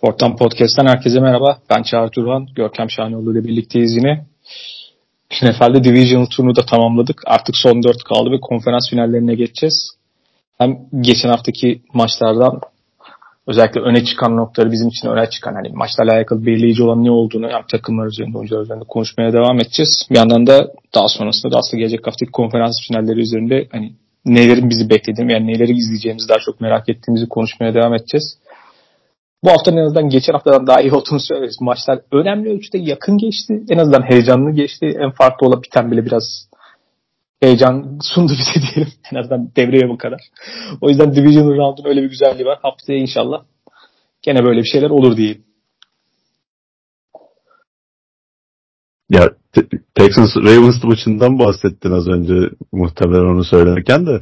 Fortan Podcast'ten herkese merhaba. Ben Çağrı Turhan. Görkem Şahinoğlu ile birlikteyiz yine. NFL'de Divisional turunu da tamamladık. Artık son dört kaldı ve konferans finallerine geçeceğiz. Hem geçen haftaki maçlardan özellikle öne çıkan noktaları bizim için öne çıkan hani maçlarla alakalı belirleyici olan ne olduğunu hem takımlar üzerinde oyuncular üzerinde konuşmaya devam edeceğiz. Bir yandan da daha sonrasında da aslında gelecek haftaki konferans finalleri üzerinde hani nelerin bizi beklediğini yani neleri izleyeceğimizi daha çok merak ettiğimizi konuşmaya devam edeceğiz. Bu haftanın en azından geçen haftadan daha iyi olduğunu söyleriz. Maçlar önemli ölçüde yakın geçti. En azından heyecanlı geçti. En farklı olan biten bile biraz heyecan sundu bize diyelim. En azından devreye bu kadar. O yüzden Division Round'un öyle bir güzelliği var. Haftaya inşallah gene böyle bir şeyler olur diyeyim. Ya Texans Ravens maçından bahsettin az önce muhtemelen onu söylerken de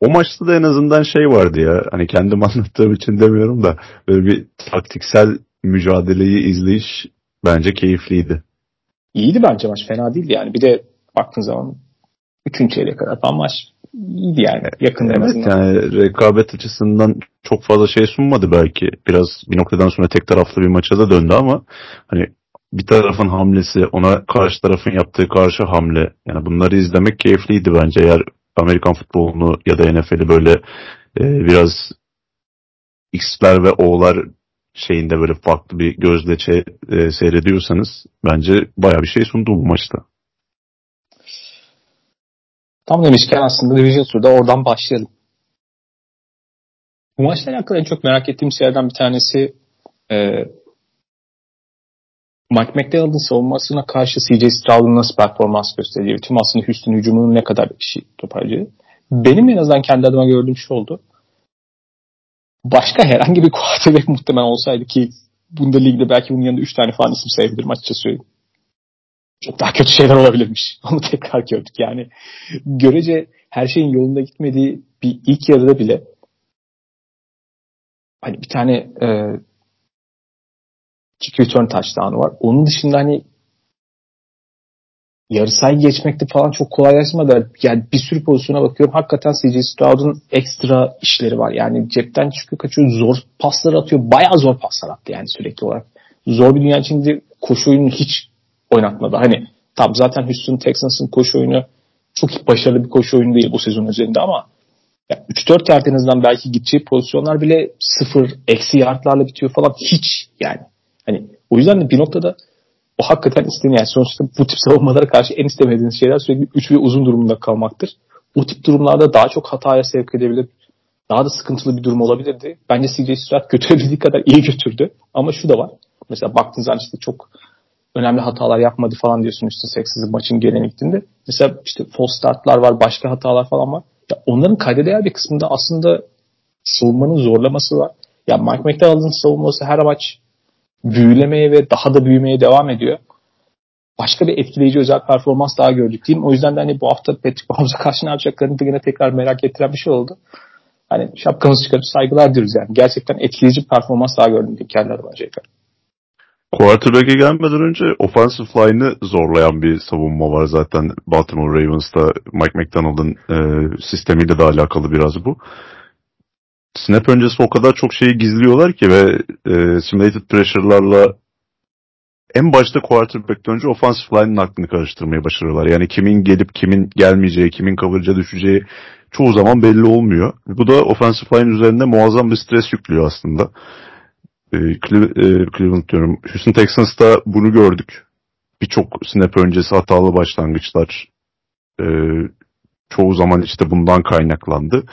o maçta da en azından şey vardı ya hani kendim anlattığım için demiyorum da böyle bir taktiksel mücadeleyi izleyiş bence keyifliydi. İyiydi bence maç fena değildi yani bir de baktığın zaman üçüncü çeyreğe kadar falan maç iyiydi yani yakın evet, en azından. yani rekabet açısından çok fazla şey sunmadı belki biraz bir noktadan sonra tek taraflı bir maça da döndü ama hani bir tarafın hamlesi ona karşı tarafın yaptığı karşı hamle yani bunları izlemek keyifliydi bence eğer Amerikan futbolunu ya da NFL'i böyle e, biraz X'ler ve O'lar şeyinde böyle farklı bir gözle e, seyrediyorsanız bence baya bir şey sundu bu maçta. Tam demişken aslında Division Tur'da oradan başlayalım. Bu maçla alakalı en çok merak ettiğim şeylerden bir tanesi e, Mike McDonald'ın savunmasına karşı CJ Stroud'un nasıl performans göstereceği, tüm aslında Houston hücumunun ne kadar işi toparlayacağı. Benim en azından kendi adıma gördüğüm şey oldu. Başka herhangi bir quarterback muhtemelen olsaydı ki bunda ligde belki bunun yanında 3 tane falan isim sayabilirim açıkça söyleyeyim. Çok daha kötü şeyler olabilirmiş. Onu tekrar gördük. Yani görece her şeyin yolunda gitmediği bir ilk yarıda bile hani bir tane e, kick return touchdown'ı var. Onun dışında hani yarı sayı geçmekte falan çok kolaylaşmadı. Yani bir sürü pozisyona bakıyorum. Hakikaten CJ Stroud'un ekstra işleri var. Yani cepten çıkıyor kaçıyor. Zor paslar atıyor. Bayağı zor paslar attı yani sürekli olarak. Zor bir dünya içinde koşu oyunu hiç oynatmadı. Hani tam zaten Houston Texans'ın koşu oyunu çok başarılı bir koşu oyunu değil bu sezon üzerinde ama yani 3-4 yard en azından belki gideceği pozisyonlar bile sıfır, eksi yardlarla bitiyor falan. Hiç yani. O yüzden de bir noktada o hakikaten isteniyor. Yani sonuçta bu tip savunmalara karşı en istemediğiniz şeyler sürekli üç ve uzun durumda kalmaktır. O tip durumlarda daha çok hataya sevk edebilir. Daha da sıkıntılı bir durum olabilirdi. Bence CJ Stroud götürebildiği kadar iyi götürdü. Ama şu da var. Mesela baktığınız zaman işte çok önemli hatalar yapmadı falan diyorsun işte Texas'ın maçın genel gittiğinde. Mesela işte false startlar var, başka hatalar falan var. Ya onların kayda değer bir kısmında aslında savunmanın zorlaması var. Ya Mike McDonald'ın savunması her maç büyülemeye ve daha da büyümeye devam ediyor. Başka bir etkileyici özel performans daha gördük diyeyim. O yüzden de hani bu hafta Patrick Mahomes'a karşı ne yapacaklarını da yine tekrar merak ettiren bir şey oldu. Hani şapkamızı çıkarıp saygılar diyoruz yani. Gerçekten etkileyici performans daha gördüm diyeyim kendi adıma Jacob. Quarterback'e gelmeden önce offensive line'ı zorlayan bir savunma var zaten Baltimore Ravens'ta Mike McDonald'ın e, sistemiyle de alakalı biraz bu snap öncesi o kadar çok şeyi gizliyorlar ki ve e, simulated pressure'larla en başta quarterback'ten önce offensive line'ın aklını karıştırmayı başarıyorlar. Yani kimin gelip kimin gelmeyeceği, kimin coverage'a düşeceği çoğu zaman belli olmuyor. Bu da offensive line üzerinde muazzam bir stres yüklüyor aslında. E, Cleveland diyorum. Houston Texans'ta bunu gördük. Birçok snap öncesi hatalı başlangıçlar e, çoğu zaman işte bundan kaynaklandı.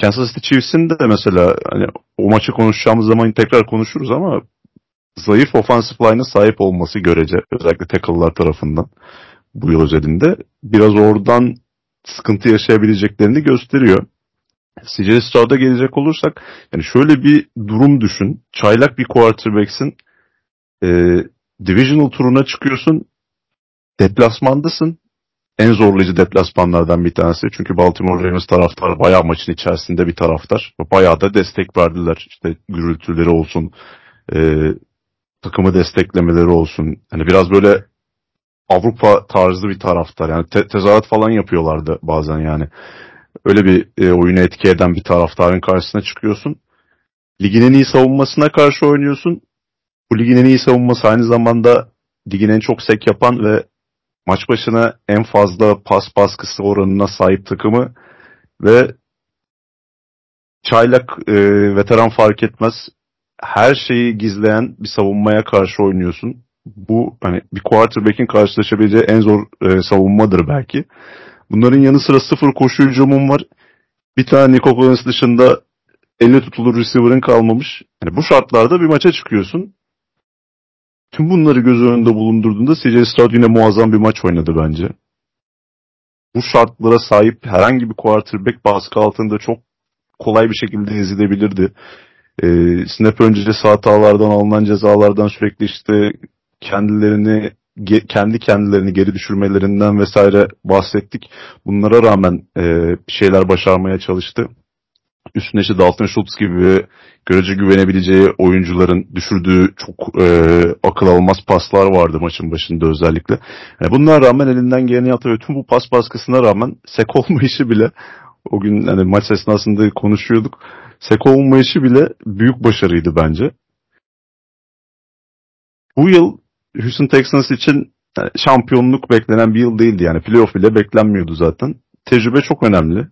Kansas City Chiefs'in de mesela hani o maçı konuşacağımız zaman tekrar konuşuruz ama zayıf offensive line'a sahip olması görece özellikle tackle'lar tarafından bu yıl özelinde biraz oradan sıkıntı yaşayabileceklerini gösteriyor. CJ Stroud'a gelecek olursak yani şöyle bir durum düşün. Çaylak bir quarterback'sin. E, divisional turuna çıkıyorsun. Deplasmandasın en zorlayıcı deplasmanlardan bir tanesi. Çünkü Baltimore Ravens taraftar bayağı maçın içerisinde bir taraftar. Bayağı da destek verdiler. İşte gürültüleri olsun, e, takımı desteklemeleri olsun. Hani biraz böyle Avrupa tarzı bir taraftar. Yani te- tezahürat falan yapıyorlardı bazen yani. Öyle bir e, oyunu etki eden bir taraftarın karşısına çıkıyorsun. ligin en iyi savunmasına karşı oynuyorsun. Bu ligin en iyi savunması aynı zamanda ligin en çok sek yapan ve maç başına en fazla pas baskısı oranına sahip takımı ve çaylak e, veteran fark etmez her şeyi gizleyen bir savunmaya karşı oynuyorsun. Bu hani bir quarterback'in karşılaşabileceği en zor e, savunmadır belki. Bunların yanı sıra sıfır koşu hücumum var. Bir tane Nico dışında elle tutulur receiver'ın kalmamış. Yani bu şartlarda bir maça çıkıyorsun. Tüm bunları göz önünde bulundurduğunda CJ Stroud yine muazzam bir maç oynadı bence. Bu şartlara sahip herhangi bir quarterback baskı altında çok kolay bir şekilde ezilebilirdi. E, snap öncesi hatalardan alınan cezalardan sürekli işte kendilerini ge, kendi kendilerini geri düşürmelerinden vesaire bahsettik. Bunlara rağmen e, bir şeyler başarmaya çalıştı. Üstüne işte Dalton Schultz gibi görece güvenebileceği oyuncuların düşürdüğü çok e, akıl almaz paslar vardı maçın başında özellikle. Yani bunlara rağmen elinden geleni yaptı ve tüm bu pas baskısına rağmen sek olmayışı bile o gün hani maç esnasında konuşuyorduk. Sek olmayışı bile büyük başarıydı bence. Bu yıl Houston Texans için yani şampiyonluk beklenen bir yıl değildi yani. Playoff bile beklenmiyordu zaten. Tecrübe çok önemli.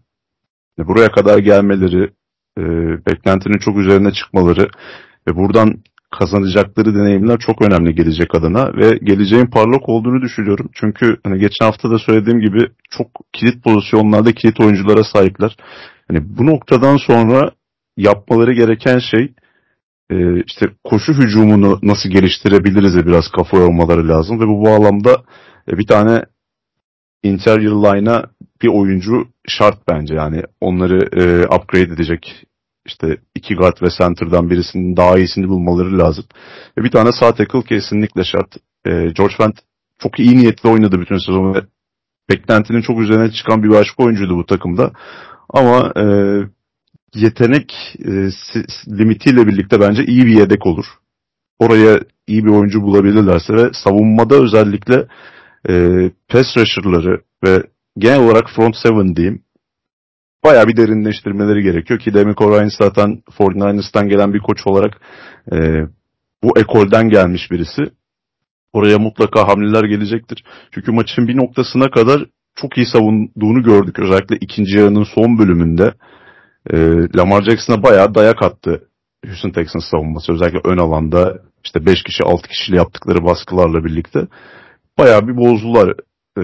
Buraya kadar gelmeleri, e, beklentinin çok üzerine çıkmaları ve buradan kazanacakları deneyimler çok önemli gelecek adına ve geleceğin parlak olduğunu düşünüyorum. Çünkü hani geçen hafta da söylediğim gibi çok kilit pozisyonlarda kilit oyunculara sahipler. Hani bu noktadan sonra yapmaları gereken şey e, işte koşu hücumunu nasıl geliştirebiliriz biraz kafa yormaları lazım ve bu bağlamda e, bir tane interior line'a bir oyuncu şart bence yani onları e, upgrade edecek işte iki guard ve center'dan birisinin daha iyisini bulmaları lazım. Ve bir tane sağ tackle kesinlikle şart. E, George Fent çok iyi niyetli oynadı bütün sezon ve beklentinin çok üzerine çıkan bir başka oyuncuydu bu takımda. Ama e, yetenek e, limitiyle birlikte bence iyi bir yedek olur. Oraya iyi bir oyuncu bulabilirlerse ve savunmada özellikle e, pass rusher'ları ve genel olarak front seven diyeyim bayağı bir derinleştirmeleri gerekiyor ki Demico Ryan zaten 49ers'tan gelen bir koç olarak e, bu ekolden gelmiş birisi. Oraya mutlaka hamleler gelecektir. Çünkü maçın bir noktasına kadar çok iyi savunduğunu gördük. Özellikle ikinci yarının son bölümünde e, Lamar Jackson'a bayağı dayak attı Houston Texans savunması. Özellikle ön alanda işte 5 kişi 6 kişili yaptıkları baskılarla birlikte bayağı bir bozdular e,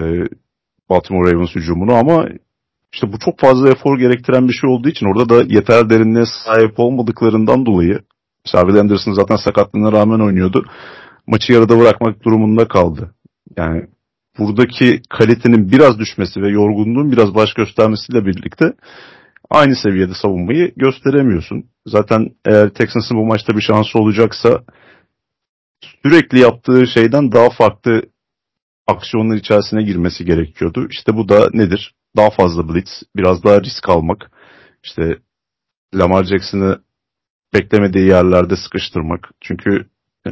Baltimore Ravens hücumunu ama işte bu çok fazla efor gerektiren bir şey olduğu için orada da yeter derinliğe sahip olmadıklarından dolayı Will Anderson zaten sakatlığına rağmen oynuyordu. Maçı yarıda bırakmak durumunda kaldı. Yani buradaki kalitenin biraz düşmesi ve yorgunluğun biraz baş göstermesiyle birlikte aynı seviyede savunmayı gösteremiyorsun. Zaten eğer Texans'ın bu maçta bir şansı olacaksa sürekli yaptığı şeyden daha farklı aksiyonlar içerisine girmesi gerekiyordu. İşte bu da nedir? Daha fazla blitz, biraz daha risk almak. İşte Lamar Jackson'ı beklemediği yerlerde sıkıştırmak. Çünkü e,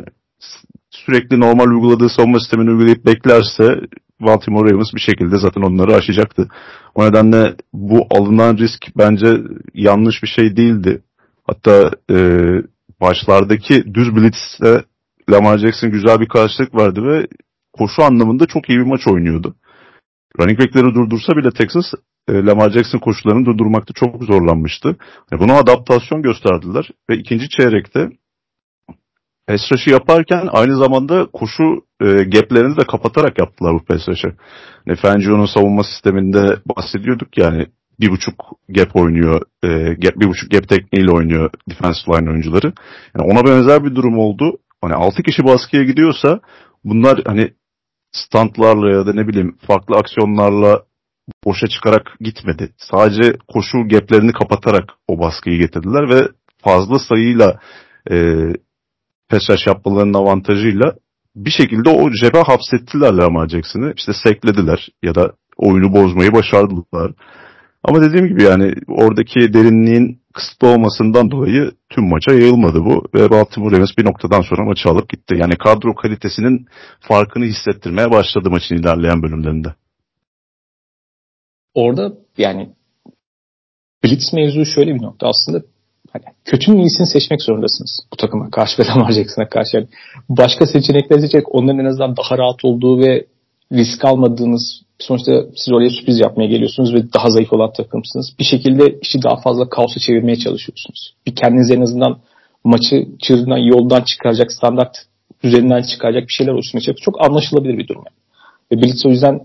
sürekli normal uyguladığı savunma sistemini uygulayıp beklerse Baltimore Ravens bir şekilde zaten onları aşacaktı. O nedenle bu alınan risk bence yanlış bir şey değildi. Hatta e, başlardaki düz blitzle Lamar Jackson güzel bir karşılık vardı ve koşu anlamında çok iyi bir maç oynuyordu. Running back'leri durdursa bile Texas e, Lamar Jackson koşularını durdurmakta çok zorlanmıştı. E, buna adaptasyon gösterdiler ve ikinci çeyrekte rush'ı yaparken aynı zamanda koşu e, gaplerini de kapatarak yaptılar bu rush'ı. Yani Fangio'nun savunma sisteminde bahsediyorduk yani bir buçuk gap oynuyor, e, gap, bir buçuk gap tekniğiyle oynuyor defensive line oyuncuları. Yani ona benzer bir durum oldu. Hani altı kişi baskıya gidiyorsa bunlar hani standlarla ya da ne bileyim farklı aksiyonlarla boşa çıkarak gitmedi. Sadece koşu gaplerini kapatarak o baskıyı getirdiler ve fazla sayıyla e, peşaş yapmalarının avantajıyla bir şekilde o cebe hapsettiler Lamar Jackson'ı. İşte seklediler ya da oyunu bozmayı başardılar. Ama dediğim gibi yani oradaki derinliğin kısıtlı olmasından dolayı tüm maça yayılmadı bu. Ve Baltimore Ravens bir noktadan sonra maçı alıp gitti. Yani kadro kalitesinin farkını hissettirmeye başladı maçın ilerleyen bölümlerinde. Orada yani Blitz mevzu şöyle bir nokta. Aslında Hani kötünün iyisini seçmek zorundasınız bu takıma karşı ve Lamar Jackson'a karşı. Yani başka seçenekler seçerek onların en azından daha rahat olduğu ve risk almadığınız sonuçta siz oraya sürpriz yapmaya geliyorsunuz ve daha zayıf olan takımsınız. Bir şekilde işi daha fazla kaosa çevirmeye çalışıyorsunuz. Bir kendiniz en azından maçı çığırından yoldan çıkaracak standart düzeninden çıkaracak bir şeyler oluşturmaya çalışıyorsunuz. Çok anlaşılabilir bir durum. Yani. Ve Blitz o yüzden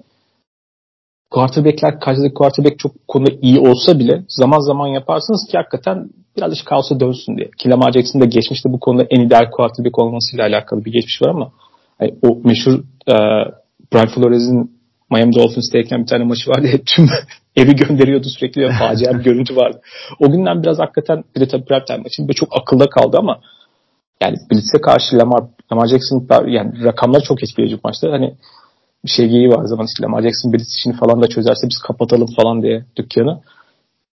quarterback'ler karşıdaki quarterback çok konuda iyi olsa bile zaman zaman yaparsınız ki hakikaten biraz iş kaosa dönsün diye. Ki Lamar Jackson'da geçmişte bu konuda en ideal quarterback olmasıyla alakalı bir geçmiş var ama yani o meşhur e, Brian Flores'in Miami Dolphins'teyken bir tane maçı vardı. Hep tüm evi gönderiyordu sürekli ve facia bir görüntü vardı. O günden biraz hakikaten bir de tabii primetime maçında çok akılda kaldı ama yani Blitz'e karşı Lamar, Lamar Jackson yani rakamlar çok etkileyici bu maçta. Hani bir şey geyiği var zaman işte Lamar Jackson Blitz işini falan da çözerse biz kapatalım falan diye dükkanı.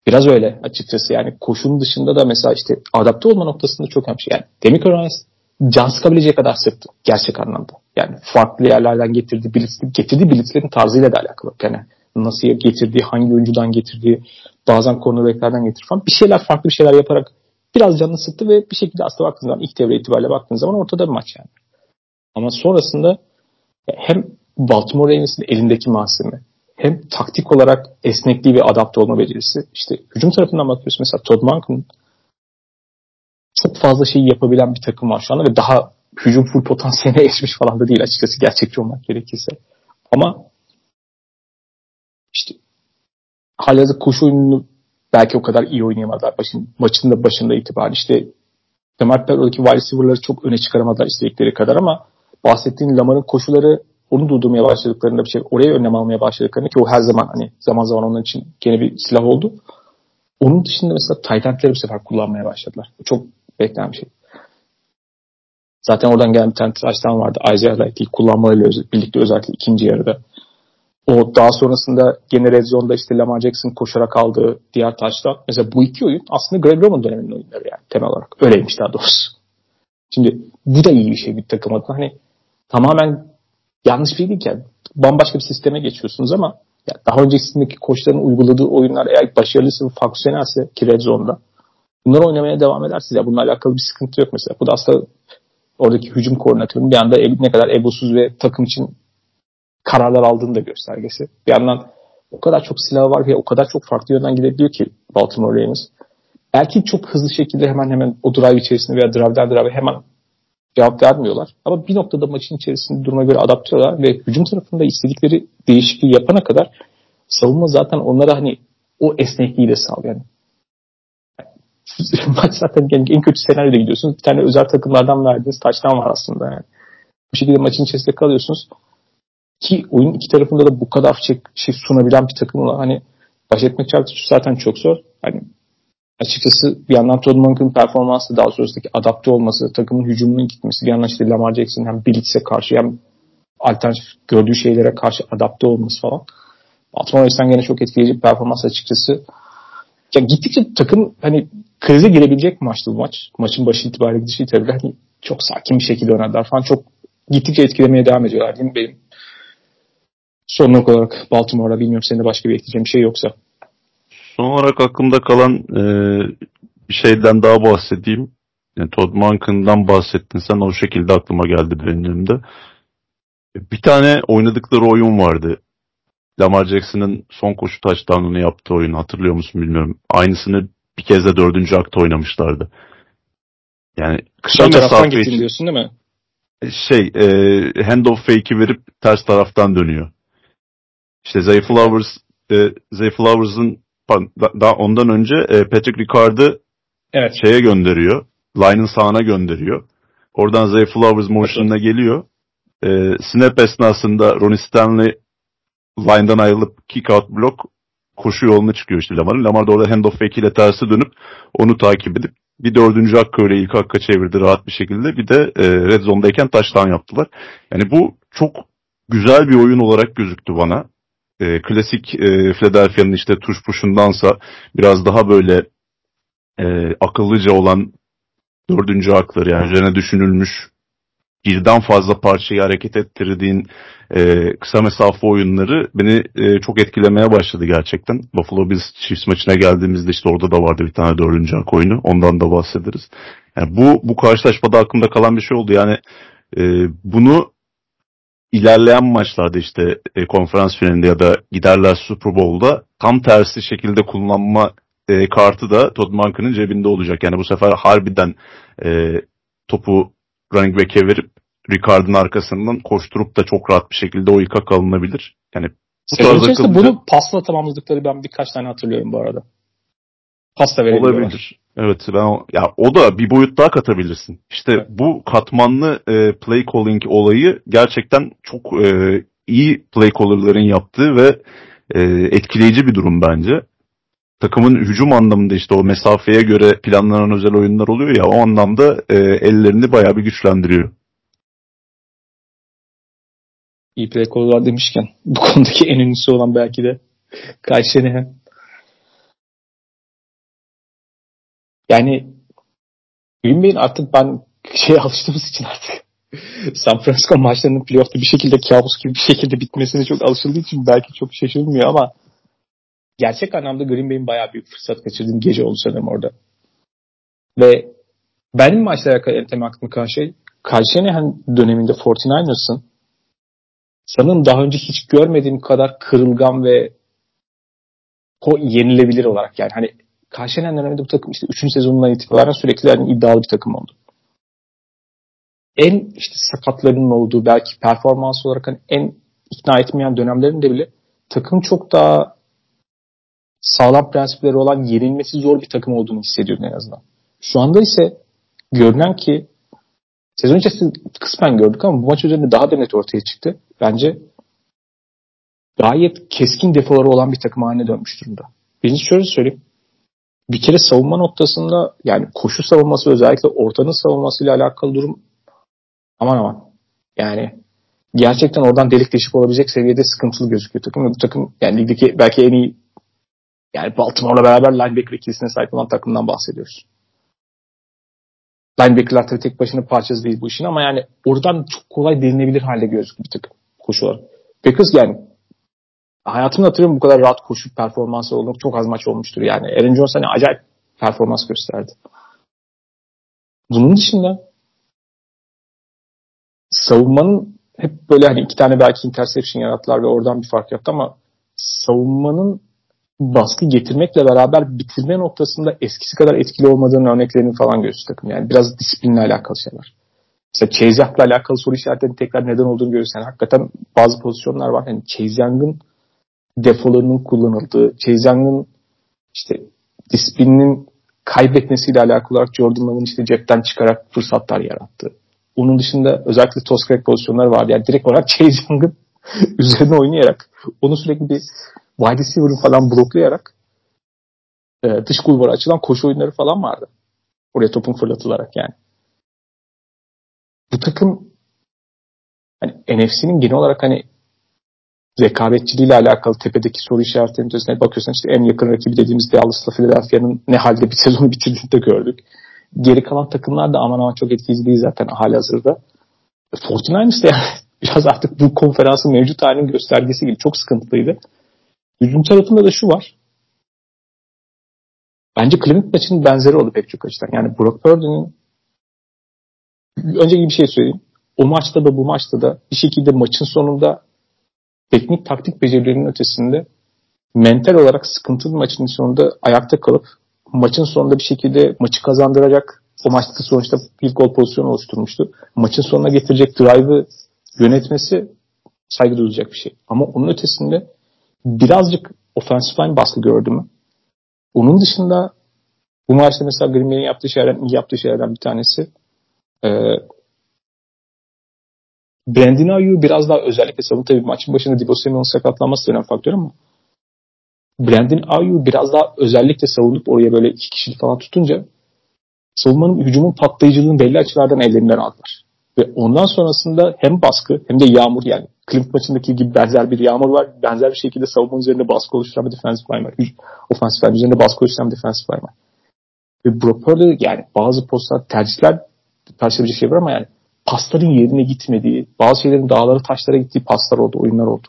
Biraz öyle açıkçası yani koşunun dışında da mesela işte adapte olma noktasında çok önemli. Yani Demico Ryan can sıkabileceği kadar sıktı gerçek anlamda. Yani farklı yerlerden getirdiği blitz, getirdiği blitzlerin tarzıyla da alakalı. Yani nasıl getirdiği, hangi oyuncudan getirdiği, bazen cornerbacklerden getirdiği falan bir şeyler farklı bir şeyler yaparak biraz canını sıktı ve bir şekilde aslında baktığınız zaman ilk devre itibariyle baktığınız zaman ortada bir maç yani. Ama sonrasında hem Baltimore Ravens'in elindeki malzeme hem taktik olarak esnekliği ve adapte olma becerisi. İşte hücum tarafından bakıyorsun mesela Todd Monken çok fazla şey yapabilen bir takım var şu anda ve daha hücum full potansiyeline erişmiş falan da değil açıkçası gerçekçi olmak gerekirse. Ama işte hala koşu oyununu belki o kadar iyi oynayamadılar başın, maçın da başında itibaren. İşte Lamar oradaki wide receiver'ları çok öne çıkaramadılar istedikleri kadar ama bahsettiğin Lamar'ın koşuları onu durdurmaya başladıklarında bir şey oraya önlem almaya başladıklarında ki o her zaman hani zaman zaman onun için gene bir silah oldu. Onun dışında mesela Titan'ları bu sefer kullanmaya başladılar. Çok beklenen bir şey. Zaten oradan gelen bir tane touchdown vardı. Isaiah Light'i kullanmalarıyla birlikte özellikle ikinci yarıda. O daha sonrasında gene Red işte Lamar Jackson koşarak aldığı diğer taşlar. Mesela bu iki oyun aslında Greg Roman döneminin oyunları yani temel olarak. Öyleymiş daha doğrusu. Şimdi bu da iyi bir şey bir takım adına. Hani tamamen yanlış bir şey değil ki. Yani. Bambaşka bir sisteme geçiyorsunuz ama ya daha öncesindeki koçların uyguladığı oyunlar eğer başarılısı ve fonksiyonelse ki Red Zone'da bunları oynamaya devam edersiniz. Ya bununla alakalı bir sıkıntı yok mesela. Bu da aslında oradaki hücum koordinatörünün bir anda ne kadar egosuz ve takım için kararlar aldığını da göstergesi. Bir yandan o kadar çok silah var ve o kadar çok farklı yönden gidebiliyor ki Baltimore Ravens. Belki çok hızlı şekilde hemen hemen o drive içerisinde veya drive'den drive hemen cevap vermiyorlar. Ama bir noktada maçın içerisinde duruma göre adapte oluyorlar ve hücum tarafında istedikleri değişikliği yapana kadar savunma zaten onlara hani o esnekliği de sağlıyor. Yani maç zaten en, en kötü senaryoda gidiyorsunuz. Bir tane özel takımlardan verdiğiniz taştan var aslında yani. Bu şekilde maçın içerisinde kalıyorsunuz. Ki oyun iki tarafında da bu kadar şey, sunabilen bir takımla hani baş etmek zaten çok zor. Hani açıkçası bir yandan Todd Monken'ın performansı daha sonrasındaki adapte olması, takımın hücumunun gitmesi, bir yandan işte Lamar Jackson hem Blitz'e karşı hem alternatif gördüğü şeylere karşı adapte olması falan. Baltimore Ravens'ten gene çok etkileyici bir performans açıkçası. Ya gittikçe takım hani krize girebilecek maçtı bu maç. Maçın başı itibariyle gidişi itibariyle hani çok sakin bir şekilde oynadılar falan. Çok gittikçe etkilemeye devam ediyorlar değil mi benim? Son olarak Baltimore'da bilmiyorum senin de başka bir ekleyeceğim bir şey yoksa. Son olarak aklımda kalan e, şeyden daha bahsedeyim. Yani Todd Monken'dan bahsettin sen o şekilde aklıma geldi benim elimde. Bir tane oynadıkları oyun vardı. Lamar Jackson'ın son koşu touchdown'unu yaptığı oyun hatırlıyor musun bilmiyorum. Aynısını bir kez de dördüncü akta oynamışlardı. Yani kısa Sol mesafe için diyorsun değil mi? Şey, e, handoff fake'i verip ters taraftan dönüyor. İşte Zay Flowers, e, Zay Flowers'ın daha ondan önce e, Patrick Ricard'ı evet. şeye gönderiyor. Line'ın sağına gönderiyor. Oradan Zay Flowers motion'ına evet. geliyor. E, snap esnasında Ronnie Stanley line'dan ayrılıp kick out block koşu yoluna çıkıyor işte Lamar'ın. Lamar da orada handoff fake tersi dönüp onu takip edip bir dördüncü hakkı öyle ilk hakka çevirdi rahat bir şekilde. Bir de e, red zone'dayken taştan yaptılar. Yani bu çok güzel bir oyun olarak gözüktü bana. E, klasik e, Philadelphia'nın işte tuş puşundansa biraz daha böyle e, akıllıca olan dördüncü hakları yani üzerine düşünülmüş birden fazla parçayı hareket ettirdiğin e, kısa mesafe oyunları beni e, çok etkilemeye başladı gerçekten. Buffalo Bills Chiefs maçına geldiğimizde işte orada da vardı bir tane dördüncü hak oyunu. Ondan da bahsederiz. Yani bu bu karşılaşmada aklımda kalan bir şey oldu. Yani e, bunu ilerleyen maçlarda işte e, konferans finalinde ya da giderler Super Bowl'da tam tersi şekilde kullanma e, kartı da Todd Monken'ın cebinde olacak. Yani bu sefer harbiden e, topu running back'e verip Ricard'ın arkasından koşturup da çok rahat bir şekilde o yıka kalınabilir. Yani bu Sezon akıllıca... bunu pasla tamamladıkları ben birkaç tane hatırlıyorum bu arada. Pasta verebiliyorlar. Olabilir. Evet ben o, ya o da bir boyut daha katabilirsin. İşte evet. bu katmanlı e, play calling olayı gerçekten çok e, iyi play caller'ların yaptığı ve e, etkileyici bir durum bence. Takımın hücum anlamında işte o mesafeye göre planlanan özel oyunlar oluyor ya o anlamda e, ellerini bayağı bir güçlendiriyor. İyi play caller'lar demişken bu konudaki en ünlüsü olan belki de Kyle Yani Green Bay'in artık ben şey alıştığımız için artık San Francisco maçlarının playoff'ta bir şekilde kabus gibi bir şekilde bitmesine çok alışıldığı için belki çok şaşırmıyor ama gerçek anlamda Green Bay'in bayağı büyük fırsat kaçırdığım gece oldu sanırım orada. Ve benim maçla alakalı en temel aklımda kalan şey Kyle Shanahan döneminde 49ers'ın sanırım daha önce hiç görmediğim kadar kırılgan ve yenilebilir olarak yani hani Karşılayan döneminde bu takım işte 3. sezonundan itibaren sürekli yani iddialı bir takım oldu. En işte sakatlarının olduğu belki performans olarak hani en ikna etmeyen dönemlerinde bile takım çok daha sağlam prensipleri olan yenilmesi zor bir takım olduğunu hissediyorum en azından. Şu anda ise görünen ki sezon içerisinde kısmen gördük ama bu maç üzerinde daha da net ortaya çıktı. Bence gayet keskin defoları olan bir takım haline dönmüş durumda. Birinci şöyle söyleyeyim bir kere savunma noktasında yani koşu savunması özellikle ortanın savunmasıyla alakalı durum aman aman. Yani gerçekten oradan delik deşik olabilecek seviyede sıkıntılı gözüküyor takım. Bu takım yani ligdeki belki en iyi yani Baltimore'la beraber linebacker ikilisine sahip olan takımdan bahsediyoruz. Linebacker'lar tabii tek başına parçası değil bu işin ama yani oradan çok kolay delinebilir halde gözüküyor bir takım koşular. Packers yani hayatımda hatırlıyorum bu kadar rahat koşup performansı olduğum çok az maç olmuştur. Yani Aaron Jones hani acayip performans gösterdi. Bunun dışında savunmanın hep böyle hani iki tane belki interception yarattılar ve oradan bir fark yaptı ama savunmanın baskı getirmekle beraber bitirme noktasında eskisi kadar etkili olmadığının örneklerini falan gösteriyor takım. Yani biraz disiplinle alakalı şeyler. Mesela Chase Young'la alakalı soru işaretlerinin tekrar neden olduğunu görürsen hakikaten bazı pozisyonlar var. Yani Chase Young'ın defolarının kullanıldığı, Chase işte disiplininin kaybetmesiyle alakalı olarak Jordan Love'ın işte cepten çıkarak fırsatlar yarattı. Onun dışında özellikle Toskrek pozisyonları vardı. Yani direkt olarak Chase Young'ın üzerine oynayarak onu sürekli bir wide receiver'ın falan bloklayarak e, dış kulvara açılan koşu oyunları falan vardı. Oraya topun fırlatılarak yani. Bu takım hani NFC'nin genel olarak hani rekabetçiliğiyle alakalı tepedeki soru işaretlerinin ötesine bakıyorsan işte en yakın rakibi dediğimiz Dallas'la Philadelphia'nın ne halde bir sezonu bitirdiğini de gördük. Geri kalan takımlar da aman aman çok etkileyici değil zaten hali hazırda. 49ers de yani biraz artık bu konferansın mevcut halinin göstergesi gibi çok sıkıntılıydı. Hücum tarafında da şu var. Bence Cleveland maçının benzeri oldu pek çok açıdan. Yani Brock Purdy'nin önce bir şey söyleyeyim. O maçta da bu maçta da bir şekilde maçın sonunda teknik taktik becerilerinin ötesinde mental olarak sıkıntılı maçın sonunda ayakta kalıp maçın sonunda bir şekilde maçı kazandıracak o maçta sonuçta bir gol pozisyonu oluşturmuştu. Maçın sonuna getirecek drive'ı yönetmesi saygı duyulacak bir şey. Ama onun ötesinde birazcık offensive line baskı gördü mü? Onun dışında bu maçta mesela Green Bay'in yaptığı şeylerden, yaptığı şeylerden bir tanesi e, Brandon Ayuk'u biraz daha özellikle savunma tabii maçın başında Divo Samuel'ın sakatlanması önemli faktör ama Brandon Ayuk'u biraz daha özellikle savunup oraya böyle iki kişi falan tutunca savunmanın hücumun patlayıcılığını belli açılardan ellerinden aldılar. Ve ondan sonrasında hem baskı hem de yağmur yani Cleveland maçındaki gibi benzer bir yağmur var. Benzer bir şekilde savunma üzerinde baskı oluşturan bir defensive line var. Offensive line üzerinde baskı oluşturan bir defensive line var. Ve Brock Purdy yani bazı postlar tercihler tartışabilecek şey var ama yani pasların yerine gitmediği, bazı şeylerin dağları taşlara gittiği paslar oldu, oyunlar oldu.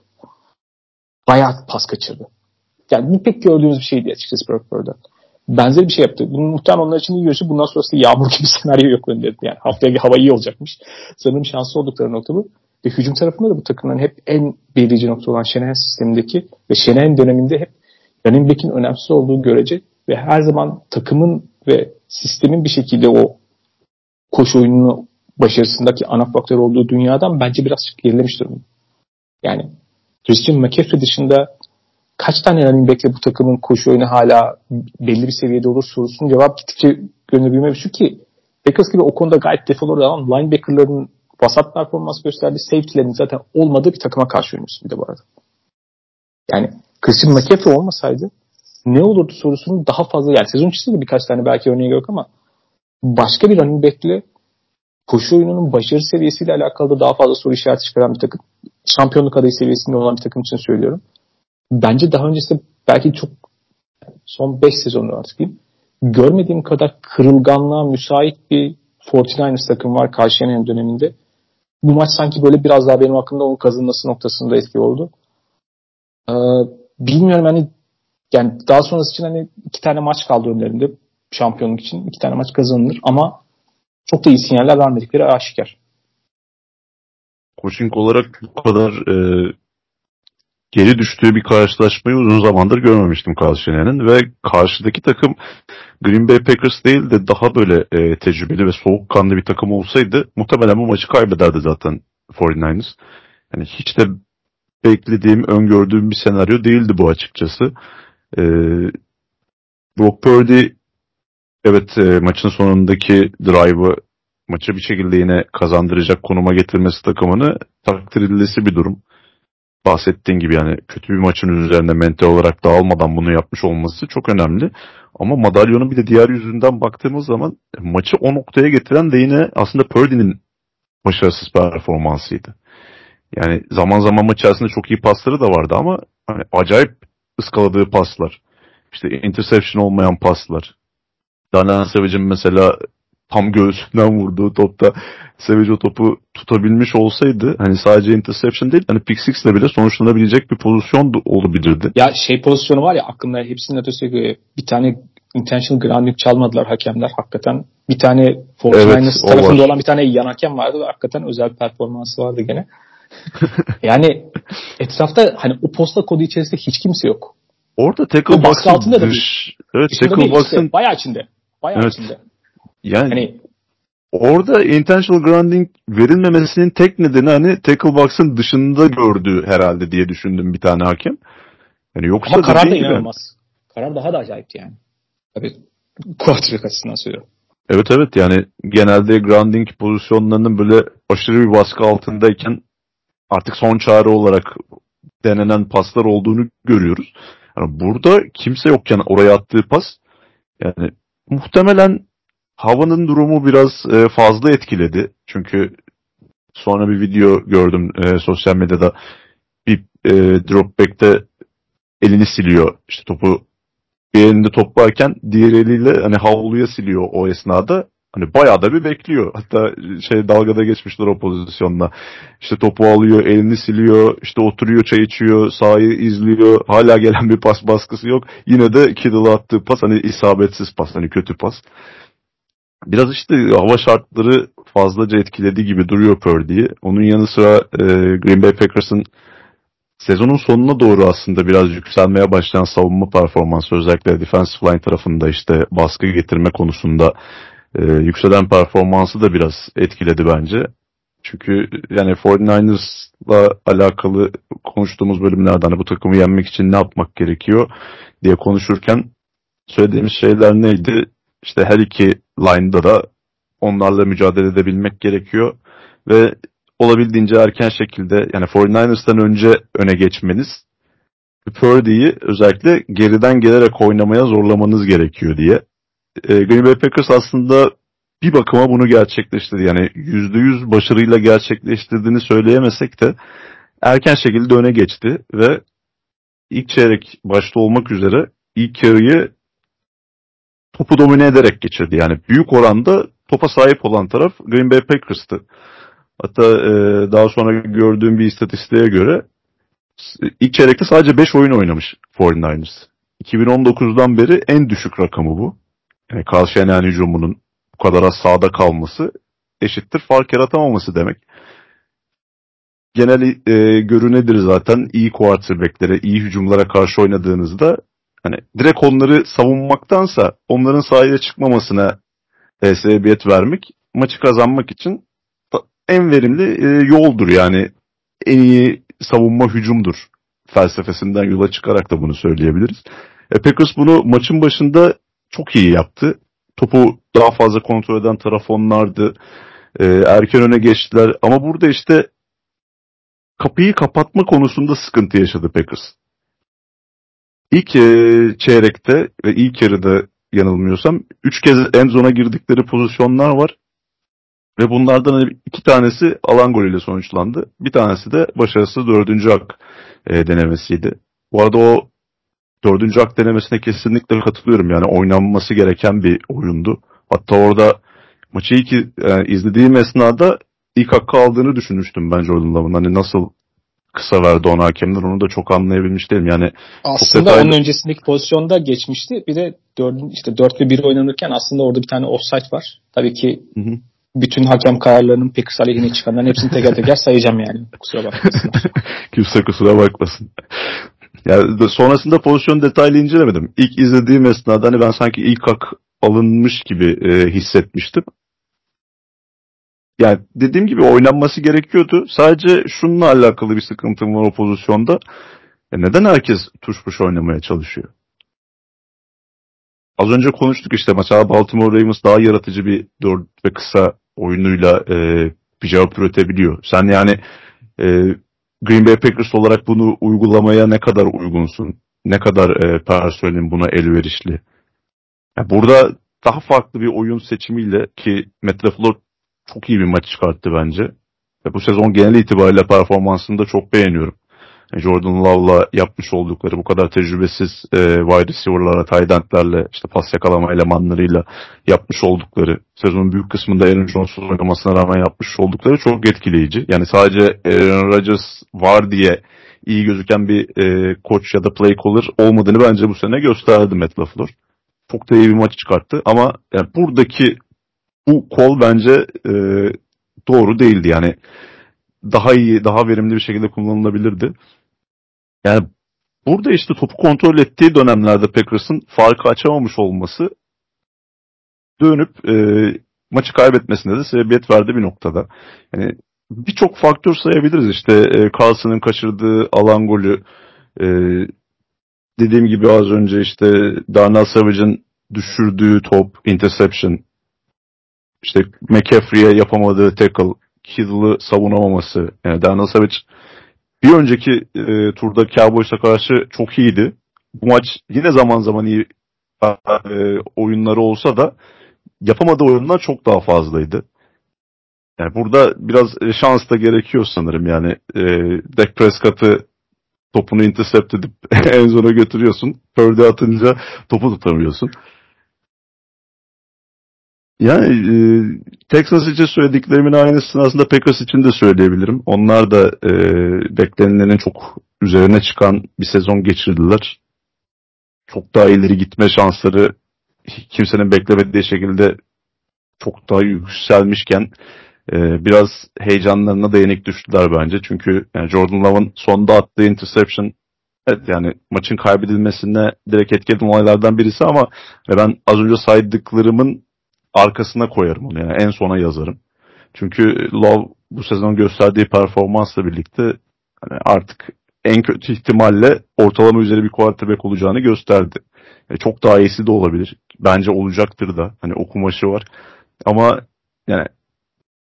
Bayağı pas kaçırdı. Yani bu pek gördüğümüz bir şeydi açıkçası Brock Purdy'den. Benzer bir şey yaptı. Bunun muhtemelen onlar için iyi görüşü. Bundan sonrası yağmur gibi senaryo yok önlerinde. Yani haftaya hava iyi olacakmış. Sanırım şanslı oldukları nokta bu. Ve hücum tarafında da bu takımların hep en belirleyici nokta olan Şener sistemindeki ve Şener'in döneminde hep running back'in önemsiz olduğu görece ve her zaman takımın ve sistemin bir şekilde o koşu oyununu başarısındaki ana faktör olduğu dünyadan bence biraz gerilemiş durumda. Yani Christian McCaffrey dışında kaç tane running back'le bu takımın koşu oyunu hala belli bir seviyede olur sorusunun cevap gittikçe gönül şu ki Packers gibi o konuda gayet defol olan linebacker'ların vasat performans gösterdiği safety'lerin zaten olmadığı bir takıma karşı oynuyorsun bir de bu arada. Yani Christian McCaffrey olmasaydı ne olurdu sorusunu daha fazla yani sezon içinde birkaç tane belki örneği yok ama başka bir running back'le koşu oyununun başarı seviyesiyle alakalı da daha fazla soru işareti çıkaran bir takım. Şampiyonluk adayı seviyesinde olan bir takım için söylüyorum. Bence daha öncesinde belki çok son 5 sezonu artık diyeyim. Görmediğim kadar kırılganlığa müsait bir 49ers takım var karşı döneminde. Bu maç sanki böyle biraz daha benim hakkında onun kazanması noktasında etki oldu. Ee, bilmiyorum hani yani daha sonrası için hani iki tane maç kaldı önlerinde şampiyonluk için. iki tane maç kazanılır ama çok da iyi sinyaller vermedikleri aşikar. Coaching olarak bu kadar e, geri düştüğü bir karşılaşmayı uzun zamandır görmemiştim Carl ve karşıdaki takım Green Bay Packers değil de daha böyle e, tecrübeli ve soğukkanlı bir takım olsaydı muhtemelen bu maçı kaybederdi zaten 49ers. Yani hiç de beklediğim, öngördüğüm bir senaryo değildi bu açıkçası. E, Brock Purdy evet e, maçın sonundaki drive'ı maçı bir şekilde yine kazandıracak konuma getirmesi takımını takdir edilesi bir durum. Bahsettiğin gibi yani kötü bir maçın üzerinde mental olarak dağılmadan bunu yapmış olması çok önemli. Ama madalyonun bir de diğer yüzünden baktığımız zaman maçı o noktaya getiren de yine aslında Purdy'nin başarısız performansıydı. Yani zaman zaman maç içerisinde çok iyi pasları da vardı ama hani acayip ıskaladığı paslar. İşte interception olmayan paslar. Daniel Savage'in mesela tam göğsünden vurduğu topta Savage o topu tutabilmiş olsaydı hani sadece interception değil hani pick six'le bile sonuçlanabilecek bir pozisyon olabilirdi. Ya şey pozisyonu var ya aklımda hepsinin ötesi bir tane intentional grounding çalmadılar hakemler hakikaten. Bir tane 49ers evet, tarafında olan bir tane yan hakem vardı ve hakikaten özel performansı vardı gene. yani etrafta hani o posta kodu içerisinde hiç kimse yok. Orada tackle box'ın altında da evet, tackle box'ın işte, bayağı içinde. Bayağı evet. içinde. Yani hani, orada intentional grounding verilmemesinin tek nedeni hani tackle box'ın dışında gördüğü herhalde diye düşündüm bir tane hakem. Yani yoksa Ama karar da inanılmaz. Karar daha da acayipti yani. Tabii quarterback açısından söylüyorum. Evet evet yani genelde grounding pozisyonlarının böyle aşırı bir baskı altındayken artık son çare olarak denenen paslar olduğunu görüyoruz. Yani burada kimse yokken oraya attığı pas yani muhtemelen havanın durumu biraz e, fazla etkiledi. Çünkü sonra bir video gördüm e, sosyal medyada bir e, dropback'te elini siliyor. İşte topu bir elinde top varken diğer eliyle hani havluya siliyor o esnada. Hani bayağı da bir bekliyor. Hatta şey dalgada geçmişler o pozisyonda. İşte topu alıyor, elini siliyor, işte oturuyor, çay içiyor, sahayı izliyor. Hala gelen bir pas baskısı yok. Yine de Kittle'a attığı pas hani isabetsiz pas, hani kötü pas. Biraz işte hava şartları fazlaca etkilediği gibi duruyor Purdy'yi. Onun yanı sıra e, Green Bay Packers'ın sezonun sonuna doğru aslında biraz yükselmeye başlayan savunma performansı özellikle defensive line tarafında işte baskı getirme konusunda e, yükselen performansı da biraz etkiledi bence. Çünkü yani 49ers'la alakalı konuştuğumuz bölümlerde hani bu takımı yenmek için ne yapmak gerekiyor diye konuşurken söylediğimiz şeyler neydi? İşte her iki line'da da onlarla mücadele edebilmek gerekiyor ve olabildiğince erken şekilde yani 49ers'tan önce öne geçmeniz Purdy'yi özellikle geriden gelerek oynamaya zorlamanız gerekiyor diye. E, Green Bay Packers aslında bir bakıma bunu gerçekleştirdi. Yani %100 başarıyla gerçekleştirdiğini söyleyemesek de erken şekilde öne geçti ve ilk çeyrek başta olmak üzere ilk yarıyı topu domine ederek geçirdi. Yani büyük oranda topa sahip olan taraf Green Bay Packers'tı. Hatta e, daha sonra gördüğüm bir istatistiğe göre ilk çeyrekte sadece 5 oyun oynamış 49ers. 2019'dan beri en düşük rakamı bu. Yani Carl Shanahan hücumunun bu kadar az sağda kalması eşittir fark yaratamaması demek. Genel e, görü zaten iyi quarterbacklere, iyi hücumlara karşı oynadığınızda hani direkt onları savunmaktansa onların sahaya çıkmamasına e, sebebiyet vermek maçı kazanmak için en verimli e, yoldur yani en iyi savunma hücumdur felsefesinden yola çıkarak da bunu söyleyebiliriz. E, Packers bunu maçın başında çok iyi yaptı. Topu daha fazla kontrol eden taraf onlardı. E, erken öne geçtiler ama burada işte kapıyı kapatma konusunda sıkıntı yaşadı Packers. İlk e, çeyrekte ve ilk yarıda yanılmıyorsam 3 kez en zona girdikleri pozisyonlar var. Ve bunlardan hani iki tanesi alan golüyle sonuçlandı. Bir tanesi de başarısız dördüncü hak e, denemesiydi. Bu arada o dördüncü hak denemesine kesinlikle katılıyorum. Yani oynanması gereken bir oyundu. Hatta orada maçı ilk yani izlediğim esnada ilk hakkı aldığını düşünmüştüm ben Jordan Love'ın. Hani nasıl kısa verdi ona hakemler onu da çok anlayabilmiş değilim. Yani aslında detaylı... onun öncesindeki pozisyonda geçmişti. Bir de 4 işte 4 ve 1 oynanırken aslında orada bir tane offside var. Tabii ki hı hı bütün hakem kararlarının Packers aleyhine çıkanların hepsini teker teker sayacağım yani. Kusura bakmasınlar. Kimse kusura bakmasın. Yani sonrasında pozisyon detaylı incelemedim. İlk izlediğim esnada hani ben sanki ilk hak alınmış gibi e, hissetmiştim. Yani dediğim gibi oynanması gerekiyordu. Sadece şununla alakalı bir sıkıntım var o pozisyonda. E neden herkes tuş puş oynamaya çalışıyor? Az önce konuştuk işte mesela Baltimore Ravens daha yaratıcı bir dört ve kısa oyunuyla e, bir cevap üretebiliyor. Sen yani e, Green Bay Packers olarak bunu uygulamaya ne kadar uygunsun? Ne kadar e, personelin buna elverişli? Yani burada daha farklı bir oyun seçimiyle ki Matt LaFleur çok iyi bir maç çıkarttı bence. Ve bu sezon genel itibariyle performansını da çok beğeniyorum. Jordan Love'la yapmış oldukları bu kadar tecrübesiz e, wide receiver'lara, tight end'lerle, işte pas yakalama elemanlarıyla yapmış oldukları, sezonun büyük kısmında Aaron Jones'un oynamasına rağmen yapmış oldukları çok etkileyici. Yani sadece Aaron Rodgers var diye iyi gözüken bir e, koç ya da play caller olmadığını bence bu sene gösterdi Matt LaFleur. Çok da iyi bir maç çıkarttı ama yani buradaki bu kol bence e, doğru değildi. Yani daha iyi, daha verimli bir şekilde kullanılabilirdi. Yani burada işte topu kontrol ettiği dönemlerde Packers'ın farkı açamamış olması dönüp e, maçı kaybetmesine de sebebiyet verdi bir noktada. Yani birçok faktör sayabiliriz işte e, Carlson'ın kaçırdığı alan golü e, dediğim gibi az önce işte Darnell Savage'ın düşürdüğü top interception işte McCaffrey'e yapamadığı tackle Kittle'ı savunamaması yani Darnell Savage bir önceki e, turda Cowboys'a karşı çok iyiydi. Bu maç yine zaman zaman iyi e, oyunları olsa da yapamadığı oyunlar çok daha fazlaydı. Yani burada biraz şans da gerekiyor sanırım. Yani e, Dak Prescott'ı topunu intercept edip en zona götürüyorsun. Purdy atınca topu tutamıyorsun. Yani e, Texas için söylediklerimin aynısını aslında Packers için de söyleyebilirim. Onlar da e, beklenilenin çok üzerine çıkan bir sezon geçirdiler. Çok daha ileri gitme şansları kimsenin beklemediği şekilde çok daha yükselmişken e, biraz heyecanlarına da yenik düştüler bence. Çünkü yani Jordan Love'ın sonda attığı interception evet yani maçın kaybedilmesine direkt etki olaylardan birisi ama ben az önce saydıklarımın arkasına koyarım onu yani en sona yazarım. Çünkü Love bu sezon gösterdiği performansla birlikte hani artık en kötü ihtimalle ortalama üzeri bir quarterback olacağını gösterdi. E, çok daha iyisi de olabilir. Bence olacaktır da. Hani okumaşı var. Ama yani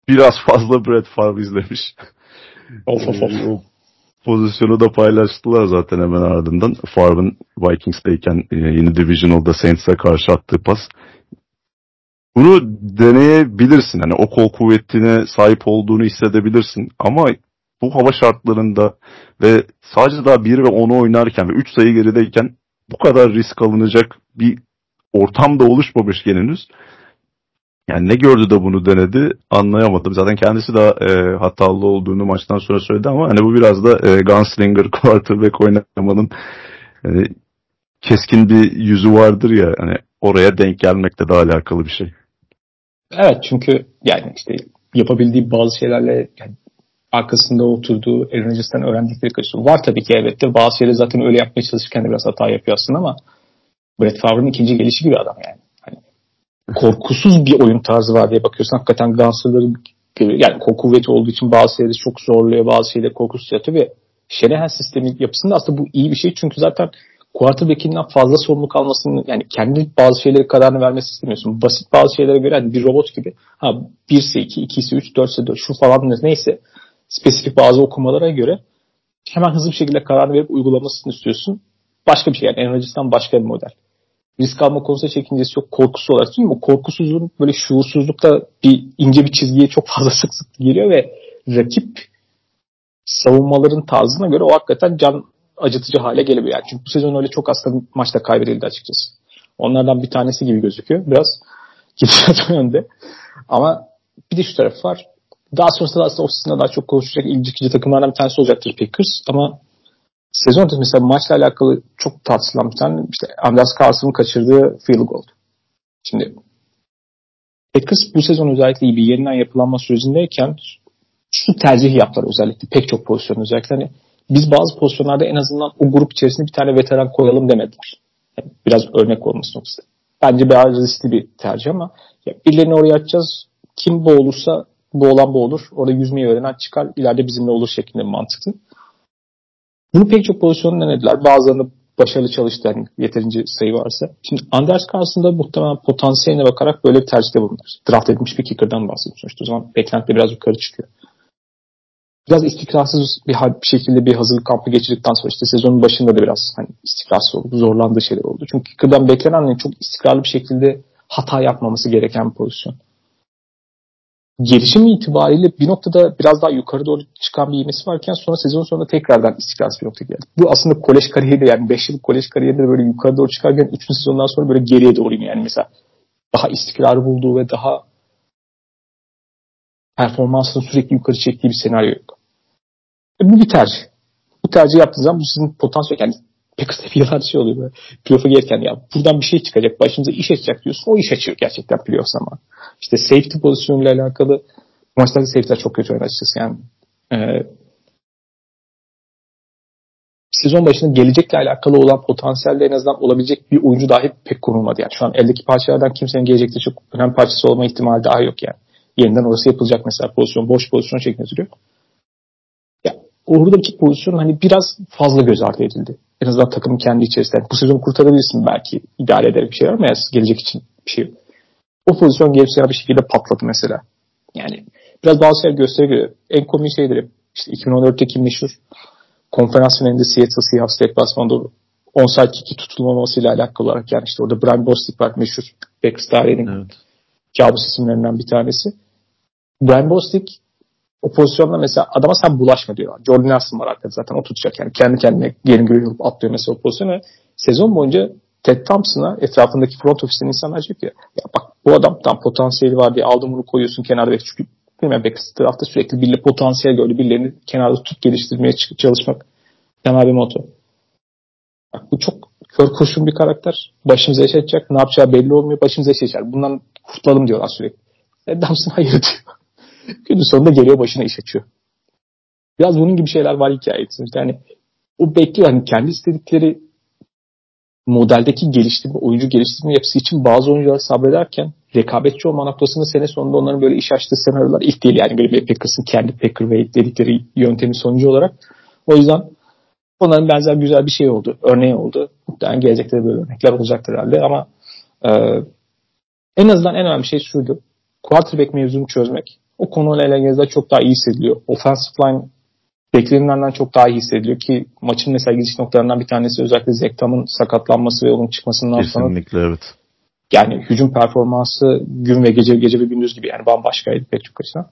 biraz fazla Brett Favre izlemiş. Of of of. o pozisyonu da paylaştılar zaten hemen ardından. Favre'ın Vikings'teyken e, yeni Divisional'da Saints'e karşı attığı pas bunu deneyebilirsin. Hani o kol kuvvetine sahip olduğunu hissedebilirsin. Ama bu hava şartlarında ve sadece daha 1 ve 10'u oynarken ve 3 sayı gerideyken bu kadar risk alınacak bir ortamda oluşmamışken henüz Yani ne gördü de bunu denedi anlayamadım. Zaten kendisi de e, hatalı olduğunu maçtan sonra söyledi ama hani bu biraz da e, gunslinger quarterback oynamanın yani keskin bir yüzü vardır ya hani oraya denk gelmekle de alakalı bir şey. Evet çünkü yani işte yapabildiği bazı şeylerle yani arkasında oturduğu Aaron Rodgers'tan öğrendikleri kaçıyor. Var tabii ki evet de bazı şeyleri zaten öyle yapmaya çalışırken de biraz hata yapıyor aslında ama Brett Favre'ın ikinci gelişi gibi adam yani. Hani korkusuz bir oyun tarzı var diye bakıyorsan hakikaten Gunsler'ların yani kol kuvveti olduğu için bazı şeyleri çok zorluyor, bazı şeyleri korkusuz yatıyor ve Shanahan sistemi yapısında aslında bu iyi bir şey çünkü zaten quarterback'inden fazla sorumluluk almasını yani kendi bazı şeyleri kararını vermesi istemiyorsun. Basit bazı şeylere göre hani bir robot gibi ha 1 ise 2, 2 ise 3, 4 ise 4 şu falan neyse spesifik bazı okumalara göre hemen hızlı bir şekilde kararını verip uygulamasını istiyorsun. Başka bir şey yani Aaron başka bir model. Risk alma konusunda çekincesi yok. Korkusu olarak değil mi? O korkusuzluğun böyle şuursuzlukta bir ince bir çizgiye çok fazla sık sık geliyor ve rakip savunmaların tarzına göre o hakikaten can acıtıcı hale gelebilir. Çünkü bu sezon öyle çok aslında maçta kaybedildi açıkçası. Onlardan bir tanesi gibi gözüküyor. Biraz gidişat yönde. Ama bir de şu taraf var. Daha sonrasında aslında ofisinde daha çok konuşacak ikinci takımlardan bir tanesi olacaktır Packers. Ama sezon öncesi mesela maçla alakalı çok tartışılan bir tane işte Anders Carlson'ın kaçırdığı field goal. Şimdi Packers bu sezon özellikle iyi bir yeniden yapılanma sürecindeyken şu tercihi yaptılar özellikle pek çok pozisyon özellikle hani biz bazı pozisyonlarda en azından o grup içerisinde bir tane veteran koyalım demediler. Yani biraz örnek olması noktasında. Bence biraz riskli bir tercih ama ya birilerini oraya atacağız. Kim bu olursa bu olan bu olur. Orada yüzmeyi öğrenen çıkar. ileride bizimle olur şeklinde mantıklı. Bunu pek çok pozisyonu denediler. Bazılarında başarılı çalıştı yani yeterince sayı varsa. Şimdi Anders Carlson'da muhtemelen potansiyeline bakarak böyle bir tercihte bulunur. Draft edilmiş bir kicker'dan bahsediyoruz. O zaman beklenti biraz yukarı çıkıyor biraz istikrarsız bir, şekilde bir hazırlık kampı geçirdikten sonra işte sezonun başında da biraz hani istikrarsız oldu. Zorlandığı şeyler oldu. Çünkü Kicker'dan beklenen çok istikrarlı bir şekilde hata yapmaması gereken bir pozisyon. Gelişim itibariyle bir noktada biraz daha yukarı doğru çıkan bir ivmesi varken sonra sezon sonunda tekrardan istikrarsız bir noktaya geldi. Bu aslında kolej kariyeri yani 5 yıllık kolej kariyerinde böyle yukarı doğru çıkarken 3. sezondan sonra böyle geriye doğru yani mesela daha istikrarı bulduğu ve daha performansını sürekli yukarı çektiği bir senaryo yok. E, bu bir tercih. Bu tercih yaptığınız zaman bu sizin potansiyel yani bir yıllar şey oluyor böyle. Playoff'a gelirken ya buradan bir şey çıkacak, başınıza iş açacak diyorsun. O iş açıyor gerçekten playoff zaman. İşte safety pozisyonuyla alakalı maçlarda safety'ler çok kötü oynadı açıkçası. Yani e, sezon başında gelecekle alakalı olan potansiyelde en azından olabilecek bir oyuncu dahi pek konulmadı. Yani şu an eldeki parçalardan kimsenin gelecekte çok önemli parçası olma ihtimali daha yok yani. Yeniden orası yapılacak mesela pozisyon, boş pozisyon şeklinde duruyor oradaki pozisyon hani biraz fazla göz ardı edildi. En azından takımın kendi içerisinde. Bu sezon kurtarabilirsin belki idare eder bir şey ama gelecek için bir şey yok. O pozisyon gelirse bir şekilde patladı mesela. Yani biraz bazı şeyler gösteriyor. En komik şeydir işte 2014'teki meşhur konferans finalinde Seattle Seahawks deplasmanda onside kick'i tutulmamasıyla alakalı olarak yani işte orada Brian Bostic var meşhur tarihinin evet. kabus isimlerinden bir tanesi. Brian Bostic o pozisyonda mesela adama sen bulaşma diyor. Jordan Nelson var arkada zaten o tutacak yani. Kendi kendine gelin göğü atlıyor mesela o pozisyonu. Sezon boyunca Ted Thompson'a etrafındaki front ofisten insanlar diyor ki ya bak bu adam tam potansiyeli var diye aldın bunu koyuyorsun kenarda çünkü bilmem Beckers tarafta sürekli birileri potansiyel gördü. Birilerini kenarda tut geliştirmeye çalışmak temel bir moto. Bak bu çok kör kurşun bir karakter. Başımıza yaşayacak. Ne yapacağı belli olmuyor. Başımıza yaşayacak. Bundan kurtulalım diyorlar sürekli. Ted Thompson hayır diyor. Günün sonunda geliyor başına iş açıyor. Biraz bunun gibi şeyler var hikayesi. Yani o bekliyor hani kendi istedikleri modeldeki geliştirme, oyuncu geliştirme yapısı için bazı oyuncular sabrederken rekabetçi olma noktasında sene sonunda onların böyle iş açtığı senaryolar ilk değil yani böyle bir Packers'ın kendi Packer ve dedikleri yöntemi sonucu olarak. O yüzden onların benzer güzel bir şey oldu. Örneği oldu. Muhtemelen gelecekte de böyle örnekler olacaktır herhalde ama e, en azından en önemli şey şuydu. Quarterback mevzunu çözmek o konuyla ilgili çok daha iyi hissediliyor. Offensive line beklenilenden çok daha iyi hissediliyor ki maçın mesela gidiş noktalarından bir tanesi özellikle Zektam'ın sakatlanması ve onun çıkmasından sonra. Kesinlikle evet. Yani hücum performansı gün ve gece gece ve gündüz gibi yani bambaşkaydı pek çok açıdan.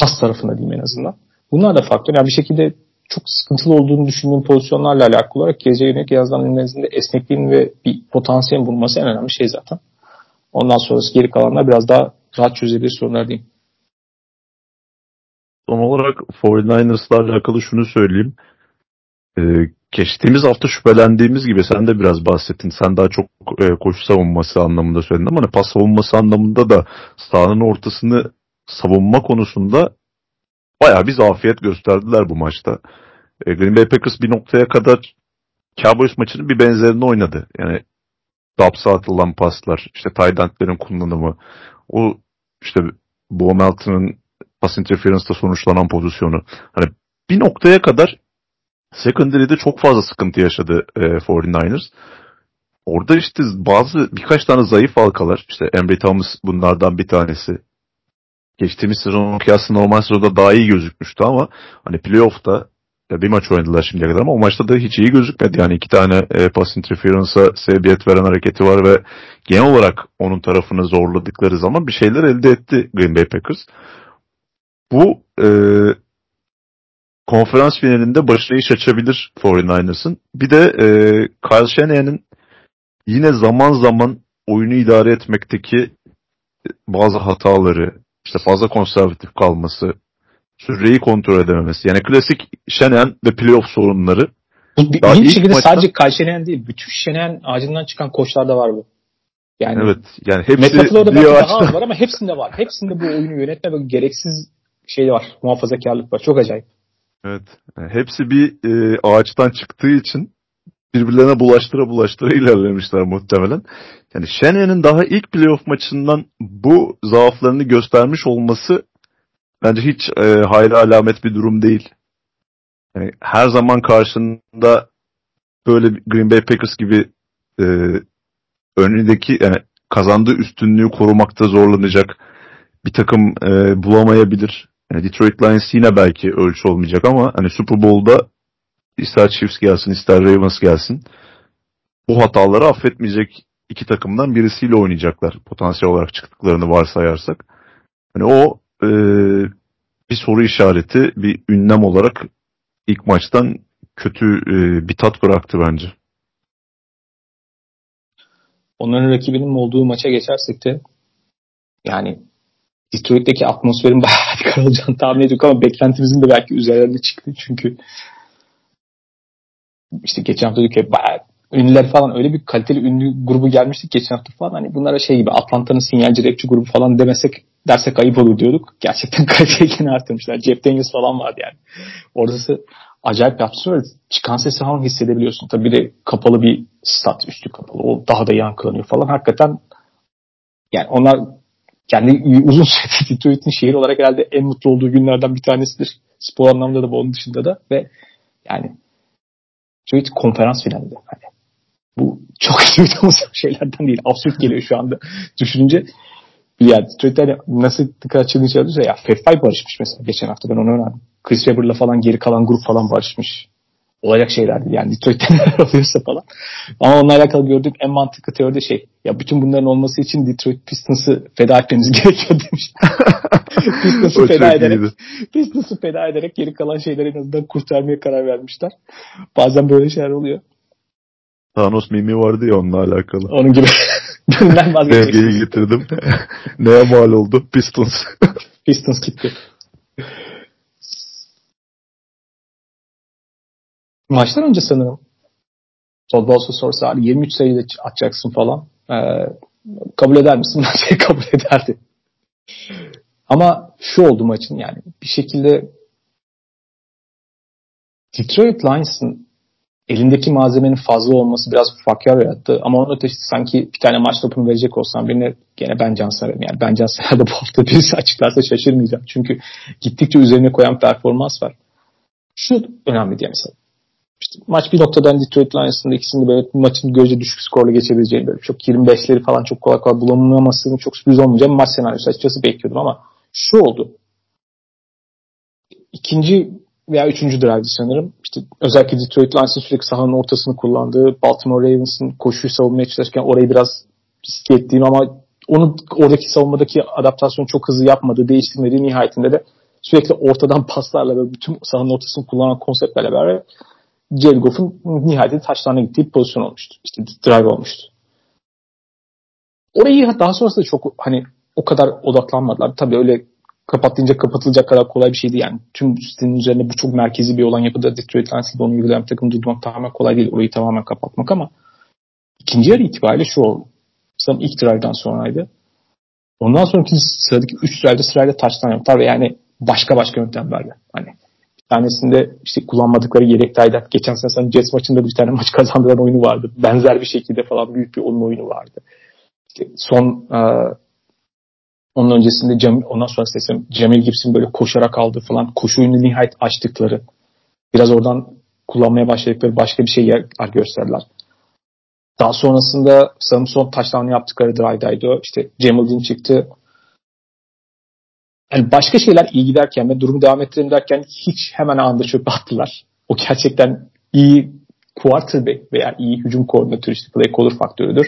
Pas tarafında diyeyim en azından. Bunlar da faktör. Yani bir şekilde çok sıkıntılı olduğunu düşündüğüm pozisyonlarla alakalı olarak geleceğe yönelik en azından esnekliğin ve bir potansiyelin bulunması en önemli şey zaten. Ondan sonrası geri kalanlar biraz daha rahat çözebilir sorunlar diyeyim. Son olarak 49ers'la alakalı şunu söyleyeyim. Ee, geçtiğimiz hafta şüphelendiğimiz gibi sen de biraz bahsettin. Sen daha çok e, koşu savunması anlamında söyledin ama hani pas savunması anlamında da sahanın ortasını savunma konusunda bayağı bir zafiyet gösterdiler bu maçta. E, Green Bay Packers bir noktaya kadar Cowboys maçının bir benzerini oynadı. Yani Daps'a atılan paslar, işte tight kullanımı, o işte Bo Melton'ın pass interference'da sonuçlanan pozisyonu. Hani bir noktaya kadar secondary'de çok fazla sıkıntı yaşadı e, 49ers. Orada işte bazı birkaç tane zayıf halkalar, işte Embry Thomas bunlardan bir tanesi. Geçtiğimiz sezon kıyasla normal sezonda daha iyi gözükmüştü ama hani playoff'ta bir maç oynadılar şimdiye kadar ama o maçta da hiç iyi gözükmedi. Yani iki tane e, pass interference'a sebebiyet veren hareketi var ve genel olarak onun tarafını zorladıkları zaman bir şeyler elde etti Green Bay Packers. Bu e, konferans finalinde başına iş açabilir 49ers'ın. Bir de e, Kyle Shanahan'ın yine zaman zaman oyunu idare etmekteki bazı hataları, işte fazla konservatif kalması, süreyi kontrol edememesi. Yani klasik Şenen ve playoff sorunları. Bu bir, bir şekilde maçta... sadece Kyle Şenen değil. Bütün Şenen ağacından çıkan koçlarda var bu. Yani evet. Yani hepsi Metaflor'da belki daha az var ama hepsinde var. Hepsinde bu oyunu yönetme ve gereksiz şey var. Muhafazakarlık var. Çok acayip. Evet. Hepsi bir e, ağaçtan çıktığı için birbirlerine bulaştıra bulaştıra ilerlemişler muhtemelen. Yani Shanahan'ın daha ilk playoff maçından bu zaaflarını göstermiş olması bence hiç e, hayra alamet bir durum değil. Yani her zaman karşında böyle Green Bay Packers gibi e, önündeki yani kazandığı üstünlüğü korumakta zorlanacak bir takım e, bulamayabilir. Yani Detroit Lions yine belki ölçü olmayacak ama hani Super Bowl'da ister Chiefs gelsin ister Ravens gelsin bu hataları affetmeyecek iki takımdan birisiyle oynayacaklar potansiyel olarak çıktıklarını varsayarsak. Hani o e, bir soru işareti, bir ünlem olarak ilk maçtan kötü e, bir tat bıraktı bence. Onların rakibinin olduğu maça geçersek de yani Detroit'teki atmosferin bayağı olacağını tahmin ediyorduk ama beklentimizin de belki üzerlerine çıktı. Çünkü işte geçen hafta dedik bayağı ünlüler falan öyle bir kaliteli ünlü grubu gelmiştik geçen hafta falan. Hani bunlara şey gibi Atlanta'nın sinyalci rapçi grubu falan demesek dersek ayıp olur diyorduk. Gerçekten kaliteyi gene arttırmışlar. Jeff Daniels falan vardı yani. Orası acayip bir atmosfer. Çıkan sesi falan hissedebiliyorsun. Tabii bir de kapalı bir stat üstü kapalı. O daha da yankılanıyor falan. Hakikaten yani onlar kendi uzun süredir Detroit'in şehir olarak herhalde en mutlu olduğu günlerden bir tanesidir. Spor anlamda da bu onun dışında da ve yani Detroit konferans finalinde. Hani bu çok duyduğumuz şeylerden değil. Absürt geliyor şu anda düşününce. Yani Detroit'te nasıl dikkat çılgın şey ya F5 barışmış mesela geçen hafta ben onu öğrendim. Chris Webber'la falan geri kalan grup falan barışmış. Olacak şeyler değil yani Detroit'te neler oluyorsa falan. Ama onunla alakalı gördüğüm en mantıklı teori de şey. Ya bütün bunların olması için Detroit Pistons'ı feda etmeniz gerekiyor demiş. Pistons'ı feda ederek Pistons'ı feda ederek geri kalan şeyleri en azından kurtarmaya karar vermişler. Bazen böyle şeyler oluyor. Thanos mimi vardı ya onunla alakalı. Onun gibi. Ben vazgeçtim. getirdim. Neye mal oldu? Pistons. Pistons gitti. Maçtan önce sanırım Todd Bowles'a sorsa 23 sayıda atacaksın falan. Ee, kabul eder misin? Bence kabul ederdi. Ama şu oldu maçın yani bir şekilde Detroit Lions'ın elindeki malzemenin fazla olması biraz fark yarattı. Ama onun ötesi sanki bir tane maç topunu verecek olsam birine gene ben Can Sarar'ım. Yani ben Can Sarar'da bu hafta birisi açıklarsa şaşırmayacağım. Çünkü gittikçe üzerine koyan performans var. Şu önemli diye mesela. İşte maç bir noktadan Detroit Lions'ın ikisini böyle maçın görece düşük skorla geçebileceğini böyle çok 25'leri falan çok kolay kolay bulamamasının çok sürpriz olmayacağını maç senaryosu açıkçası bekliyordum ama şu oldu. İkinci veya üçüncü drive'di sanırım. İşte özellikle Detroit Lions'ın sürekli sahanın ortasını kullandığı, Baltimore Ravens'ın koşuyu savunmaya çalışırken orayı biraz riske ettiğim ama onun oradaki savunmadaki adaptasyonu çok hızlı yapmadığı, değiştirmediği nihayetinde de sürekli ortadan paslarla ve bütün sahanın ortasını kullanan konseptlerle beraber Jared Goff'un nihayetinde taşlarına gittiği pozisyon olmuştu. İşte drive olmuştu. orayı daha sonrasında çok hani o kadar odaklanmadılar. Tabii öyle kapatınca kapatılacak kadar kolay bir şeydi yani. Tüm sitenin üzerine bu çok merkezi bir olan yapıda Detroit Lions'ı onu uygulayan bir takım durdurmak tamamen kolay değil. Orayı tamamen kapatmak ama ikinci yarı itibariyle şu oldu. Sanırım ilk drive'dan sonraydı. Ondan sonraki sıradaki 3 drive'da sırayla taştan yaptılar ve yani başka başka yöntemlerle. Hani tanesinde işte kullanmadıkları yedek taydat. Geçen sene sanırım Jets maçında bir tane maç kazandıran oyunu vardı. Benzer bir şekilde falan büyük bir onun oyunu vardı. İşte son e, onun öncesinde Cem, ondan sonra sesim Cemil Gibson böyle koşarak aldı falan. Koşu oyunu nihayet açtıkları. Biraz oradan kullanmaya başladıkları başka bir şey yer gösterdiler. Daha sonrasında sanırım son taştan yaptıkları drive'daydı. İşte Jamaldin çıktı. Yani başka şeyler iyi giderken ve durumu devam ettirelim derken hiç hemen anında çöpe attılar. O gerçekten iyi quarterback veya iyi hücum koordinatörü işte play caller faktörüdür.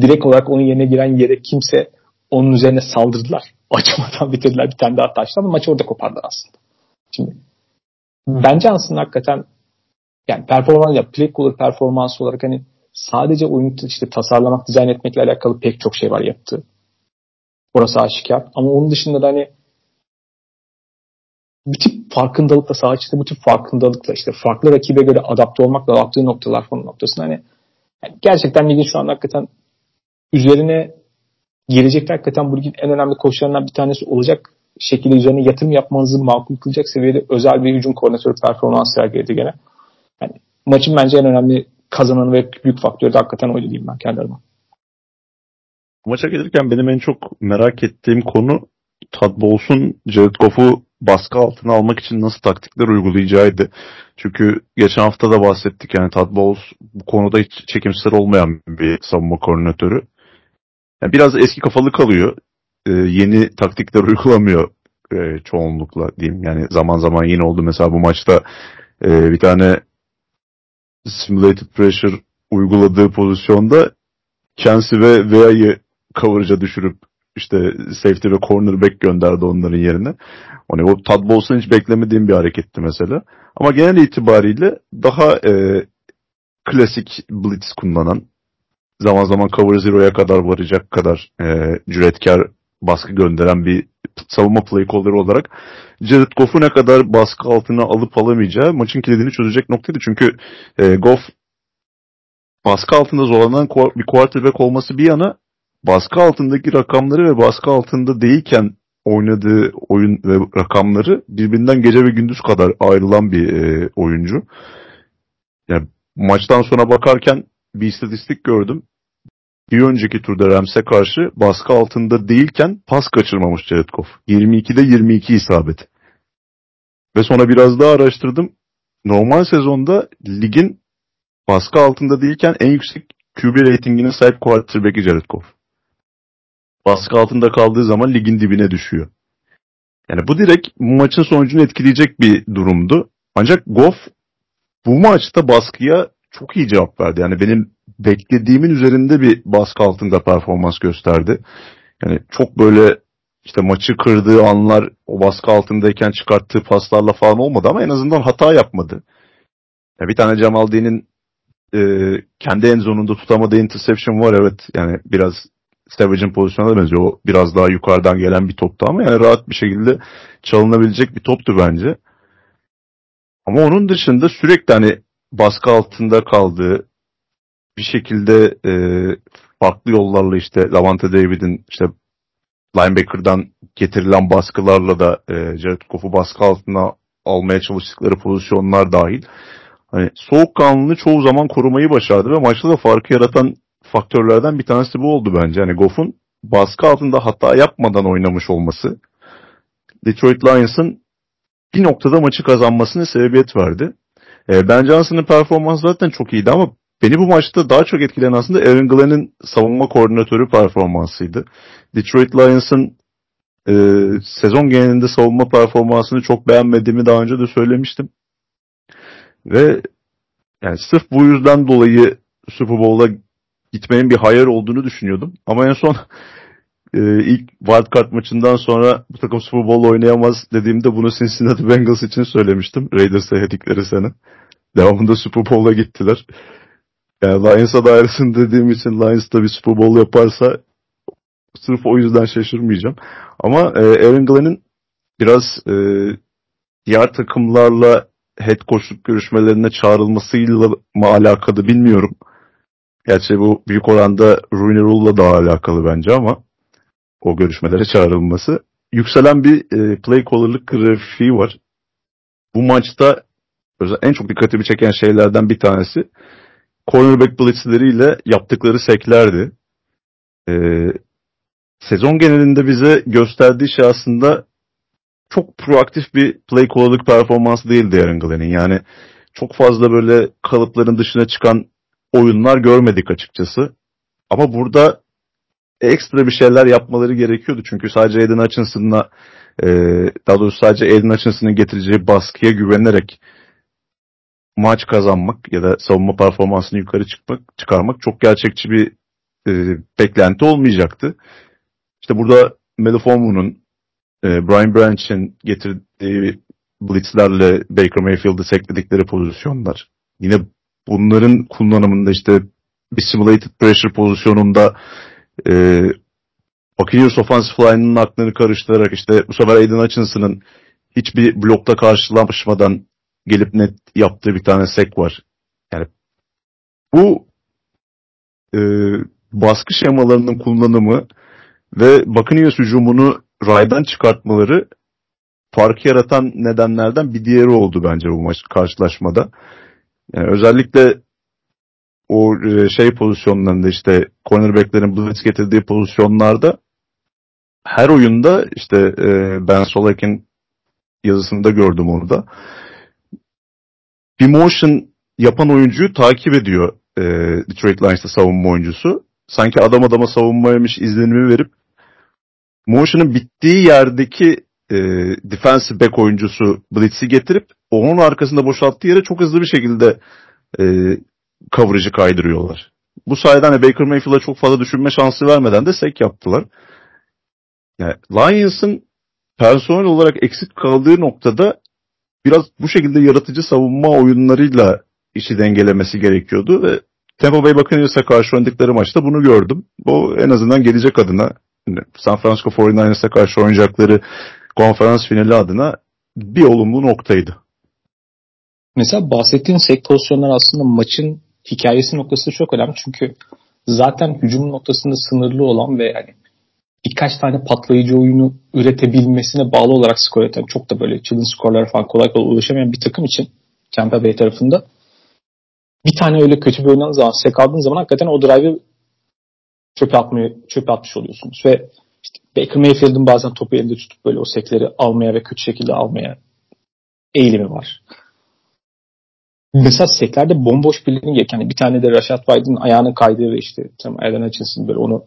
Direkt olarak onun yerine giren yere kimse onun üzerine saldırdılar. Açmadan bitirdiler bir tane daha taştan. Maçı orada kopardılar aslında. Şimdi bence aslında hakikaten yani performans ya play caller performansı olarak hani sadece oyunu işte tasarlamak, dizayn etmekle alakalı pek çok şey var yaptı. Orası aşikar. Ama onun dışında da hani farkındalıkla saha içinde bu tip farkındalıkla işte farklı rakibe göre adapte olmakla yaptığı noktalar falan noktasında hani yani gerçekten ligin şu an hakikaten üzerine gelecekte hakikaten bu ligin en önemli koşullarından bir tanesi olacak şekilde üzerine yatırım yapmanızı makul kılacak seviyede özel bir hücum koordinatörü performans sergiledi gene. Yani maçın bence en önemli kazananı ve büyük faktörü de hakikaten oydu diyeyim ben kendi adıma. Maça gelirken benim en çok merak ettiğim konu Todd Bowles'un Jared Goff'u baskı altına almak için nasıl taktikler uygulayacağıydı. Çünkü geçen hafta da bahsettik yani Todd Bowles bu konuda hiç çekimsel olmayan bir savunma koordinatörü. Yani biraz eski kafalı kalıyor. Ee, yeni taktikler uygulamıyor e, çoğunlukla diyeyim. Yani zaman zaman yine oldu. Mesela bu maçta e, bir tane simulated pressure uyguladığı pozisyonda Kensi ve Vea'yı coverage'a düşürüp işte safety ve cornerback gönderdi onların yerine. Hani o Todd Bowles'un hiç beklemediğim bir hareketti mesela. Ama genel itibariyle daha e, klasik blitz kullanan, zaman zaman cover zero'ya kadar varacak kadar e, cüretkar baskı gönderen bir savunma play caller olarak Jared Goff'u ne kadar baskı altına alıp alamayacağı maçın kilidini çözecek noktaydı. Çünkü e, Goff baskı altında zorlanan bir quarterback olması bir yana baskı altındaki rakamları ve baskı altında değilken oynadığı oyun ve rakamları birbirinden gece ve gündüz kadar ayrılan bir e, oyuncu. Yani maçtan sonra bakarken bir istatistik gördüm. Bir önceki turda Rams'e karşı baskı altında değilken pas kaçırmamış Goff. 22'de 22 isabet. Ve sonra biraz daha araştırdım. Normal sezonda ligin baskı altında değilken en yüksek QB ratingine sahip quarterback'i Jared Goff baskı altında kaldığı zaman ligin dibine düşüyor. Yani bu direkt maçın sonucunu etkileyecek bir durumdu. Ancak Goff bu maçta baskıya çok iyi cevap verdi. Yani benim beklediğimin üzerinde bir baskı altında performans gösterdi. Yani çok böyle işte maçı kırdığı anlar o baskı altındayken çıkarttığı paslarla falan olmadı ama en azından hata yapmadı. Yani bir tane Cemal D'nin e, kendi en zonunda tutamadığı interception var evet. Yani biraz Savage'in pozisyonuna benziyor. O biraz daha yukarıdan gelen bir toptu ama yani rahat bir şekilde çalınabilecek bir toptu bence. Ama onun dışında sürekli hani baskı altında kaldığı bir şekilde e, farklı yollarla işte Lavante David'in işte linebacker'dan getirilen baskılarla da e, Jared Goff'u baskı altına almaya çalıştıkları pozisyonlar dahil. Hani soğukkanlılığı çoğu zaman korumayı başardı ve maçta da farkı yaratan faktörlerden bir tanesi bu oldu bence. Hani Goff'un baskı altında hata yapmadan oynamış olması Detroit Lions'ın bir noktada maçı kazanmasına sebebiyet verdi. E, ben Johnson'ın performansı zaten çok iyiydi ama beni bu maçta daha çok etkileyen aslında Aaron Glenn'in savunma koordinatörü performansıydı. Detroit Lions'ın e, sezon genelinde savunma performansını çok beğenmediğimi daha önce de söylemiştim. Ve yani sırf bu yüzden dolayı Super Bowl'a gitmenin bir hayal olduğunu düşünüyordum. Ama en son e, ilk wildcard maçından sonra bu takım Super Bowl oynayamaz dediğimde bunu Cincinnati Bengals için söylemiştim. Raiders'a yedikleri sene. Devamında Super Bowl'a gittiler. Yani Lions'a dairesini dediğim için Lions da bir Super Bowl yaparsa sırf o yüzden şaşırmayacağım. Ama e, Aaron Glenn'in biraz e, diğer takımlarla head coachluk görüşmelerine çağrılmasıyla mı alakalı bilmiyorum. Gerçi bu büyük oranda Rooney Rule'la da alakalı bence ama o görüşmelere çağrılması. Yükselen bir e, play caller'lık grafiği var. Bu maçta en çok dikkatimi çeken şeylerden bir tanesi cornerback blitzleriyle yaptıkları seklerdi. Ee, sezon genelinde bize gösterdiği şey aslında çok proaktif bir play caller'lık performans değildi Aaron Glenn'in. Yani çok fazla böyle kalıpların dışına çıkan oyunlar görmedik açıkçası. Ama burada ekstra bir şeyler yapmaları gerekiyordu. Çünkü sadece Aiden Hutchinson'la e, daha doğrusu sadece Aiden Hutchinson'ın getireceği baskıya güvenerek maç kazanmak ya da savunma performansını yukarı çıkmak, çıkarmak çok gerçekçi bir e, beklenti olmayacaktı. İşte burada Melifonvu'nun e, Brian Branch'in getirdiği blitzlerle Baker Mayfield'ı sekledikleri pozisyonlar. Yine bunların kullanımında işte bir simulated pressure pozisyonunda e, Buccaneers offensive line'ın aklını karıştırarak işte bu sefer Aiden Hutchinson'ın hiçbir blokta karşılaşmadan gelip net yaptığı bir tane sek var. Yani bu e, baskı şemalarının kullanımı ve Buccaneers hücumunu raydan çıkartmaları farkı yaratan nedenlerden bir diğeri oldu bence bu maç karşılaşmada. Yani özellikle o e, şey pozisyonlarında işte cornerbacklerin blitz getirdiği pozisyonlarda her oyunda işte e, Ben Solak'in yazısında gördüm onu da. Bir motion yapan oyuncuyu takip ediyor e, Detroit Lions'ta savunma oyuncusu. Sanki adam adama savunmaymış izlenimi verip motion'ın bittiği yerdeki e, defensive back oyuncusu Blitz'i getirip onun arkasında boşalttığı yere çok hızlı bir şekilde e, coverage'ı kaydırıyorlar. Bu sayede hani Baker Mayfield'a çok fazla düşünme şansı vermeden de sek yaptılar. Yani Lions'ın personel olarak eksik kaldığı noktada biraz bu şekilde yaratıcı savunma oyunlarıyla işi dengelemesi gerekiyordu ve Tampa Bay Buccaneers'a karşı oynadıkları maçta bunu gördüm. Bu en azından gelecek adına San Francisco 49ers'a karşı oynayacakları konferans finali adına bir olumlu noktaydı. Mesela bahsettiğin sek pozisyonlar aslında maçın hikayesi noktası çok önemli. Çünkü zaten hücum noktasında sınırlı olan ve yani birkaç tane patlayıcı oyunu üretebilmesine bağlı olarak skor eden çok da böyle çılgın skorlara falan kolay kolay ulaşamayan bir takım için Tampa Bay tarafında bir tane öyle kötü bir oynanan zaman sek aldığın zaman hakikaten o drive'ı çöpe atmayı çöpe atmış oluyorsunuz ve Baker Mayfield'ın bazen topu elinde tutup böyle o sekleri almaya ve kötü şekilde almaya eğilimi var. Mesela seklerde bomboş gerek. Yani bir tane de Rashad White'ın ayağını kaydığı ve işte tam Aaron Hutchinson böyle onu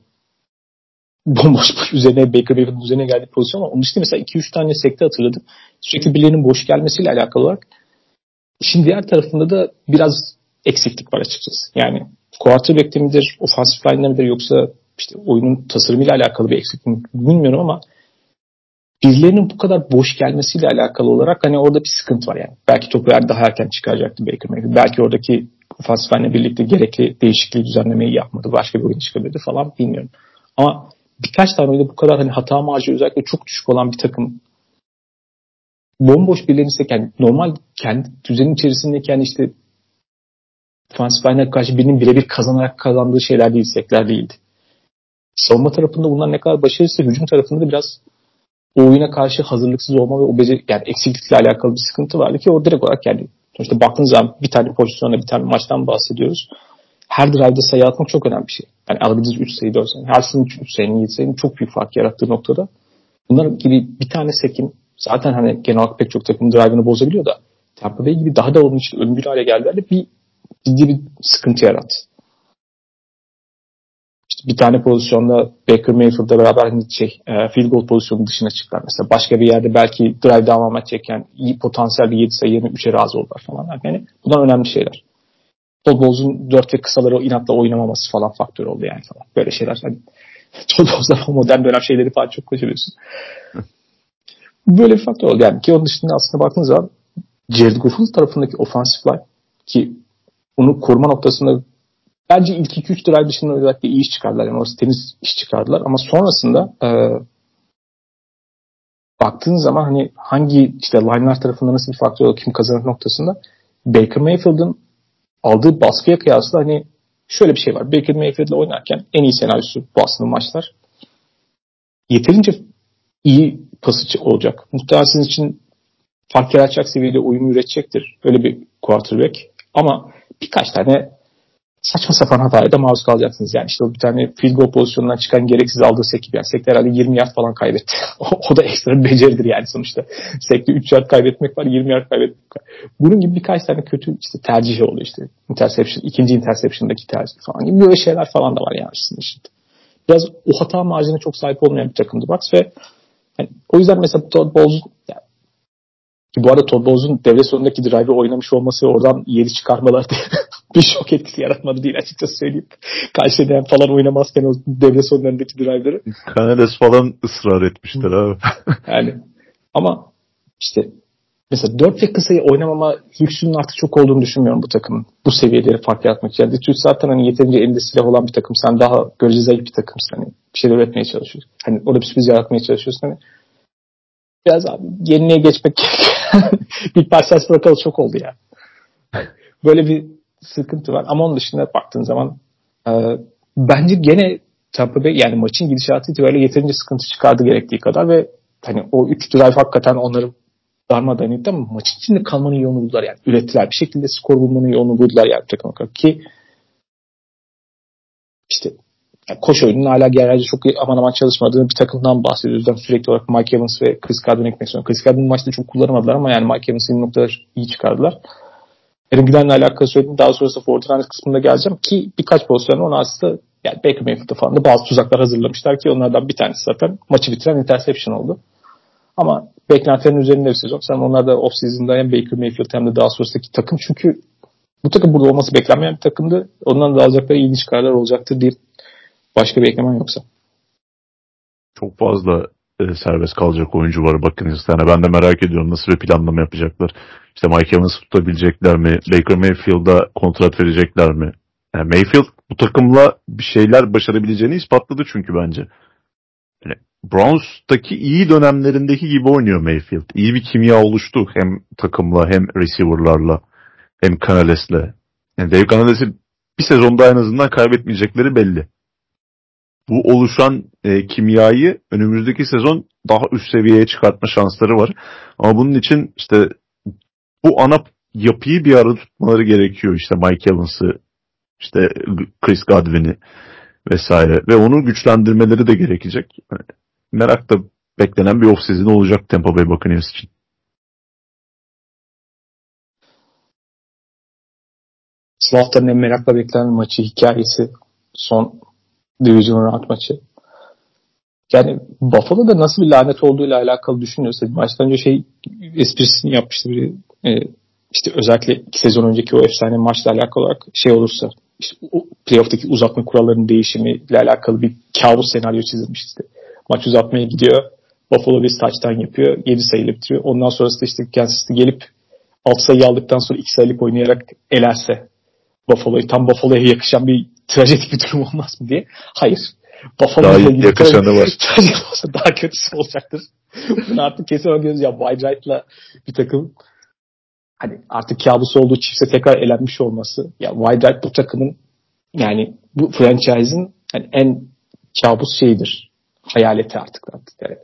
bomboş üzerine Baker Mayfield'ın üzerine geldiği pozisyon ama onun dışında mesela 2-3 tane sekte hatırladım. Sürekli birilerinin boş gelmesiyle alakalı olarak. Şimdi diğer tarafında da biraz eksiklik var açıkçası. Yani quarterback'te midir, offensive line'de midir yoksa işte oyunun tasarımıyla alakalı bir eksiklik bilmiyorum ama birilerinin bu kadar boş gelmesiyle alakalı olarak hani orada bir sıkıntı var yani. Belki topu daha erken çıkaracaktı Baker Mayfield. Belki oradaki line'le birlikte gerekli değişikliği düzenlemeyi yapmadı. Başka bir oyun çıkabilirdi falan bilmiyorum. Ama birkaç tane oyunda bu kadar hani hata marjı özellikle çok düşük olan bir takım bomboş birilerini yani normal kendi düzenin içerisindeki yani işte line'e karşı birinin birebir kazanarak kazandığı şeyler değil, sekler değildi. Savunma tarafında bunlar ne kadar başarılıysa hücum tarafında da biraz o oyuna karşı hazırlıksız olma ve o beceri, yani eksiklikle alakalı bir sıkıntı vardı ki o direkt olarak yani sonuçta baktığınız zaman bir tane pozisyonda bir tane maçtan bahsediyoruz. Her drive'da sayı atmak çok önemli bir şey. Yani alabildiğiniz 3 sayı 4 sayı. Her sınıf 3 sayının 7 sayının çok büyük fark yarattığı noktada. Bunlar gibi bir tane sekin zaten hani genel olarak pek çok takımın drive'ını bozabiliyor da Tampa Bay gibi daha da onun için ölümcül hale geldiler bir ciddi bir sıkıntı yarattı. Bir tane pozisyonda Baker Mayfield'la beraber hani şey, e, field goal pozisyonu dışına çıktılar. Mesela başka bir yerde belki drive devam edecekken iyi potansiyel bir 7 sayı yerine 3'e razı oldular falan. Yani bunlar önemli şeyler. Todd Bowles'un 4 ve kısaları inatla oynamaması falan faktör oldu yani falan. Böyle şeyler. Hani Todd Bowles'la modern dönem şeyleri falan çok kaçırıyorsun. Böyle bir faktör oldu yani. Ki onun dışında aslında baktığınız zaman Jared Goff'un tarafındaki offensive line ki onu koruma noktasında bence ilk 2-3 drive dışında özellikle iyi iş çıkardılar. Yani orası temiz iş çıkardılar. Ama sonrasında e, baktığın zaman hani hangi işte line'lar tarafından nasıl bir faktör kim kazanır noktasında Baker Mayfield'ın aldığı baskıya kıyasla hani şöyle bir şey var. Baker Mayfield'le oynarken en iyi senaryosu bu aslında maçlar. Yeterince iyi pasıcı olacak. Muhtemelen sizin için fark yaratacak seviyede uyum üretecektir. Öyle bir quarterback. Ama birkaç tane saçma sapan hataya da maruz kalacaksınız. Yani işte o bir tane field goal pozisyonundan çıkan gereksiz aldığı sek gibi. Yani sekte herhalde 20 yard falan kaybetti. o, da ekstra bir beceridir yani sonuçta. Sekte 3 yard kaybetmek var, 20 yard kaybetmek var. Bunun gibi birkaç tane kötü işte tercih oluyor işte. Interception, ikinci interception'daki tercih falan gibi böyle şeyler falan da var yani aslında işte. Biraz o hata marjine çok sahip olmayan bir takımdı Bucks ve yani o yüzden mesela Todd Bowles yani bu arada Todd Bowles'un devre sonundaki drive'ı oynamış olması oradan yeri çıkarmalar diye bir şok etkisi yaratmadı değil açıkçası söyleyeyim. Karşılayan falan oynamazken o devre sonlarındaki drive'ları. Kanades falan ısrar etmişler abi. yani ama işte mesela 4 ve kısayı oynamama lüksünün artık çok olduğunu düşünmüyorum bu takımın. Bu seviyeleri fark yaratmak için. Yani Detroit zaten hani yeterince elinde silah olan bir takım. Sen daha görece zayıf bir takımsın. Hani bir şeyler üretmeye çalışıyorsun. Hani orada bir sürpriz yaratmaya çalışıyorsun. Hani biraz abi yeniliğe geçmek bir Parsons bırakalı çok oldu ya. Böyle bir sıkıntı var. Ama onun dışında baktığın zaman e, bence gene Tampa Bay yani maçın gidişatı itibariyle yeterince sıkıntı çıkardı gerektiği kadar ve hani o 3 drive hakikaten onları darmadan etti ama maçın içinde kalmanın yolunu buldular yani. Ürettiler. Bir şekilde skor bulmanın yolunu buldular yani takım olarak. Ki işte yani koş oyunun hala genelde çok aman aman çalışmadığı bir takımdan bahsediyoruz. Yani sürekli olarak Mike Evans ve Chris Godwin ekmek zorunda. Chris Godwin maçta çok kullanamadılar ama yani Mike Evans'ın noktalar iyi çıkardılar. Aaron Glenn'le alakalı söyledim. Daha sonrasında Fortnite kısmında geleceğim ki birkaç pozisyonda ona aslında yani Baker Mayfield'da falan da bazı tuzaklar hazırlamışlar ki onlardan bir tanesi zaten maçı bitiren interception oldu. Ama beklentilerin üzerinde bir sezon. Sen onlar da off-season'da hem Baker Mayfield hem de daha sonrasındaki takım çünkü bu takım burada olması beklenmeyen bir takımdı. Ondan da alacakları ilginç kararlar olacaktır diye başka bir eklemen yoksa. Çok fazla e, serbest kalacak oyuncu var bakın yani ben de merak ediyorum nasıl bir planlama yapacaklar. İşte Mike Evans tutabilecekler mi? Baker Mayfield'a kontrat verecekler mi? Yani Mayfield bu takımla bir şeyler başarabileceğini ispatladı çünkü bence. Yani Browns'taki iyi dönemlerindeki gibi oynuyor Mayfield. İyi bir kimya oluştu hem takımla hem receiver'larla hem Canales'le. Yani Dave Canales'i bir sezonda en azından kaybetmeyecekleri belli. Bu oluşan e, kimyayı önümüzdeki sezon daha üst seviyeye çıkartma şansları var. Ama bunun için işte bu ana yapıyı bir arada tutmaları gerekiyor. İşte Mike Evans'ı, işte Chris Godwin'i vesaire ve onu güçlendirmeleri de gerekecek. Merakla beklenen bir off-season olacak Tampa Bay Buccaneers için. Slaughter'ın en merakla beklenen maçı hikayesi son Division Round maçı. Yani Buffalo'da nasıl bir lanet olduğuyla alakalı düşünüyorsa maçtan önce şey esprisini yapmıştı biri. E, işte özellikle iki sezon önceki o efsane maçla alakalı olarak şey olursa işte o playoff'taki uzatma kurallarının değişimiyle alakalı bir kabus senaryo çizilmişti. Maç uzatmaya gidiyor. Buffalo bir touchdown yapıyor. 7 sayıyla bitiriyor. Ondan sonrasında işte Kansas gelip 6 sayı aldıktan sonra 2 sayılık oynayarak elerse Buffalo'yu tam Buffalo'ya yakışan bir trajedik bir durum olmaz mı diye. Hayır. Buffalo'ya daha yakışanı var. Trajik olsa daha kötüsü olacaktır. Bunu artık kesin görüyoruz ya. Wide Right'la bir takım hani artık kabusu olduğu çifte tekrar elenmiş olması. Ya Wide Right bu takımın yani bu franchise'ın hani en kabus şeyidir. Hayaleti artık artık. Yani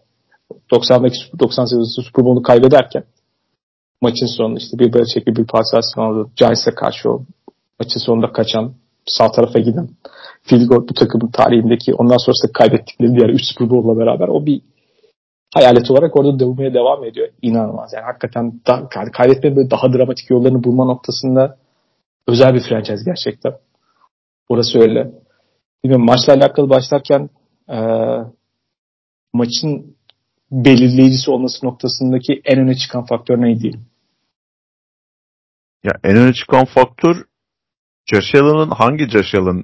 90'daki 98 Super Bowl'u kaybederken maçın sonunda işte bir Belichick bir Parsons oldu. Giants'e karşı o maçın sonunda kaçan sağ tarafa giden field goal bu takımın tarihindeki ondan sonrasında kaybettikleri diğer 3 Super Bowl'la beraber o bir hayalet olarak orada dövmeye devam ediyor. İnanılmaz. Yani hakikaten da, kaybetmenin böyle daha dramatik yollarını bulma noktasında özel bir franchise gerçekten. Orası öyle. Bilmiyorum maçla alakalı başlarken e, maçın belirleyicisi olması noktasındaki en öne çıkan faktör neydi? Ya en öne çıkan faktör Josh Allen'ın hangi Josh Allen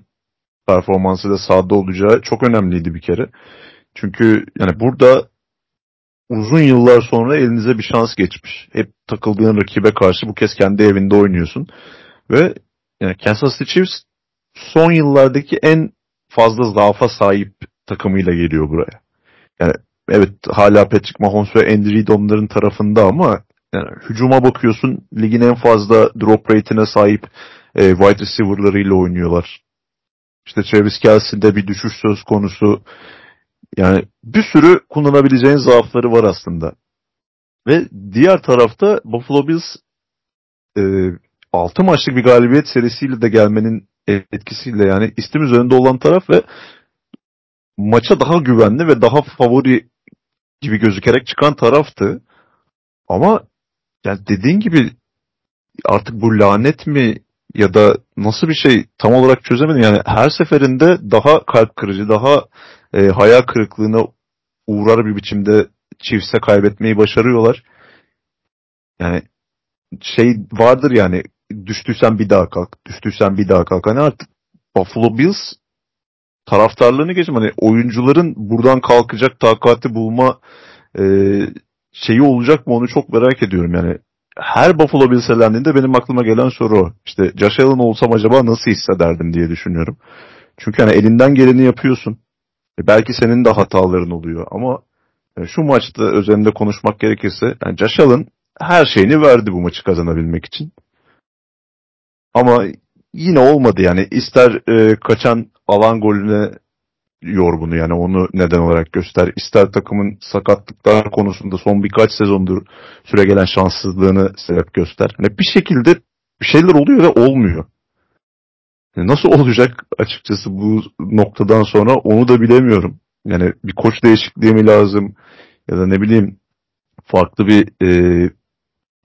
performansıyla sahada olacağı çok önemliydi bir kere. Çünkü yani burada uzun yıllar sonra elinize bir şans geçmiş. Hep takıldığın rakibe karşı bu kez kendi evinde oynuyorsun. Ve yani Kansas City Chiefs son yıllardaki en fazla zaafa sahip takımıyla geliyor buraya. Yani evet hala Patrick Mahomes ve Andy Reid onların tarafında ama yani hücuma bakıyorsun ligin en fazla drop rate'ine sahip e, wide receiver'larıyla oynuyorlar. İşte Travis Kelsey'de bir düşüş söz konusu. Yani bir sürü kullanabileceğin zaafları var aslında. Ve diğer tarafta Buffalo Bills e, 6 maçlık bir galibiyet serisiyle de gelmenin etkisiyle yani istim üzerinde olan taraf ve maça daha güvenli ve daha favori gibi gözükerek çıkan taraftı. Ama yani dediğin gibi artık bu lanet mi ya da nasıl bir şey tam olarak çözemedim. Yani her seferinde daha kalp kırıcı, daha e, hayal kırıklığına uğrar bir biçimde Chiefs'e kaybetmeyi başarıyorlar. Yani şey vardır yani düştüysen bir daha kalk, düştüysen bir daha kalk. Hani artık Buffalo Bills taraftarlarını geçim hani oyuncuların buradan kalkacak takati bulma e, şeyi olacak mı onu çok merak ediyorum yani. Her Buffalo Bills elendiğinde benim aklıma gelen soru o. İşte Josh Allen olsam acaba nasıl hissederdim diye düşünüyorum. Çünkü hani elinden geleni yapıyorsun. E belki senin de hataların oluyor ama yani şu maçta üzerinde konuşmak gerekirse yani Josh Allen her şeyini verdi bu maçı kazanabilmek için. Ama yine olmadı yani. ister e, kaçan alan golüne yor bunu yani onu neden olarak göster. İster takımın sakatlıklar konusunda son birkaç sezondur süre gelen şanssızlığını sebep göster. Yani bir şekilde bir şeyler oluyor ve olmuyor. Yani nasıl olacak açıkçası bu noktadan sonra onu da bilemiyorum. Yani bir koç değişikliği mi lazım ya da ne bileyim farklı bir e,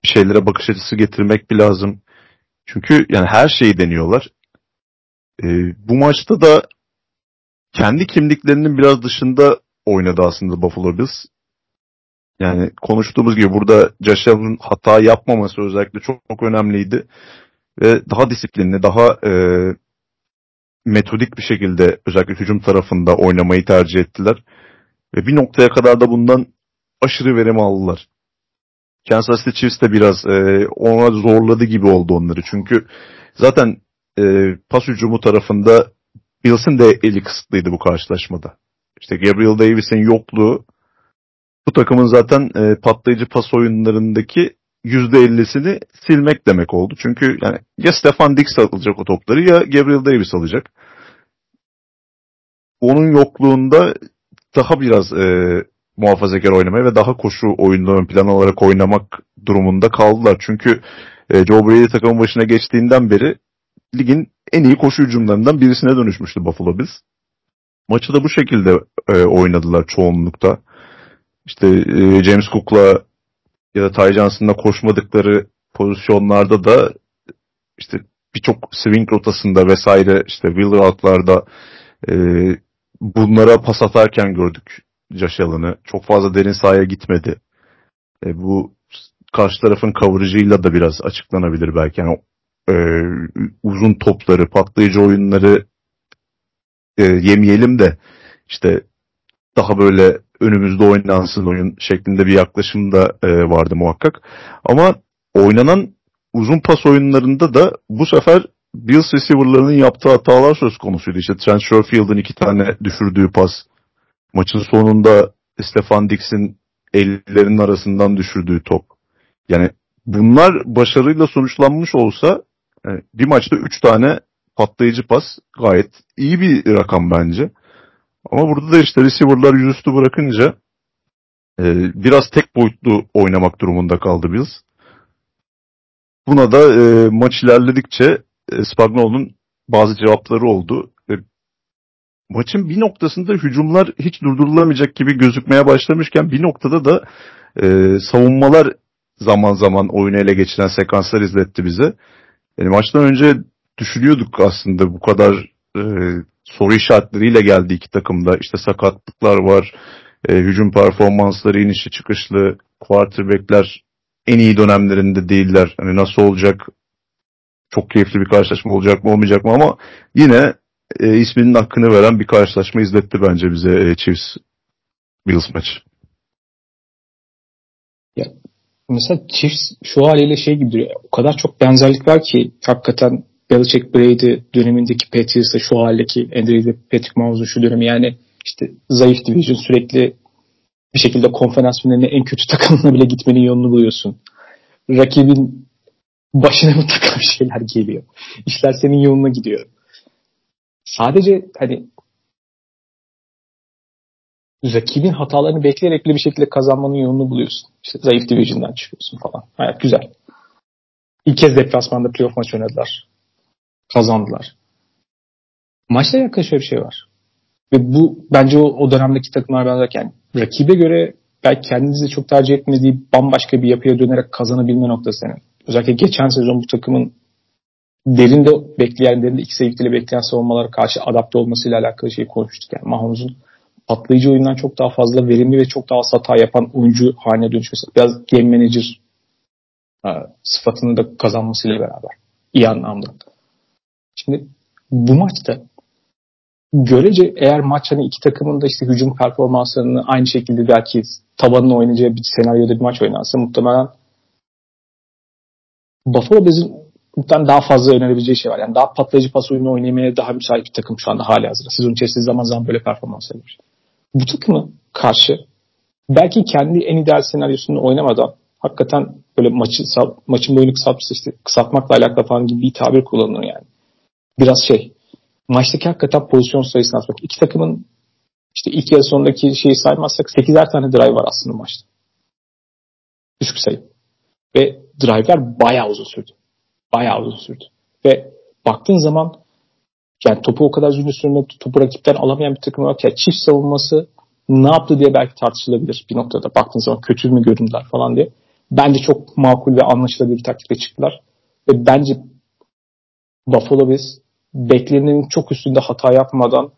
şeylere bakış açısı getirmek bir lazım. Çünkü yani her şeyi deniyorlar. E, bu maçta da kendi kimliklerinin biraz dışında oynadı aslında Buffalo Bills. Yani konuştuğumuz gibi burada Josh hata yapmaması özellikle çok, çok önemliydi. Ve daha disiplinli, daha e, metodik bir şekilde özellikle hücum tarafında oynamayı tercih ettiler. Ve bir noktaya kadar da bundan aşırı verim aldılar. Kansas City Chiefs de biraz e, ona zorladı gibi oldu onları. Çünkü zaten e, pas hücumu tarafında Bills'in de eli kısıtlıydı bu karşılaşmada. İşte Gabriel Davis'in yokluğu bu takımın zaten e, patlayıcı pas oyunlarındaki %50'sini silmek demek oldu. Çünkü yani ya Stefan Dix alacak o topları ya Gabriel Davis alacak. Onun yokluğunda daha biraz e, muhafazakar oynamaya ve daha koşu oyununu ön plan olarak oynamak durumunda kaldılar. Çünkü e, Joe Brady takımın başına geçtiğinden beri ligin en iyi koşu hücumlarından birisine dönüşmüştü Buffalo Bills. Maçı da bu şekilde e, oynadılar çoğunlukta. İşte e, James Cook'la ya da Ty Johnson'la koşmadıkları pozisyonlarda da işte birçok swing rotasında vesaire işte wheel route'larda e, bunlara pas atarken gördük Josh Allen'ı. Çok fazla derin sahaya gitmedi. E, bu karşı tarafın coverage'ıyla da biraz açıklanabilir belki. Yani e, uzun topları, patlayıcı oyunları e, yemeyelim de işte daha böyle önümüzde oynansın oyun şeklinde bir yaklaşım da e, vardı muhakkak. Ama oynanan uzun pas oyunlarında da bu sefer Bills receiver'larının yaptığı hatalar söz konusuydu. İşte Trent Sherfield'ın iki tane düşürdüğü pas. Maçın sonunda Stefan Dix'in ellerinin arasından düşürdüğü top. Yani bunlar başarıyla sonuçlanmış olsa yani bir maçta 3 tane patlayıcı pas gayet iyi bir rakam bence. Ama burada da işte receiver'lar yüzüstü bırakınca e, biraz tek boyutlu oynamak durumunda kaldı Bills. Buna da e, maç ilerledikçe e, Spagnuolo'nun bazı cevapları oldu. E, maçın bir noktasında hücumlar hiç durdurulamayacak gibi gözükmeye başlamışken bir noktada da e, savunmalar zaman zaman oyunu ele geçiren sekanslar izletti bize. Yani maçtan önce düşünüyorduk aslında bu kadar e, soru işaretleriyle geldi iki takımda. İşte sakatlıklar var, e, hücum performansları inişi çıkışlı, quarterbackler en iyi dönemlerinde değiller. Hani nasıl olacak, çok keyifli bir karşılaşma olacak mı olmayacak mı ama yine e, isminin hakkını veren bir karşılaşma izletti bence bize e, Chiefs Bills maçı. Mesela Chiefs şu haliyle şey gibi duruyor. O kadar çok benzerlik var ki hakikaten Belichick Brady dönemindeki Patriots'a şu haldeki Andrew Patrick Mahomes'un şu dönemi yani işte zayıf division sürekli bir şekilde konferans finaline en kötü takımına bile gitmenin yolunu buluyorsun. Rakibin başına mı takan şeyler geliyor. İşler senin yoluna gidiyor. Sadece hani rakibin hatalarını bekleyerek bir şekilde kazanmanın yolunu buluyorsun. İşte zayıf division'dan çıkıyorsun falan. Hayat güzel. İlk kez deplasmanda playoff maç oynadılar. Kazandılar. Maçla yakın şöyle bir şey var. Ve bu bence o, o dönemdeki takımlar biraz yani rakibe göre belki kendinizi çok tercih etmediği bambaşka bir yapıya dönerek kazanabilme noktası senin. Özellikle geçen sezon bu takımın derinde bekleyen, derinde iki sevgili bekleyen savunmalara karşı adapte olmasıyla alakalı şeyi konuştuk. Yani Mahomuz'un patlayıcı oyundan çok daha fazla verimli ve çok daha az hata yapan oyuncu haline dönüşmesi. Biraz game manager e, sıfatını da kazanmasıyla beraber. İyi anlamda. Şimdi bu maçta görece eğer maç hani iki takımın da işte hücum performanslarını aynı şekilde belki tabanını oynayacağı bir senaryoda bir maç oynansa muhtemelen Buffalo Bills'in muhtemelen daha fazla önerebileceği şey var. Yani daha patlayıcı pas oyunu oynamaya daha müsait bir takım şu anda hali hazırda. Sezon içerisinde zaman zaman böyle performans veriyor. Bu takımı karşı belki kendi en ideal senaryosunu oynamadan hakikaten böyle maçı maçın boyunu kısaltması işte kısaltmakla alakalı falan gibi bir tabir kullanılır yani. Biraz şey maçtaki hakikaten pozisyon sayısına atmak. İki takımın işte ilk yarı sonundaki şeyi saymazsak 8'er tane drive var aslında maçta. Düşük sayı. Ve drive'ler bayağı uzun sürdü. Bayağı uzun sürdü. Ve baktığın zaman yani topu o kadar uzun sürme topu rakipten alamayan bir takım olarak yani çift savunması ne yaptı diye belki tartışılabilir bir noktada. Baktığın zaman kötü mü göründüler falan diye. Bence çok makul ve anlaşılabilir bir taktikle çıktılar. Ve bence Buffalo Bills beklenenin çok üstünde hata yapmadan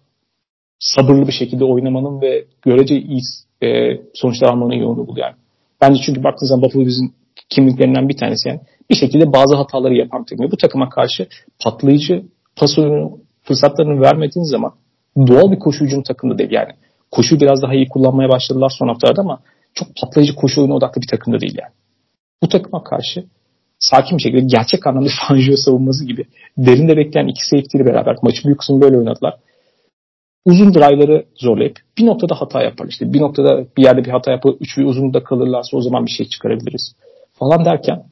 sabırlı bir şekilde oynamanın ve görece iyi e, sonuçlar almanın yolunu buluyor. Yani. Bence çünkü baktığınız zaman Buffalo bizim kimliklerinden bir tanesi yani bir şekilde bazı hataları yapan takım. Bu takıma karşı patlayıcı pas oyunu fırsatlarını vermediğiniz zaman doğal bir koşu hücum takımda değil yani. Koşu biraz daha iyi kullanmaya başladılar son haftalarda ama çok patlayıcı koşu oyunu odaklı bir takımda değil yani. Bu takıma karşı sakin bir şekilde gerçek anlamda Fangio savunması gibi derinde bekleyen iki safety ile beraber maçı büyük kısmını böyle oynadılar. Uzun drive'ları zorlayıp bir noktada hata yapar. İşte bir noktada bir yerde bir hata yapıp üç bir uzunda kalırlarsa o zaman bir şey çıkarabiliriz falan derken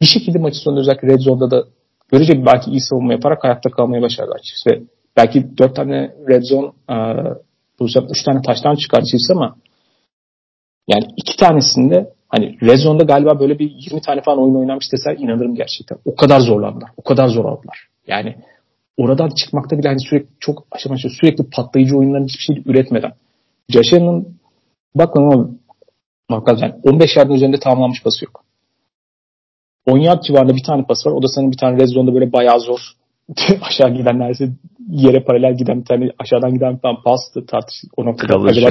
bir şekilde maçı sonunda özellikle Red Zone'da da bir belki iyi savunma yaparak hayatta kalmaya başardılar Chiefs ve belki dört tane Red Zone e, pozisyonda üç tane taştan çıkardı Chiefs ama yani iki tanesinde Hani Rezon'da galiba böyle bir 20 tane falan oyun oynamış deser inanırım gerçekten. O kadar zorlandılar. O kadar zor aldılar. Yani oradan çıkmakta bile hani sürekli çok aşama aşama sürekli patlayıcı oyunların hiçbir şey üretmeden. Josh Allen'ın bakın ama bakalım yani 15 yardın üzerinde tamamlanmış pası yok. 10 yard civarında bir tane pas var. O da senin bir tane red zone'da böyle bayağı zor. aşağı giden neredeyse yere paralel giden bir tane aşağıdan giden bir tane pastı tartış o noktada. Acaba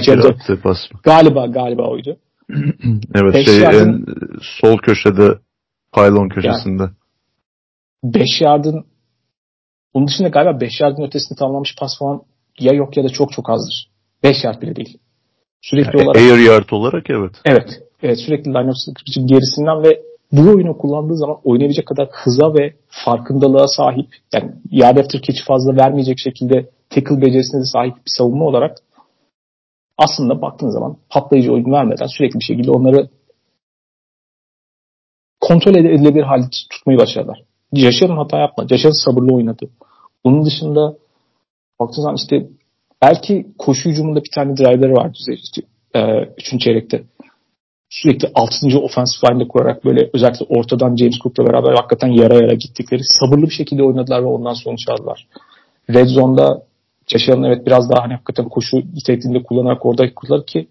pas mı? Galiba galiba oydu. evet Beş şey yardın, en sol köşede pylon köşesinde. 5 yani, yardın bunun dışında galiba 5 yardın ötesinde tamamlamış pas falan ya yok ya da çok çok azdır. 5 yard bile değil. Sürekli yani olarak. Air yard olarak evet. Evet. Evet sürekli line of gerisinden ve bu oyunu kullandığı zaman oynayabilecek kadar hıza ve farkındalığa sahip yani yard after catch fazla vermeyecek şekilde tackle becerisine de sahip bir savunma olarak aslında baktığın zaman patlayıcı oyun vermeden sürekli bir şekilde onları kontrol edilebilir halde tutmayı başardılar. Yaşar'ın hata yapmadı. Yaşar sabırlı oynadı. Bunun dışında baktığın zaman işte belki koşu hücumunda bir tane driver'ı vardı işte, e, üçüncü çeyrekte. Sürekli altıncı offensive line'de kurarak böyle özellikle ortadan James Cook'la beraber hakikaten yara yara gittikleri sabırlı bir şekilde oynadılar ve ondan sonuç aldılar. Red Zone'da Caşar'ın evet biraz daha hani hakikaten koşu nitelikinde kullanarak orada kullanır ki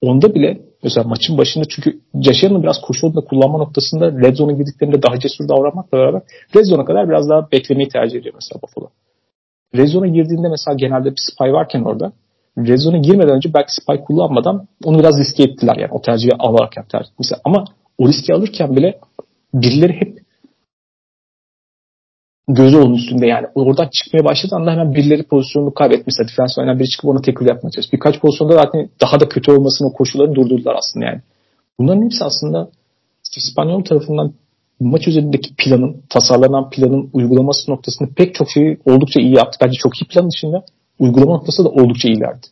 onda bile mesela maçın başında çünkü Caşar'ın biraz koşu da kullanma noktasında red zone'a girdiklerinde daha cesur davranmakla beraber red zone'a kadar biraz daha beklemeyi tercih ediyor mesela Buffalo. Red zone'a girdiğinde mesela genelde bir spy varken orada red girmeden önce belki spy kullanmadan onu biraz riske ettiler yani o tercihi alarak yaptılar. Mesela ama o riski alırken bile birileri hep gözü onun üstünde yani. Oradan çıkmaya başladığı anda hemen birileri pozisyonunu kaybetmişse defans oynayan biri çıkıp ona tackle yapmaya çalışıyor. Birkaç pozisyonda zaten daha da kötü olmasını o koşulları durdurdular aslında yani. Bunların hepsi aslında İspanyol tarafından maç üzerindeki planın, tasarlanan planın uygulaması noktasında pek çok şeyi oldukça iyi yaptı. Bence çok iyi plan dışında uygulama noktası da oldukça iyilerdi.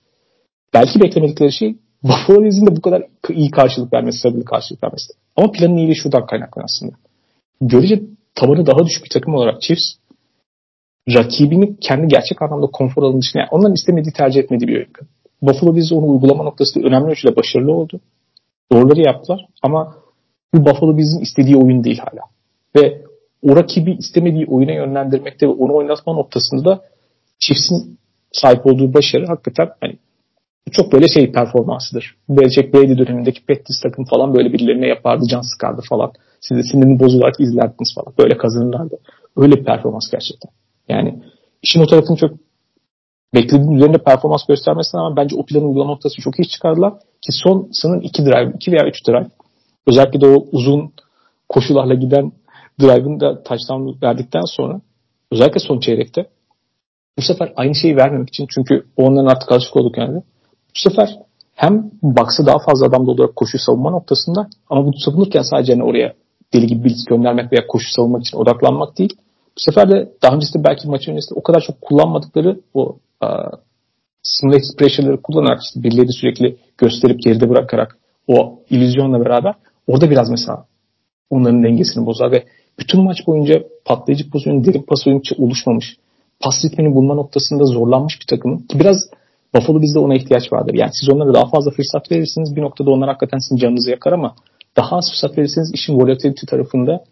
Belki beklemedikleri şey Buffalo Bills'in de bu kadar iyi karşılık vermesi, stabil karşılık vermesi. Ama planın iyiliği şuradan kaynaklı aslında. Görece tabanı daha düşük bir takım olarak Chiefs rakibini kendi gerçek anlamda konfor alanı dışında yani onların istemediği tercih etmediği bir oyun. Buffalo Bills onu uygulama noktasında önemli ölçüde başarılı oldu. Doğruları yaptılar ama bu Buffalo Bills'in istediği oyun değil hala. Ve o rakibi istemediği oyuna yönlendirmekte ve onu oynatma noktasında da Chiefs'in sahip olduğu başarı hakikaten hani çok böyle şey performansıdır. Belichick Brady dönemindeki Pettis takım falan böyle birilerine yapardı, can sıkardı falan. Siz de sinirini bozularak izlerdiniz falan. Böyle kazanırlardı. Öyle bir performans gerçekten. Yani işin o tarafını çok beklediğim üzerinde performans göstermesine ama bence o planı uygulama noktası çok iyi çıkardılar. Ki son sanırım iki drive, iki veya üç drive. Özellikle de o uzun koşularla giden drive'ın da touchdown verdikten sonra özellikle son çeyrekte bu sefer aynı şeyi vermemek için çünkü onların artık alışık olduk yani. Bu sefer hem baksa daha fazla adam olarak koşu savunma noktasında ama bu savunurken sadece hani oraya deli gibi blitz göndermek veya koşu savunmak için odaklanmak değil. Bu sefer de daha öncesinde belki maçın öncesinde o kadar çok kullanmadıkları o uh, simulated pressure'ları kullanarak işte birileri sürekli gösterip geride bırakarak o illüzyonla beraber orada biraz mesela onların dengesini bozar ve bütün maç boyunca patlayıcı pozisyon, derin pas oyunu oluşmamış. Pas ritmini bulma noktasında zorlanmış bir takım. Ki biraz Buffalo bizde ona ihtiyaç vardır. Yani siz onlara daha fazla fırsat verirsiniz bir noktada onlar hakikaten sizin canınızı yakar ama daha az fırsat verirseniz işin volatility tarafında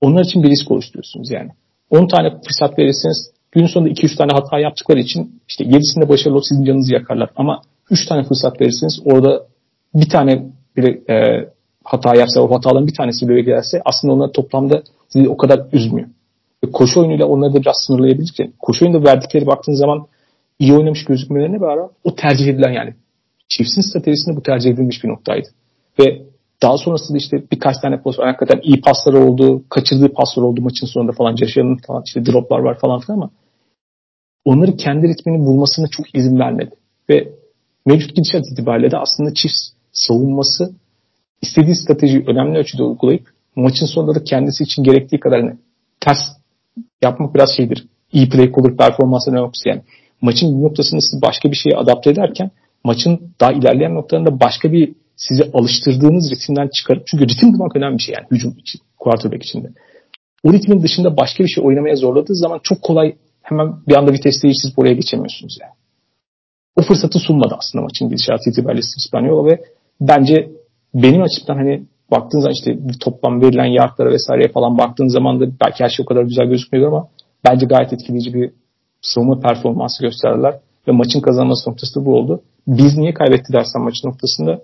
onlar için bir risk oluşturuyorsunuz yani. 10 tane fırsat verirseniz gün sonunda 2-3 tane hata yaptıkları için işte 7'sinde başarılı sizin canınızı yakarlar. Ama 3 tane fırsat verirseniz orada bir tane bir e, hata yapsa o hataların bir tanesi böyle gelse aslında onlar toplamda sizi o kadar üzmüyor. Ve koşu oyunuyla onları da biraz sınırlayabilirken koşu oyunda verdikleri baktığınız zaman iyi oynamış gözükmelerine beraber o tercih edilen yani çiftsin stratejisinde bu tercih edilmiş bir noktaydı. Ve daha sonrasında işte birkaç tane pozisyon hakikaten iyi pasları oldu, kaçırdığı paslar oldu maçın sonunda falan. Josh falan işte droplar var falan filan ama onları kendi ritmini bulmasına çok izin vermedi. Ve mevcut gidişat itibariyle de aslında çift savunması istediği stratejiyi önemli ölçüde uygulayıp maçın sonunda da kendisi için gerektiği kadar hani ters yapmak biraz şeydir. İyi play caller performansı ne yoksa yani. Maçın bir noktasını siz başka bir şeye adapte ederken maçın daha ilerleyen noktalarında başka bir sizi alıştırdığınız ritimden çıkarıp çünkü ritim bulmak önemli bir şey yani hücum için, quarterback içinde. O ritmin dışında başka bir şey oynamaya zorladığı zaman çok kolay hemen bir anda vites değiştirip oraya geçemiyorsunuz yani. O fırsatı sunmadı aslında maçın gidişatı itibariyle İspanyol ve bence benim açımdan hani baktığın zaman işte toplam verilen yardlara vesaireye falan baktığın zaman da belki her şey o kadar güzel gözükmüyor ama bence gayet etkileyici bir savunma performansı gösterdiler ve maçın kazanması noktası da bu oldu. Biz niye kaybetti dersen maçın noktasında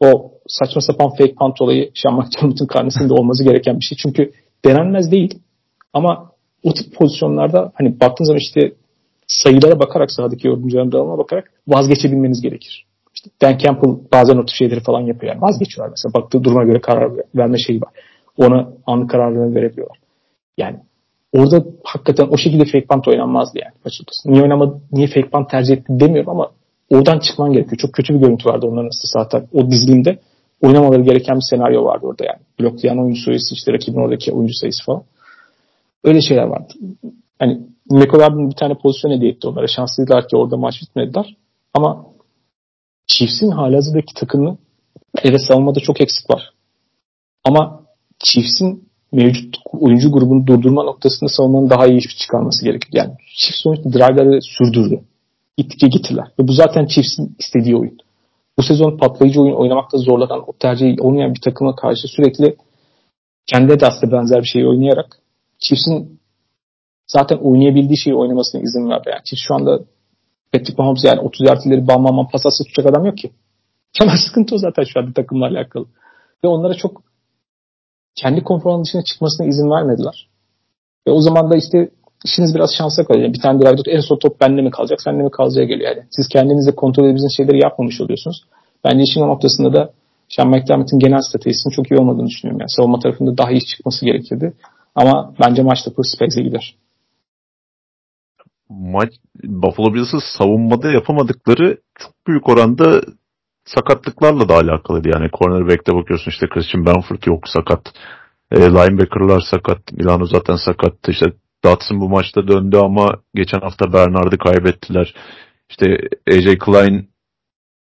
o saçma sapan fake punt olayı Sean McDermott'un karnesinde olması gereken bir şey. Çünkü denenmez değil ama o tip pozisyonlarda hani baktığınız zaman işte sayılara bakarak sahadaki yorumcuların dağılımına bakarak vazgeçebilmeniz gerekir. İşte Dan Campbell bazen o tip şeyleri falan yapıyor. Yani vazgeçiyorlar mesela. Baktığı duruma göre karar verme şeyi var. Ona anlık kararlarını verebiliyorlar. Yani orada hakikaten o şekilde fake punt oynanmazdı yani açıkçası. Niye oynamadı, niye fake punt tercih etti demiyorum ama oradan çıkman gerekiyor. Çok kötü bir görüntü vardı onların aslında zaten o dizilimde. Oynamaları gereken bir senaryo vardı orada yani. Bloklayan oyuncu sayısı işte rakibin oradaki oyuncu sayısı falan. Öyle şeyler vardı. Hani McCollum'un bir tane pozisyon hediye etti onlara. Şanslıydılar ki orada maç bitmediler. Ama Chiefs'in halihazırdaki takımı evet savunmada çok eksik var. Ama Chiefs'in mevcut oyuncu grubunu durdurma noktasında savunmanın daha iyi iş çıkarması gerekiyor. Yani Chiefs sonuçta drive'ları sürdürdü. Gittikçe gittiler. Ve bu zaten Chiefs'in istediği oyun. Bu sezon patlayıcı oyun oynamakta zorlanan, o tercihi olmayan bir takıma karşı sürekli kendi de aslında benzer bir şey oynayarak Chiefs'in zaten oynayabildiği şeyi oynamasına izin verdi. Yani Chiefs şu anda Patrick Mahomes yani 30 yard ileri bam bam pas tutacak adam yok ki. Temel sıkıntı o zaten şu anda takımla alakalı. Ve onlara çok kendi konforunun dışına çıkmasına izin vermediler. Ve o zaman da işte işiniz biraz şansa kalıyor. Yani bir tane drive en son top bende mi kalacak, sende mi kalacağı geliyor yani. Siz kendinizle kontrol edebildiğiniz şeyleri yapmamış oluyorsunuz. Bence işin o noktasında da Sean McDermott'ın genel stratejisinin çok iyi olmadığını düşünüyorum. Yani savunma tarafında daha iyi çıkması gerekirdi. Ama bence maçta Puss Space'e gider. Maç Buffalo Bills'ın savunmada yapamadıkları çok büyük oranda sakatlıklarla da alakalıydı. Yani cornerback'te bakıyorsun işte Christian Benford yok sakat. E, linebacker'lar sakat. Milano zaten sakattı. İşte Dotson bu maçta döndü ama geçen hafta Bernard'ı kaybettiler. İşte AJ Klein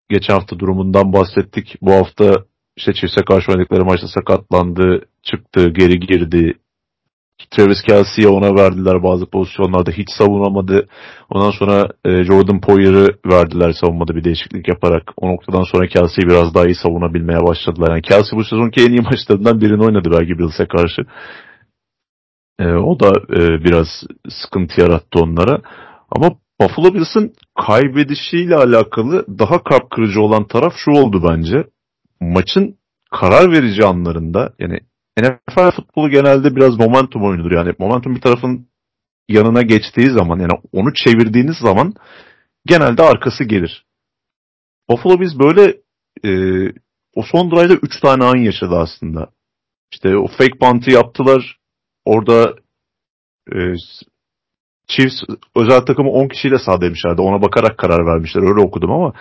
geçen hafta durumundan bahsettik. Bu hafta işte Chiefs'e karşı oynadıkları maçta sakatlandı, çıktı, geri girdi. Travis Kelsey'e ona verdiler bazı pozisyonlarda. Hiç savunamadı. Ondan sonra e, Jordan Poyer'ı verdiler savunmada bir değişiklik yaparak. O noktadan sonra Kelsey biraz daha iyi savunabilmeye başladılar. Yani Kelsey bu sezonki en iyi maçlarından birini oynadı belki Bills'e karşı. E, o da e, biraz sıkıntı yarattı onlara. Ama Buffalo Bills'in kaybedişiyle alakalı daha kalp kırıcı olan taraf şu oldu bence. Maçın karar verici anlarında yani NFL futbolu genelde biraz momentum oyunudur. Yani momentum bir tarafın yanına geçtiği zaman yani onu çevirdiğiniz zaman genelde arkası gelir. Buffalo biz böyle e, o son drive'da 3 tane an yaşadı aslında. İşte o fake punt'ı yaptılar. Orada e, Chiefs özel takımı 10 kişiyle sahadaymışlardı. Ona bakarak karar vermişler. Öyle okudum ama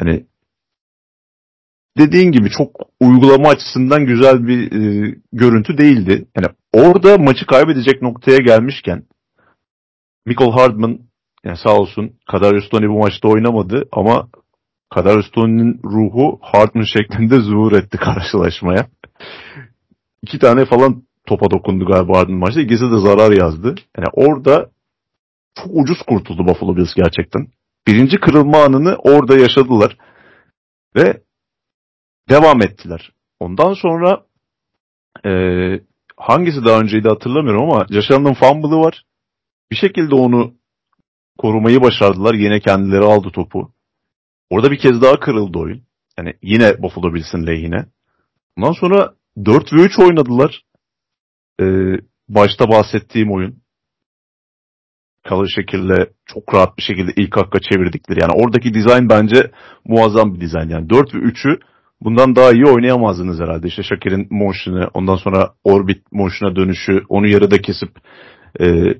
yani dediğin gibi çok uygulama açısından güzel bir e, görüntü değildi. Yani orada maçı kaybedecek noktaya gelmişken Michael Hardman yani sağ olsun Kadarius Toney bu maçta oynamadı ama Kadarius Toney'nin ruhu Hardman şeklinde zuhur etti karşılaşmaya. İki tane falan topa dokundu galiba Hardman maçta. İkisi de zarar yazdı. Yani orada çok ucuz kurtuldu Buffalo Bills gerçekten. Birinci kırılma anını orada yaşadılar. Ve devam ettiler. Ondan sonra e, hangisi daha önceydi hatırlamıyorum ama Allen'ın fumble'ı var. Bir şekilde onu korumayı başardılar. Yine kendileri aldı topu. Orada bir kez daha kırıldı oyun. Yani yine Buffalo Bills'in lehine. Ondan sonra 4 ve 3 oynadılar. Ee, başta bahsettiğim oyun. Kalır şekilde çok rahat bir şekilde ilk hakka çevirdikleri. Yani oradaki dizayn bence muazzam bir dizayn. Yani 4 ve 3'ü bundan daha iyi oynayamazdınız herhalde. İşte Şakir'in motion'ı, ondan sonra orbit motion'a dönüşü, onu yarıda kesip e,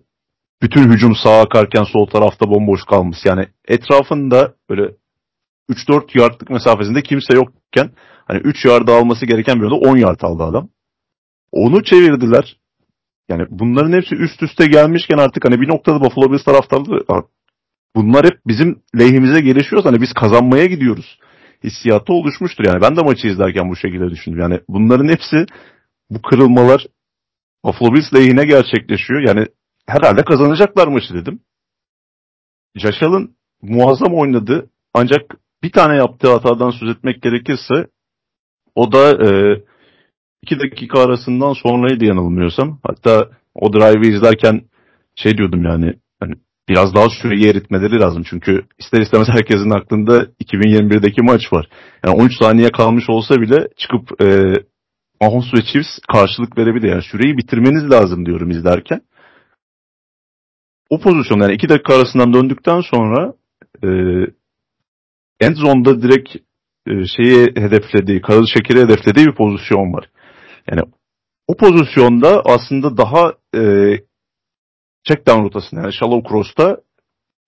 bütün hücum sağa akarken sol tarafta bomboş kalmış. Yani etrafında böyle 3-4 yardlık mesafesinde kimse yokken hani 3 yard alması gereken bir yolda 10 yard aldı adam. Onu çevirdiler. Yani bunların hepsi üst üste gelmişken artık hani bir noktada Buffalo Bills taraftarları bunlar hep bizim lehimize gelişiyor. Hani biz kazanmaya gidiyoruz hissiyatı oluşmuştur. Yani ben de maçı izlerken bu şekilde düşündüm. Yani bunların hepsi bu kırılmalar Buffalo Bills lehine gerçekleşiyor. Yani herhalde kazanacaklar maçı dedim. Allen muazzam oynadı. Ancak bir tane yaptığı hatadan söz etmek gerekirse o da e, iki dakika arasından sonraydı yanılmıyorsam. Hatta o drive'ı izlerken şey diyordum yani hani biraz daha süreyi eritmeleri lazım. Çünkü ister istemez herkesin aklında 2021'deki maç var. Yani 13 saniye kalmış olsa bile çıkıp e, Mahomes ve Chiefs karşılık verebilir. Yani süreyi bitirmeniz lazım diyorum izlerken. O pozisyon yani 2 dakika arasından döndükten sonra e, end zone'da direkt e, şeyi hedeflediği, Karalı Şeker'i hedeflediği bir pozisyon var. Yani o pozisyonda aslında daha e, check down rotasında yani shallow cross'ta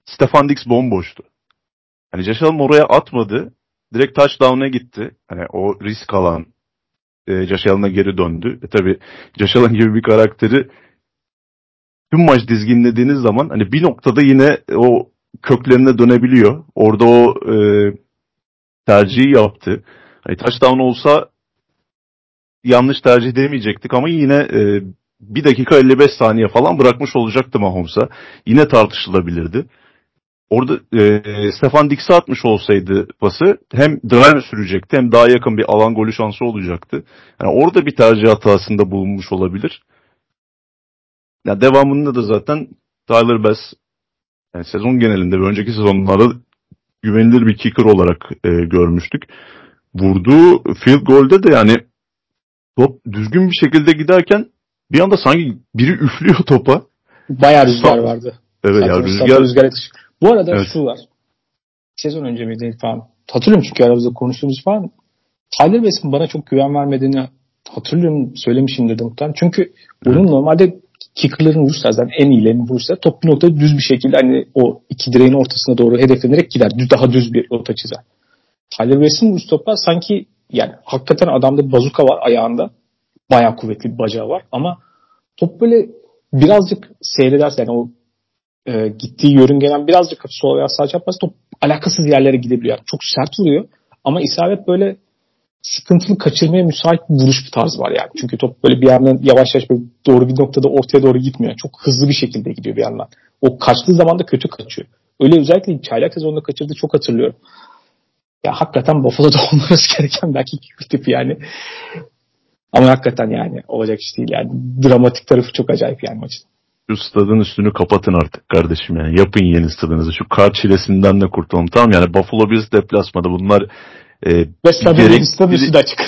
Stefan Dix bomboştu. Hani Josh oraya atmadı. Direkt touchdown'a gitti. Hani o risk alan e, Josh geri döndü. E tabi Josh gibi bir karakteri tüm maç dizginlediğiniz zaman hani bir noktada yine o köklerine dönebiliyor. Orada o e, tercihi yaptı. Hani touchdown olsa yanlış tercih demeyecektik ama yine e, 1 dakika 55 saniye falan bırakmış olacaktı Mahomes'a. Yine tartışılabilirdi. Orada e, Stefan Dix'e atmış olsaydı pası hem drive sürecekti hem daha yakın bir alan golü şansı olacaktı. Yani orada bir tercih hatasında bulunmuş olabilir. Yani devamında da zaten Tyler Bass yani sezon genelinde ve önceki sezonlarda güvenilir bir kicker olarak e, görmüştük. Vurduğu field golde de yani top düzgün bir şekilde giderken bir anda sanki biri üflüyor topa. Bayağı rüzgar vardı. Evet ya rüzgar. rüzgar Bu arada evet. şu var. Sezon önce miydi falan. Hatırlıyorum çünkü aramızda konuştuğumuz falan. Tyler Bass'in bana çok güven vermediğini hatırlıyorum söylemişimdir de muhtemelen. Çünkü onun evet. normalde kickerların vuruşlar zaten en iyilerini vuruşlar top bir noktada düz bir şekilde hani o iki direğin ortasına doğru hedeflenerek gider. Düz, daha düz bir rota çizer. Tyler Bass'in vuruş topa sanki yani hakikaten adamda bazuka var ayağında bayağı kuvvetli bir bacağı var ama top böyle birazcık seyrederse yani o e, gittiği yörüngeden birazcık sol veya sağ çapraz top alakasız yerlere gidebiliyor. Çok sert vuruyor ama isabet böyle sıkıntılı kaçırmaya müsait bir vuruş bir tarz var yani. Çünkü top böyle bir yerden yavaş yavaş böyle doğru bir noktada ortaya doğru gitmiyor. Çok hızlı bir şekilde gidiyor bir yandan. O kaçtığı zaman da kötü kaçıyor. Öyle özellikle çaylak sezonunda kaçırdığı çok hatırlıyorum. Ya hakikaten Buffalo'da olması gereken belki bir tip yani. Ama hakikaten yani olacak iş değil yani. Dramatik tarafı çok acayip yani maçın. Şu stadın üstünü kapatın artık kardeşim yani. Yapın yeni stadınızı. Şu kar çilesinden de kurtulalım. Tamam yani Buffalo Bills deplasmada bunlar e, Ve stadın gerek... stadın üstü de açık.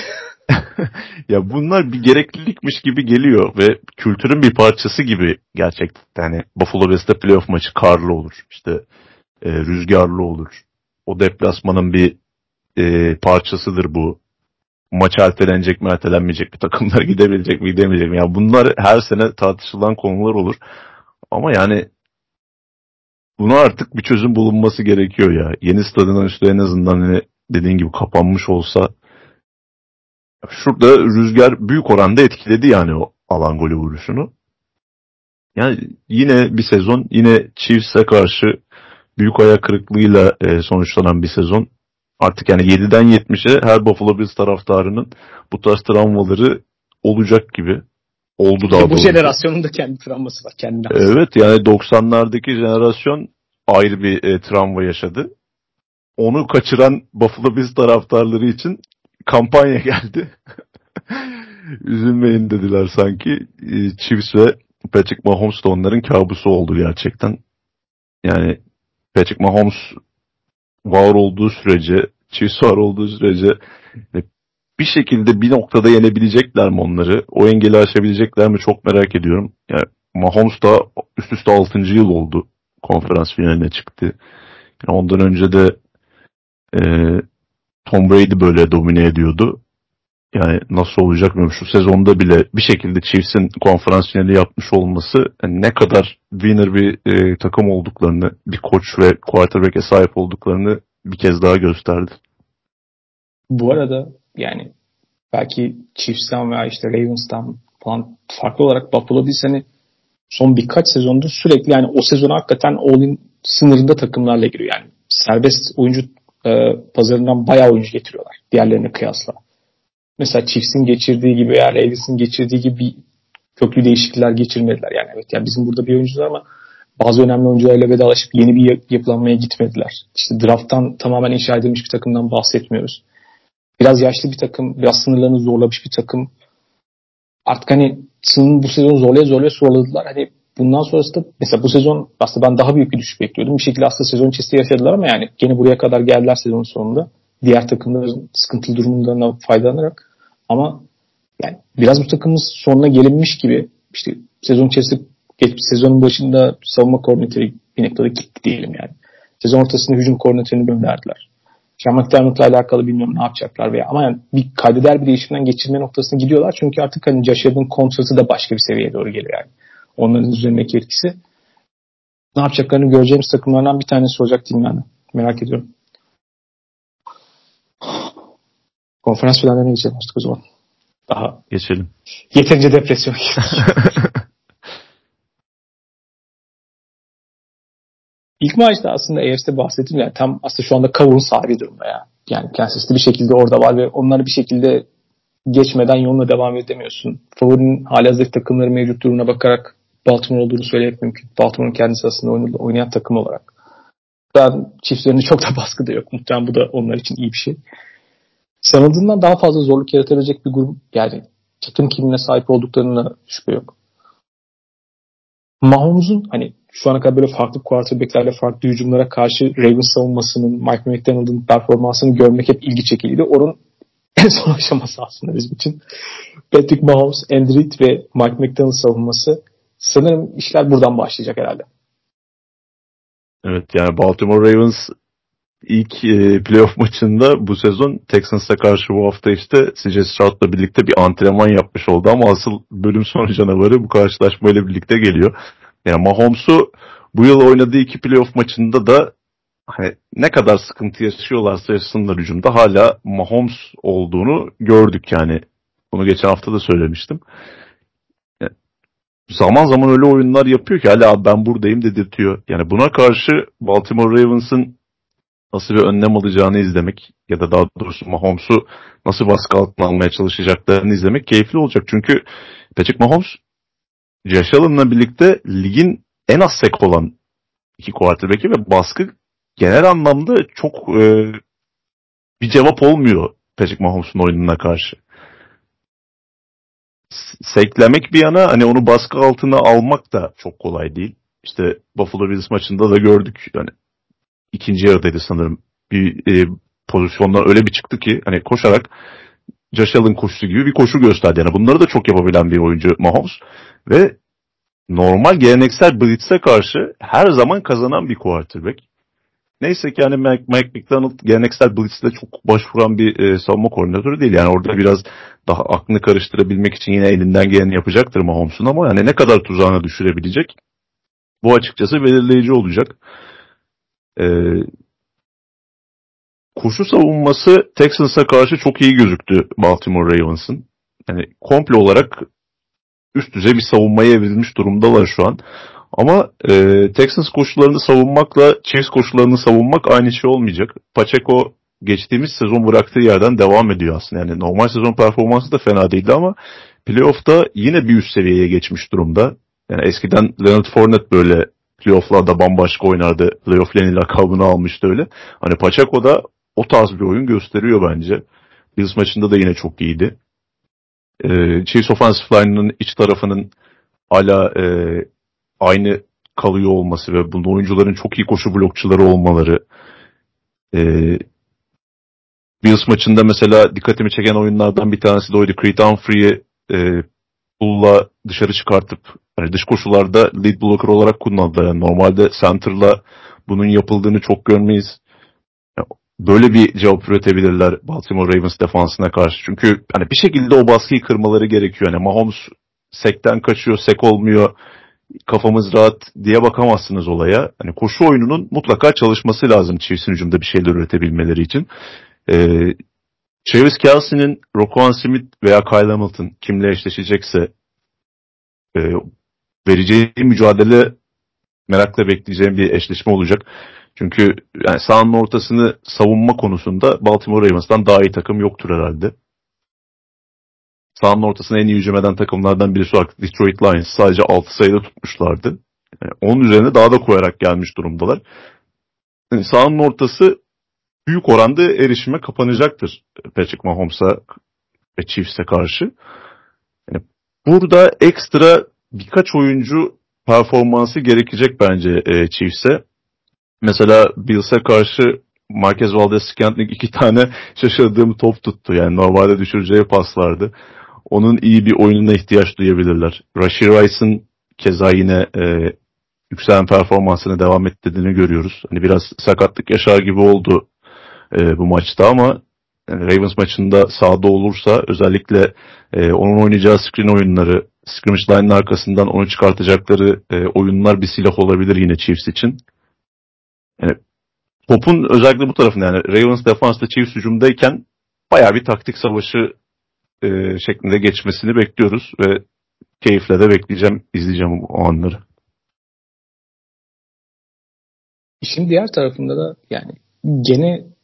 ya bunlar bir gereklilikmiş gibi geliyor ve kültürün bir parçası gibi gerçekten. Yani Buffalo Bills'te playoff maçı karlı olur. İşte e, rüzgarlı olur. O deplasmanın bir e, parçasıdır bu maç ertelenecek mi ertelenmeyecek mi takımlar gidebilecek mi gidemeyecek mi? Yani bunlar her sene tartışılan konular olur. Ama yani buna artık bir çözüm bulunması gerekiyor ya. Yeni stadın üstü en azından hani dediğin gibi kapanmış olsa şurada rüzgar büyük oranda etkiledi yani o alan golü vuruşunu. Yani yine bir sezon yine Chiefs'e karşı büyük ayak kırıklığıyla e, sonuçlanan bir sezon artık yani 7'den 70'e her Buffalo Bills taraftarının bu tarz travmaları olacak gibi. Oldu daha Bu doğrusu. jenerasyonun da kendi travması var. Kendine evet yani 90'lardaki jenerasyon ayrı bir e, travma yaşadı. Onu kaçıran Buffalo Bills taraftarları için kampanya geldi. Üzülmeyin dediler sanki. E, Chiefs ve Patrick Mahomes da onların kabusu oldu gerçekten. Yani Patrick Mahomes var olduğu sürece, Chiefs var olduğu sürece bir şekilde bir noktada yenebilecekler mi onları? O engeli aşabilecekler mi çok merak ediyorum. Yani Mahomes da üst üste 6. yıl oldu konferans finaline çıktı. Yani ondan önce de e, Tom Brady böyle domine ediyordu. Yani nasıl olacak bilmiyorum. Şu sezonda bile bir şekilde Chiefs'in konferans finali yapmış olması yani ne kadar winner bir e, takım olduklarını, bir koç ve quarterback'e sahip olduklarını bir kez daha gösterdi. Bu arada yani belki Chiefs'ten veya işte Ravens'tan falan farklı olarak Buffalo Bills hani son birkaç sezondur sürekli yani o sezonu hakikaten all-in sınırında takımlarla giriyor. Yani serbest oyuncu e, pazarından bayağı oyuncu getiriyorlar diğerlerine kıyasla mesela Chiefs'in geçirdiği gibi veya Ravens'in geçirdiği gibi köklü değişiklikler geçirmediler. Yani evet yani bizim burada bir oyuncu ama bazı önemli oyuncularla vedalaşıp yeni bir yapılanmaya gitmediler. İşte drafttan tamamen inşa edilmiş bir takımdan bahsetmiyoruz. Biraz yaşlı bir takım, biraz sınırlarını zorlamış bir takım. Artık hani sınırını bu sezon zorlaya zorlaya zorladılar. Hani bundan sonrası da mesela bu sezon aslında ben daha büyük bir düşüş bekliyordum. Bir şekilde aslında sezon içerisinde yaşadılar ama yani gene buraya kadar geldiler sezonun sonunda. Diğer takımların sıkıntılı durumundan faydalanarak ama yani biraz bu takımımız sonuna gelinmiş gibi işte sezon içerisinde geçmiş sezonun başında savunma koordinatörü bir noktada gitti diyelim yani. Sezon ortasında hücum koordinatörünü gönderdiler. Sean McDermott'la alakalı bilmiyorum ne yapacaklar veya ama yani bir kaydeder bir değişimden geçirme noktasına gidiyorlar. Çünkü artık hani Josh kontratı da başka bir seviyeye doğru geliyor yani. Onların üzerindeki etkisi. Ne yapacaklarını göreceğimiz takımlardan bir tanesi olacak yani. Merak ediyorum. Konferans finallerine geçelim artık o zaman. Daha geçelim. Yeterince depresyon. İlk maçta aslında AFC'de bahsettim yani tam aslında şu anda kavun sahibi durumda ya. Yani Kansas City bir şekilde orada var ve onları bir şekilde geçmeden yoluna devam edemiyorsun. Favorinin halihazırda takımları mevcut durumuna bakarak Baltimore olduğunu söylemek mümkün. Baltimore'un kendisi aslında oynayan takım olarak. Ben çiftlerinde çok da baskı da yok. Muhtemelen bu da onlar için iyi bir şey sanıldığından daha fazla zorluk yaratabilecek bir grup yani takım kimliğine sahip olduklarına şüphe yok. Mahomes'un hani şu ana kadar böyle farklı quarterbacklerle farklı hücumlara karşı Ravens savunmasının Mike McDonald'ın performansını görmek hep ilgi çekiciydi. Onun en son aşaması aslında bizim için. Patrick Mahomes, Andrew ve Mike McDonald savunması sanırım işler buradan başlayacak herhalde. Evet yani Baltimore Ravens ilk e, playoff maçında bu sezon Texans'a karşı bu hafta işte CJ Stroud'la birlikte bir antrenman yapmış oldu ama asıl bölüm sonu canavarı bu karşılaşmayla birlikte geliyor. Yani Mahomes'u bu yıl oynadığı iki playoff maçında da hani ne kadar sıkıntı yaşıyorlarsa yaşasınlar hücumda hala Mahomes olduğunu gördük yani. Bunu geçen hafta da söylemiştim. Yani zaman zaman öyle oyunlar yapıyor ki hala ben buradayım dedirtiyor. Yani buna karşı Baltimore Ravens'ın nasıl bir önlem alacağını izlemek ya da daha doğrusu Mahomes'u nasıl baskı altına almaya çalışacaklarını izlemek keyifli olacak. Çünkü Patrick Mahomes Josh Allen'la birlikte ligin en az sek olan iki quarterback'i ve baskı genel anlamda çok e, bir cevap olmuyor Patrick Mahomes'un oyununa karşı. Seklemek bir yana hani onu baskı altına almak da çok kolay değil. İşte Buffalo Bills maçında da gördük. Yani ikinci yarıdaydı sanırım. Bir e, pozisyonlar öyle bir çıktı ki hani koşarak Josh Allen koşusu gibi bir koşu gösterdi. Yani bunları da çok yapabilen bir oyuncu Mahomes. Ve normal geleneksel blitz'e karşı her zaman kazanan bir quarterback. Neyse ki yani Mike, Mike McDonald geleneksel blitz'te çok başvuran bir e, savunma koordinatörü değil. Yani orada biraz daha aklını karıştırabilmek için yine elinden geleni yapacaktır Mahomes'un ama yani ne kadar tuzağına düşürebilecek bu açıkçası belirleyici olacak. Ee, koşu savunması Texans'a karşı çok iyi gözüktü Baltimore Ravens'ın. Yani komple olarak üst düzey bir savunmaya evrilmiş durumdalar şu an. Ama e, Texans koşullarını savunmakla Chiefs koşullarını savunmak aynı şey olmayacak. Pacheco geçtiğimiz sezon bıraktığı yerden devam ediyor aslında. Yani normal sezon performansı da fena değildi ama playoff'ta yine bir üst seviyeye geçmiş durumda. Yani eskiden Leonard Fournette böyle playoff'larda bambaşka oynardı. Playoff Lenny lakabını almıştı öyle. Hani Pacheco da o tarz bir oyun gösteriyor bence. Bills maçında da yine çok iyiydi. Ee, Chiefs offensive line'ının iç tarafının hala e, aynı kalıyor olması ve bu oyuncuların çok iyi koşu blokçuları olmaları e, Bills maçında mesela dikkatimi çeken oyunlardan bir tanesi de oydu. Creed Humphrey'i e, pull'la dışarı çıkartıp yani dış koşularda lead blocker olarak kullandılar. Yani normalde center'la bunun yapıldığını çok görmeyiz. böyle bir cevap üretebilirler Baltimore Ravens defansına karşı. Çünkü hani bir şekilde o baskıyı kırmaları gerekiyor. Yani Mahomes sekten kaçıyor, sek olmuyor kafamız rahat diye bakamazsınız olaya. Hani koşu oyununun mutlaka çalışması lazım Chiefs'in hücumda bir şeyler üretebilmeleri için. Ee, Travis Kelsey'nin Roquan Smith veya Kyle Hamilton kimle eşleşecekse e, vereceği mücadele merakla bekleyeceğim bir eşleşme olacak. Çünkü yani sahanın ortasını savunma konusunda Baltimore Ravens'tan daha iyi takım yoktur herhalde. Sahanın ortasına en iyi hücum eden takımlardan birisi olarak Detroit Lions sadece 6 sayıda tutmuşlardı. Yani onun üzerine daha da koyarak gelmiş durumdalar. Yani sahanın ortası büyük oranda erişime kapanacaktır Patrick Mahomes'a ve Chiefs'e karşı. Yani burada ekstra birkaç oyuncu performansı gerekecek bence e, Chiefs'e. Mesela Bills'e karşı Marquez Valdez Scantling iki tane şaşırdığım top tuttu. Yani normalde düşüreceği paslardı onun iyi bir oyununa ihtiyaç duyabilirler. Rashid Rice'ın keza yine e, yükselen performansını devam ettirdiğini görüyoruz. Hani biraz sakatlık yaşar gibi oldu e, bu maçta ama yani Ravens maçında sahada olursa özellikle e, onun oynayacağı screen oyunları, scrimmage line'ın arkasından onu çıkartacakları e, oyunlar bir silah olabilir yine Chiefs için. Yani topun özellikle bu tarafında yani Ravens defansta Chiefs hücumdayken bayağı bir taktik savaşı e, şeklinde geçmesini bekliyoruz ve keyifle de bekleyeceğim, izleyeceğim o anları. İşin diğer tarafında da yani gene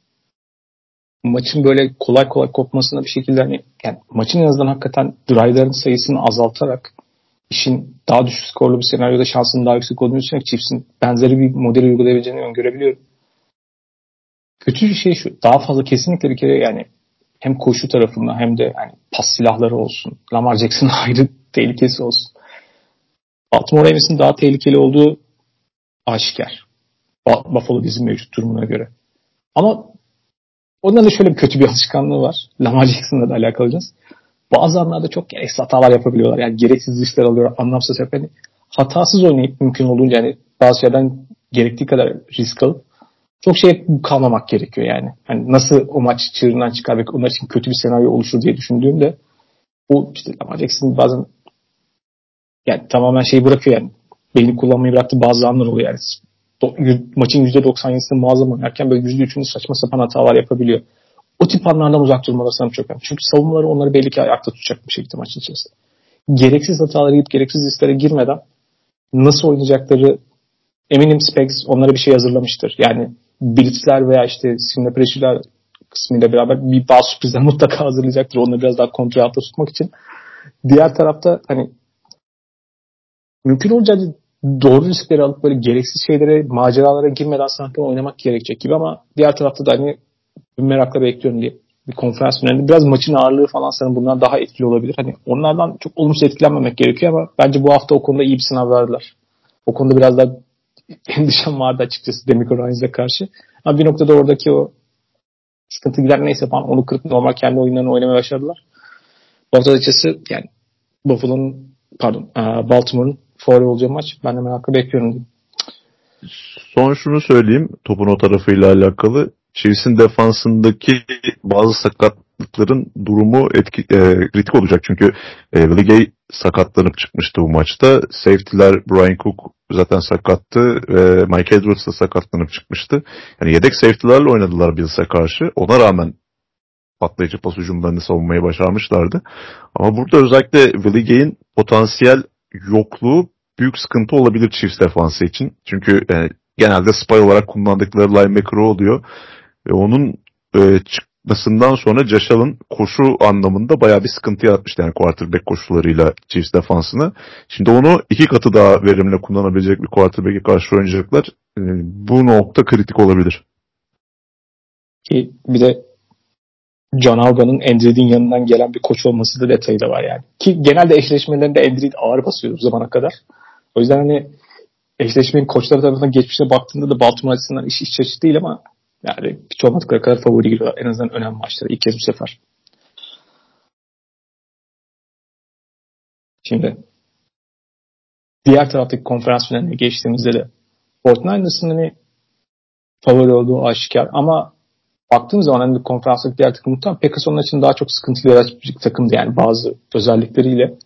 maçın böyle kolay kolay kopmasına bir şekilde hani yani maçın en azından hakikaten drive'ların sayısını azaltarak işin daha düşük skorlu bir senaryoda şansının daha yüksek olduğunu düşünerek Chiefs'in benzeri bir modeli uygulayabileceğini öngörebiliyorum. Kötü bir şey şu. Daha fazla kesinlikle bir kere yani hem koşu tarafında hem de yani pas silahları olsun. Lamar Jackson'ın ayrı tehlikesi olsun. Baltimore Ravens'in daha tehlikeli olduğu aşikar. Buffalo bizim mevcut durumuna göre. Ama ondan da şöyle bir kötü bir alışkanlığı var. Lamar Jackson'la da alakalıcağız. Bazı anlarda çok gereksiz hatalar yapabiliyorlar. Yani gereksiz dışlar alıyor, anlamsız yapıyor. Yani hatasız oynayıp mümkün olduğunca yani bazı şeyden gerektiği kadar risk alıp çok şey kalmamak gerekiyor yani. Hani nasıl o maç çığırından çıkar ve onlar için kötü bir senaryo oluşur diye düşündüğümde o işte Lamar Jackson bazen yani tamamen şeyi bırakıyor yani. Belini kullanmayı bıraktı bazı anlar oluyor yani. Do, maçın %97'sini muazzam oynarken böyle %3'ünü saçma sapan hatalar yapabiliyor. o tip anlardan uzak durmaları sanırım çok önemli. Çünkü savunmaları onları belli ki ayakta tutacak bir şekilde maçın içerisinde. Gereksiz hatalara gidip gereksiz risklere girmeden nasıl oynayacakları eminim Specs onlara bir şey hazırlamıştır. Yani blitzler veya işte simle pressure'lar kısmıyla beraber bir bazı sürprizler mutlaka hazırlayacaktır. Onları biraz daha kontrol altında tutmak için. Diğer tarafta hani mümkün olunca doğru riskleri alıp böyle gereksiz şeylere, maceralara girmeden sanki oynamak gerekecek gibi ama diğer tarafta da hani merakla bekliyorum diye bir konferans finalinde biraz maçın ağırlığı falan sanırım bunlar daha etkili olabilir. Hani onlardan çok olumsuz etkilenmemek gerekiyor ama bence bu hafta o konuda iyi bir sınav verdiler. O konuda biraz daha endişem vardı açıkçası Demico Ryans'a karşı. Ama bir noktada oradaki o sıkıntı gider neyse falan onu kırıp normal kendi oyunlarını oynamaya başladılar. Bu hafta açıkçası yani Buffalo'nun pardon Baltimore'un favori olacağı maç. Ben de merakla bekliyorum. Son şunu söyleyeyim topun o tarafıyla alakalı. Chiefs'in defansındaki bazı sakatlıkların durumu etki, e, kritik olacak. Çünkü e, Ligay sakatlanıp çıkmıştı bu maçta. Safety'ler Brian Cook zaten sakattı. E, Mike Edwards da sakatlanıp çıkmıştı. Yani yedek safety'lerle oynadılar Bills'e karşı. Ona rağmen patlayıcı pas hücumlarını savunmayı başarmışlardı. Ama burada özellikle Willie Gay'in potansiyel yokluğu büyük sıkıntı olabilir Chiefs defansı için. Çünkü e, genelde spy olarak kullandıkları linebacker oluyor. Ve onun e, çıkmasından sonra Allen koşu anlamında bayağı bir sıkıntı yaratmıştı. Yani quarterback koşularıyla Chiefs defansını. Şimdi onu iki katı daha verimli kullanabilecek bir quarterback'e karşı oynayacaklar. E, bu nokta kritik olabilir. Ki bir de John Alba'nın Andread'in yanından gelen bir koç olması da detayı da var yani. Ki genelde eşleşmelerinde Andread ağır basıyor zamana kadar. O yüzden hani eşleşmenin koçları tarafından geçmişe baktığında da Baltimore açısından iş iç açı değil ama yani olmadıkları kadar favori giriyorlar. En azından önemli maçları. ilk kez bu sefer. Şimdi diğer taraftaki konferans finaline geçtiğimizde de Fortnite'ın hani favori olduğu aşikar ama baktığım zaman hani konferanstaki diğer takım muhtemelen Packers onun için daha çok sıkıntılı bir takımdı yani bazı özellikleriyle.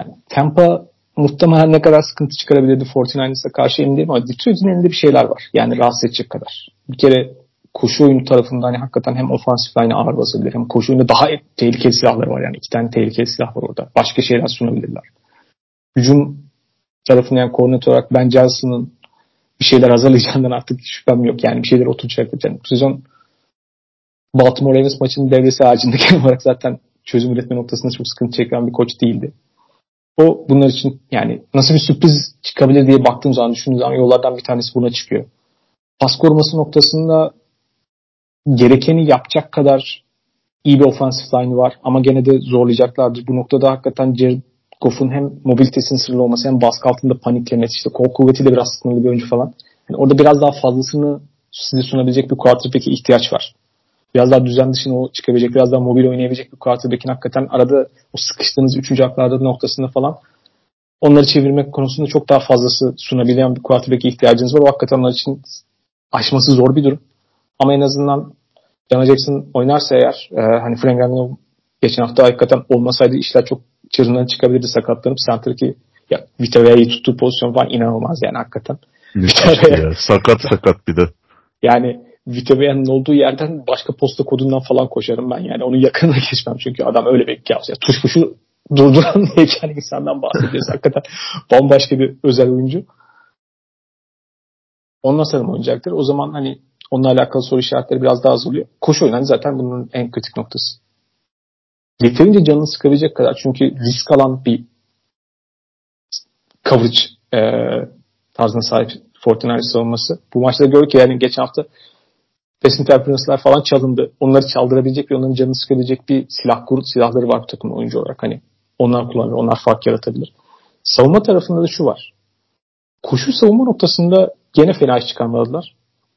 Yani Tampa muhtemelen ne kadar sıkıntı çıkarabilirdi 49ers'a karşı emin değilim ama Detroit'in elinde bir şeyler var. Yani rahatsız edecek kadar. Bir kere koşu oyunu tarafında hani hakikaten hem ofansif line'e ağır basabilir hem koşu oyunda daha tehlikeli silahları var yani. iki tane tehlikeli silah var orada. Başka şeyler sunabilirler. Hücum tarafında yani koordinatör olarak Ben Johnson'ın bir şeyler hazırlayacağından artık şüphem yok. Yani bir şeyler oturacak. Yani sezon Baltimore Ravens maçının devresi ağacındaki olarak zaten çözüm üretme noktasında çok sıkıntı çeken bir koç değildi. O bunlar için yani nasıl bir sürpriz çıkabilir diye baktığım zaman düşündüğüm zaman yollardan bir tanesi buna çıkıyor. Pas koruması noktasında gerekeni yapacak kadar iyi bir offensive line var ama gene de zorlayacaklardır. Bu noktada hakikaten Jared Goff'un hem mobilitesinin sırlı olması hem baskı altında paniklemesi işte kol kuvvetiyle biraz sınırlı bir oyuncu falan. Yani orada biraz daha fazlasını size sunabilecek bir quarterback'e ihtiyaç var biraz daha düzen dışına çıkabilecek, biraz daha mobil oynayabilecek bir quarterback'in hakikaten arada o sıkıştığınız üçüncü haklarda noktasında falan onları çevirmek konusunda çok daha fazlası sunabilen bir quarterback'e ihtiyacınız var. O hakikaten onlar için aşması zor bir durum. Ama en azından John Jackson oynarsa eğer e, hani Frank Ragnar geçen hafta hakikaten olmasaydı işler çok çığırından çıkabilirdi sakatlanıp center'ki ya Vitavea'yı tuttuğu pozisyon falan inanılmaz yani hakikaten. ya. Sakat sakat bir de. Yani Vitavea'nın olduğu yerden başka posta kodundan falan koşarım ben yani. Onun yakınına geçmem çünkü adam öyle bir kaos. Yani tuşmuşu durduran heykel insandan bahsediyoruz. Hakikaten bambaşka bir özel oyuncu. Ondan sonra oynayacaktır. O zaman hani onunla alakalı soru işaretleri biraz daha az oluyor. Koşu oyunu zaten bunun en kritik noktası. Yeterince canını sıkabilecek kadar çünkü risk alan bir coverage e, tarzına sahip Fortnite savunması. Bu maçta gördük ki yani geçen hafta pass interference'lar falan çalındı. Onları çaldırabilecek ve onların canını sıkabilecek bir silah grup silahları var bu takımın oyuncu olarak. Hani onlar kullanır, onlar fark yaratabilir. Savunma tarafında da şu var. Koşu savunma noktasında gene fena iş çıkarmadılar.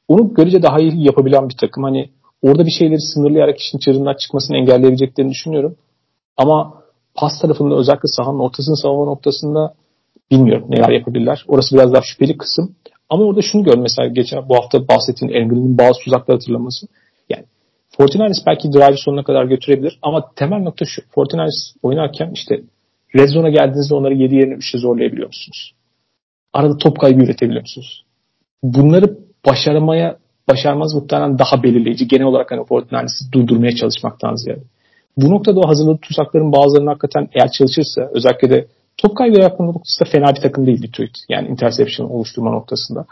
Onu görece daha iyi yapabilen bir takım. Hani orada bir şeyleri sınırlayarak işin çığırından çıkmasını engelleyebileceklerini düşünüyorum. Ama pas tarafında özellikle sahanın ortasını savunma noktasında bilmiyorum neler yapabilirler. Orası biraz daha şüpheli kısım. Ama orada şunu gör mesela geçen bu hafta bahsettiğin England'ın bazı tuzakları hatırlaması. Yani Fortinandis belki drive sonuna kadar götürebilir ama temel nokta şu. Fortinandis oynarken işte red zone'a geldiğinizde onları 7 yerine 3'e zorlayabiliyor musunuz? Arada top kaybı üretebiliyor musunuz? Bunları başarmaya başarmaz muhtemelen daha belirleyici. Genel olarak hani Fortnite'ı durdurmaya çalışmaktan ziyade. Bu noktada o hazırladığı tuzakların bazılarını hakikaten eğer çalışırsa özellikle de top kaybı yapma noktasında fena bir takım değil Detroit. Yani interception oluşturma noktasında.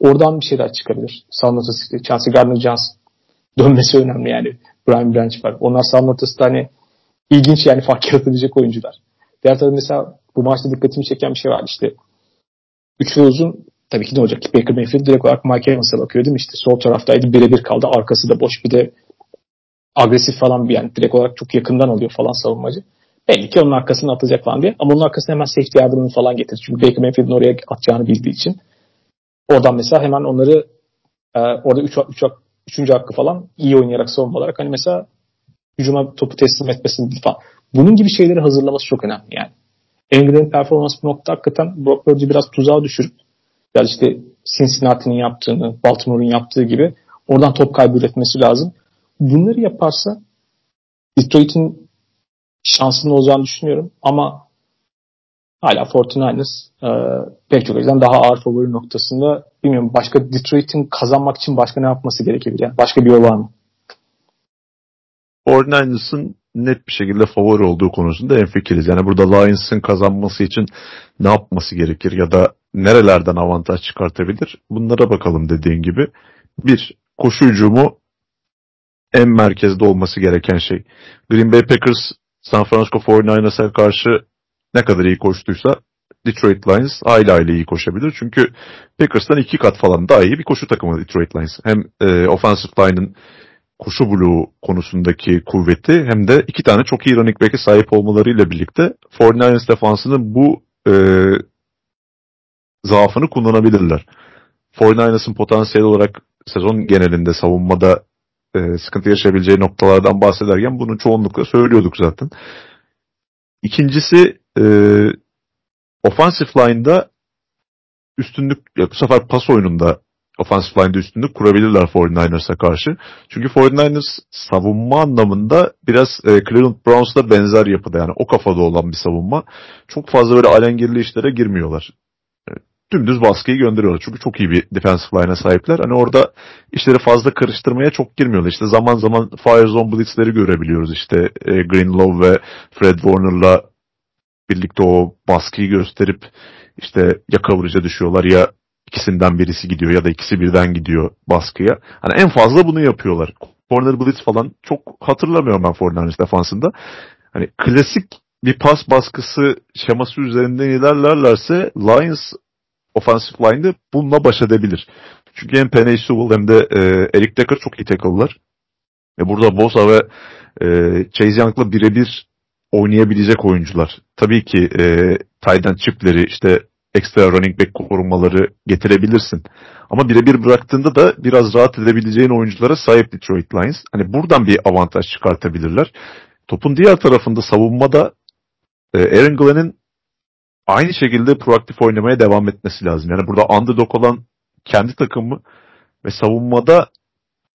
Oradan bir şeyler çıkabilir. Sağın ortası Chelsea Gardner-Johnson dönmesi önemli yani. Brian Branch var. Onlar sağın ortasında hani ilginç yani fark yaratabilecek oyuncular. Diğer tarafta mesela bu maçta dikkatimi çeken bir şey var işte. Üçlü uzun tabii ki ne olacak ki Baker Mayfield direkt olarak Mike Evans'a bakıyor değil mi? İşte sol taraftaydı birebir kaldı. Arkası da boş bir de agresif falan bir yani direkt olarak çok yakından alıyor falan savunmacı. Belli ki onun arkasını atacak falan diye. Ama onun arkasına hemen safety yardımını falan getirir. Çünkü Baker Mayfield'in oraya atacağını bildiği için. Oradan mesela hemen onları e, orada 3 üç, üç, üçüncü hakkı falan iyi oynayarak savunma olarak hani mesela hücuma topu teslim etmesini falan. Bunun gibi şeyleri hazırlaması çok önemli yani. England'ın performansı bu nokta hakikaten Brock Purdy'yi biraz tuzağa düşürüp biraz işte Cincinnati'nin yaptığını, Baltimore'un yaptığı gibi oradan top kaybı üretmesi lazım. Bunları yaparsa Detroit'in şansının olacağını düşünüyorum ama hala 49ers e, pek çok yüzden daha ağır favori noktasında bilmiyorum başka Detroit'in kazanmak için başka ne yapması gerekebilir? Yani başka bir yol var mı? 49ers'ın net bir şekilde favori olduğu konusunda en fikiriz. Yani burada Lions'ın kazanması için ne yapması gerekir ya da nerelerden avantaj çıkartabilir? Bunlara bakalım dediğin gibi. Bir, koşu hücumu en merkezde olması gereken şey. Green Bay Packers San Francisco 49ers'a karşı ne kadar iyi koştuysa Detroit Lions aile aile iyi koşabilir. Çünkü Packers'tan iki kat falan daha iyi bir koşu takımı Detroit Lions. Hem e, offensive line'ın koşu bloğu konusundaki kuvveti hem de iki tane çok iyi running back'e sahip olmalarıyla birlikte 49ers defansının bu e, zaafını kullanabilirler. 49ers'ın potansiyel olarak sezon genelinde savunmada e, sıkıntı yaşayabileceği noktalardan bahsederken bunu çoğunlukla söylüyorduk zaten. İkincisi e, offensive line'da üstünlük, ya bu sefer pas oyununda offensive line'da üstünlük kurabilirler 49ers'a karşı. Çünkü 49ers savunma anlamında biraz e, Cleveland Browns'la benzer yapıda yani o kafada olan bir savunma. Çok fazla böyle alengirli işlere girmiyorlar. Dümdüz baskıyı gönderiyorlar. Çünkü çok iyi bir defensive line'a sahipler. Hani orada işleri fazla karıştırmaya çok girmiyorlar. İşte zaman zaman fire zone blitzleri görebiliyoruz. İşte e, Greenlaw ve Fred Warner'la birlikte o baskıyı gösterip işte ya coverage'a düşüyorlar ya ikisinden birisi gidiyor ya da ikisi birden gidiyor baskıya. Hani en fazla bunu yapıyorlar. Corner blitz falan çok hatırlamıyorum ben Fortnite defansında. Hani klasik bir pas baskısı şeması üzerinden ilerlerlerse Lions offensive line'de bununla baş edebilir. Çünkü hem Penny Sewell hem de e, Eric Decker çok iyi tackle'lar. Ve burada Bosa ve e, Chase Young'la birebir oynayabilecek oyuncular. Tabii ki e, tight end çiftleri işte ekstra running back korumaları getirebilirsin. Ama birebir bıraktığında da biraz rahat edebileceğin oyunculara sahip Detroit Lions. Hani buradan bir avantaj çıkartabilirler. Topun diğer tarafında savunmada e, Aaron Glenn'in aynı şekilde proaktif oynamaya devam etmesi lazım. Yani burada underdog olan kendi takımı ve savunmada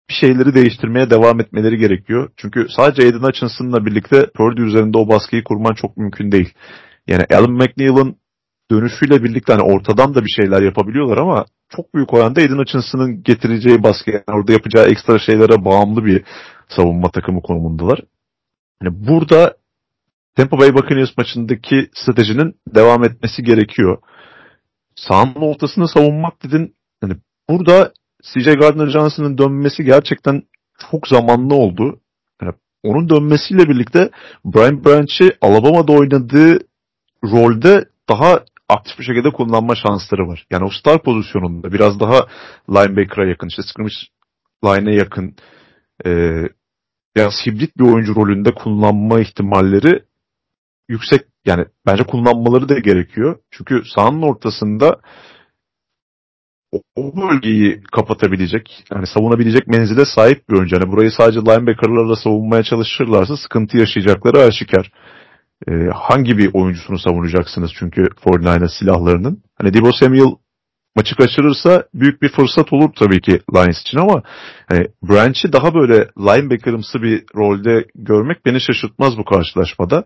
bir şeyleri değiştirmeye devam etmeleri gerekiyor. Çünkü sadece Aiden Hutchinson'la birlikte Purdy üzerinde o baskıyı kurman çok mümkün değil. Yani Alan McNeil'ın dönüşüyle birlikte hani ortadan da bir şeyler yapabiliyorlar ama çok büyük oranda Aiden Hutchinson'ın getireceği baskı yani orada yapacağı ekstra şeylere bağımlı bir savunma takımı konumundalar. Yani burada Tampa Bay Buccaneers maçındaki stratejinin devam etmesi gerekiyor. Sahanın ortasını savunmak dedin. Yani burada CJ Gardner-Johnson'ın dönmesi gerçekten çok zamanlı oldu. Yani onun dönmesiyle birlikte Brian Branch'i Alabama'da oynadığı rolde daha aktif bir şekilde kullanma şansları var. Yani o star pozisyonunda biraz daha linebacker'a yakın, işte scrimmage line'e yakın e, biraz hibrit bir oyuncu rolünde kullanma ihtimalleri yüksek. Yani bence kullanmaları da gerekiyor. Çünkü sahanın ortasında o, o bölgeyi kapatabilecek, yani savunabilecek menzile sahip bir oyuncu. Yani burayı sadece linebacker'larla savunmaya çalışırlarsa sıkıntı yaşayacakları aşikar e, hangi bir oyuncusunu savunacaksınız çünkü 49ers silahlarının. Hani Debo Samuel maçı kaçırırsa büyük bir fırsat olur tabii ki Lions için ama hani Branch'i daha böyle linebacker'ımsı bir rolde görmek beni şaşırtmaz bu karşılaşmada.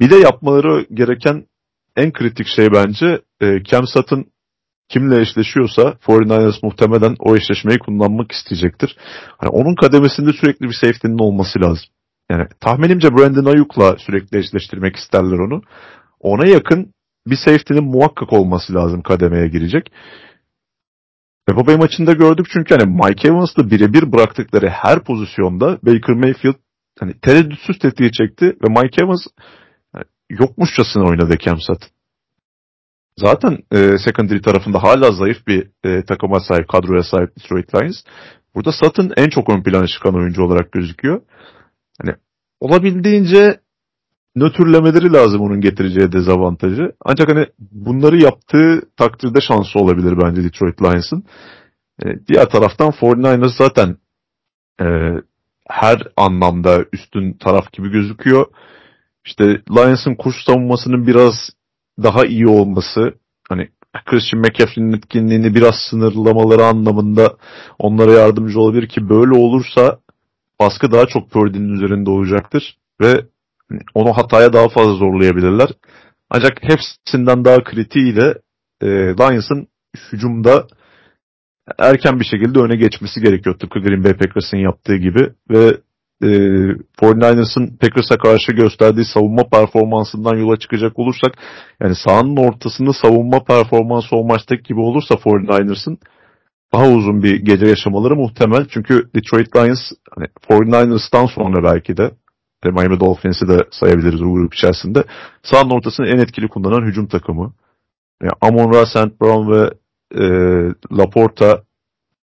Bir de yapmaları gereken en kritik şey bence e, Sutton kimle eşleşiyorsa 49ers muhtemelen o eşleşmeyi kullanmak isteyecektir. Hani onun kademesinde sürekli bir safety'nin olması lazım. Yani tahminimce Brandon Ayuk'la sürekli eşleştirmek isterler onu. Ona yakın bir safety'nin muhakkak olması lazım kademeye girecek. Tampa Bay maçında gördük çünkü hani Mike Evans'la birebir bıraktıkları her pozisyonda Baker Mayfield hani tereddütsüz tetiği çekti ve Mike Evans yokmuşçasına oynadı Sutton. Zaten e, secondary tarafında hala zayıf bir e, takıma sahip, kadroya sahip Detroit Lions. Burada Sutton en çok ön plana çıkan oyuncu olarak gözüküyor. Hani olabildiğince nötrlemeleri lazım onun getireceği dezavantajı. Ancak hani bunları yaptığı takdirde şansı olabilir bence Detroit Lions'ın. E, diğer taraftan 49ers zaten e, her anlamda üstün taraf gibi gözüküyor. İşte Lions'ın kuş savunmasının biraz daha iyi olması, hani Christian McCaffrey'nin etkinliğini biraz sınırlamaları anlamında onlara yardımcı olabilir ki böyle olursa baskı daha çok Purdy'nin üzerinde olacaktır ve onu hataya daha fazla zorlayabilirler. Ancak hepsinden daha kritiğiyle e, Lions'ın hücumda erken bir şekilde öne geçmesi gerekiyor. Tıpkı Green Bay Packers'ın yaptığı gibi ve e, 49ers'ın Packers'a karşı gösterdiği savunma performansından yola çıkacak olursak yani sahanın ortasında savunma performansı o maçtaki gibi olursa 49ers'ın daha uzun bir gece yaşamaları muhtemel. Çünkü Detroit Lions hani 49ers'tan sonra belki de e, Miami Dolphins'i de sayabiliriz bu grup içerisinde. Sahanın ortasını en etkili kullanan hücum takımı. Yani Amon Ra, St. Brown ve e, Laporta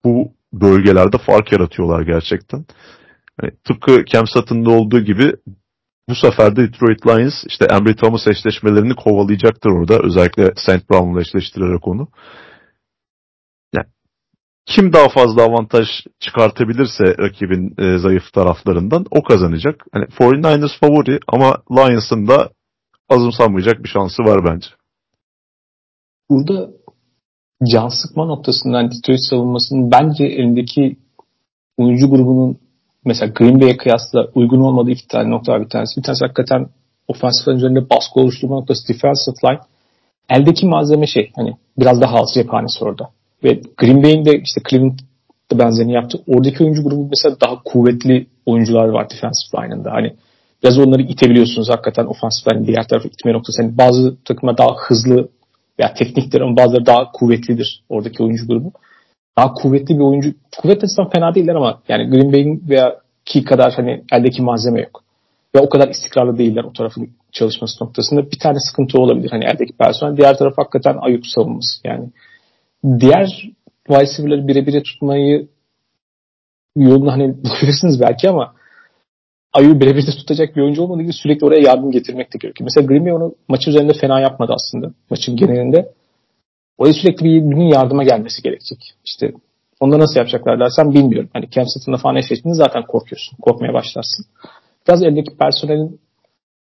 bu bölgelerde fark yaratıyorlar gerçekten. Yani tıpkı Cam Sutton'da olduğu gibi bu sefer de Detroit Lions işte Embry Thomas eşleşmelerini kovalayacaktır orada. Özellikle St. Brown'la eşleştirerek onu. Yani kim daha fazla avantaj çıkartabilirse rakibin e, zayıf taraflarından o kazanacak. Hani 49ers favori ama Lions'ın da azımsanmayacak bir şansı var bence. Burada can sıkma noktasından Detroit savunmasının bence elindeki oyuncu grubunun mesela Green Bay'e kıyasla uygun olmadığı iki tane nokta var bir tanesi. Bir tanesi hakikaten offensive üzerinde baskı oluşturma noktası defensive line. Eldeki malzeme şey hani biraz daha az cephanesi orada. Ve Green Bay'in de işte Cleveland'da benzerini yaptı. Oradaki oyuncu grubu mesela daha kuvvetli oyuncular var defensive line'ında. Hani biraz onları itebiliyorsunuz hakikaten line'in diğer tarafı itme noktası. Yani bazı takımlar daha hızlı veya tekniktir ama bazıları daha kuvvetlidir oradaki oyuncu grubu daha kuvvetli bir oyuncu. Kuvvetli açısından fena değiller ama yani Green Bay'in veya ki kadar hani eldeki malzeme yok. Ve o kadar istikrarlı değiller o tarafın çalışması noktasında. Bir tane sıkıntı olabilir hani eldeki personel. Diğer taraf hakikaten ayıp savunması. Yani diğer wide birebir tutmayı yolunu hani bulabilirsiniz belki ama Ayı birebir de tutacak bir oyuncu olmadığı gibi sürekli oraya yardım getirmek de gerekiyor. Mesela Green Bay onu maçın üzerinde fena yapmadı aslında. Maçın genelinde. Oraya sürekli bir birinin yardıma gelmesi gerekecek. İşte onu nasıl yapacaklar dersen bilmiyorum. Hani Cam Sutton'la falan eşleştiğinde zaten korkuyorsun. Korkmaya başlarsın. Biraz eldeki personelin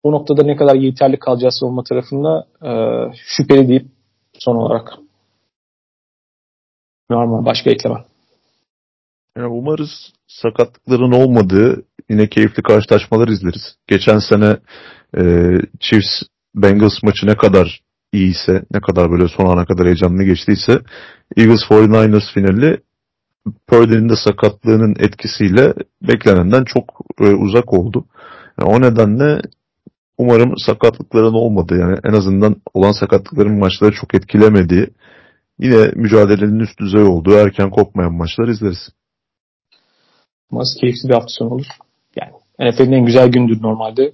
o noktada ne kadar yeterli kalacağı savunma tarafında e, şüpheli deyip son olarak normal başka eklemem. Yani umarız sakatlıkların olmadığı yine keyifli karşılaşmalar izleriz. Geçen sene e, Chiefs Bengals maçı ne kadar iyiyse, ne kadar böyle son ana kadar heyecanlı geçtiyse Eagles 49ers finali Purdy'nin de sakatlığının etkisiyle beklenenden çok e, uzak oldu. Yani o nedenle umarım sakatlıkların olmadı. Yani en azından olan sakatlıkların maçları çok etkilemediği, yine mücadelenin üst düzey olduğu erken kopmayan maçlar izleriz. Umarız keyifli bir hafta sonu olur. Yani NFL'in en güzel gündür normalde.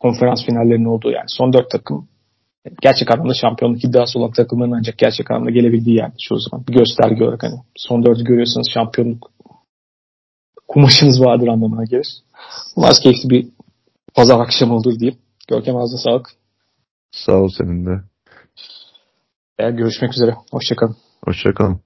Konferans finallerinin olduğu yani. Son dört takım gerçek anlamda şampiyonluk iddiası olan takımların ancak gerçek anlamda gelebildiği yani çoğu zaman. Bir gösterge olarak hani son dördü görüyorsanız şampiyonluk kumaşınız vardır anlamına gelir. Umarız keyifli bir pazar akşamı olur diyeyim. Görkem ağzına sağlık. Sağ ol senin de. Görüşmek üzere. Hoşçakalın. Hoşçakalın.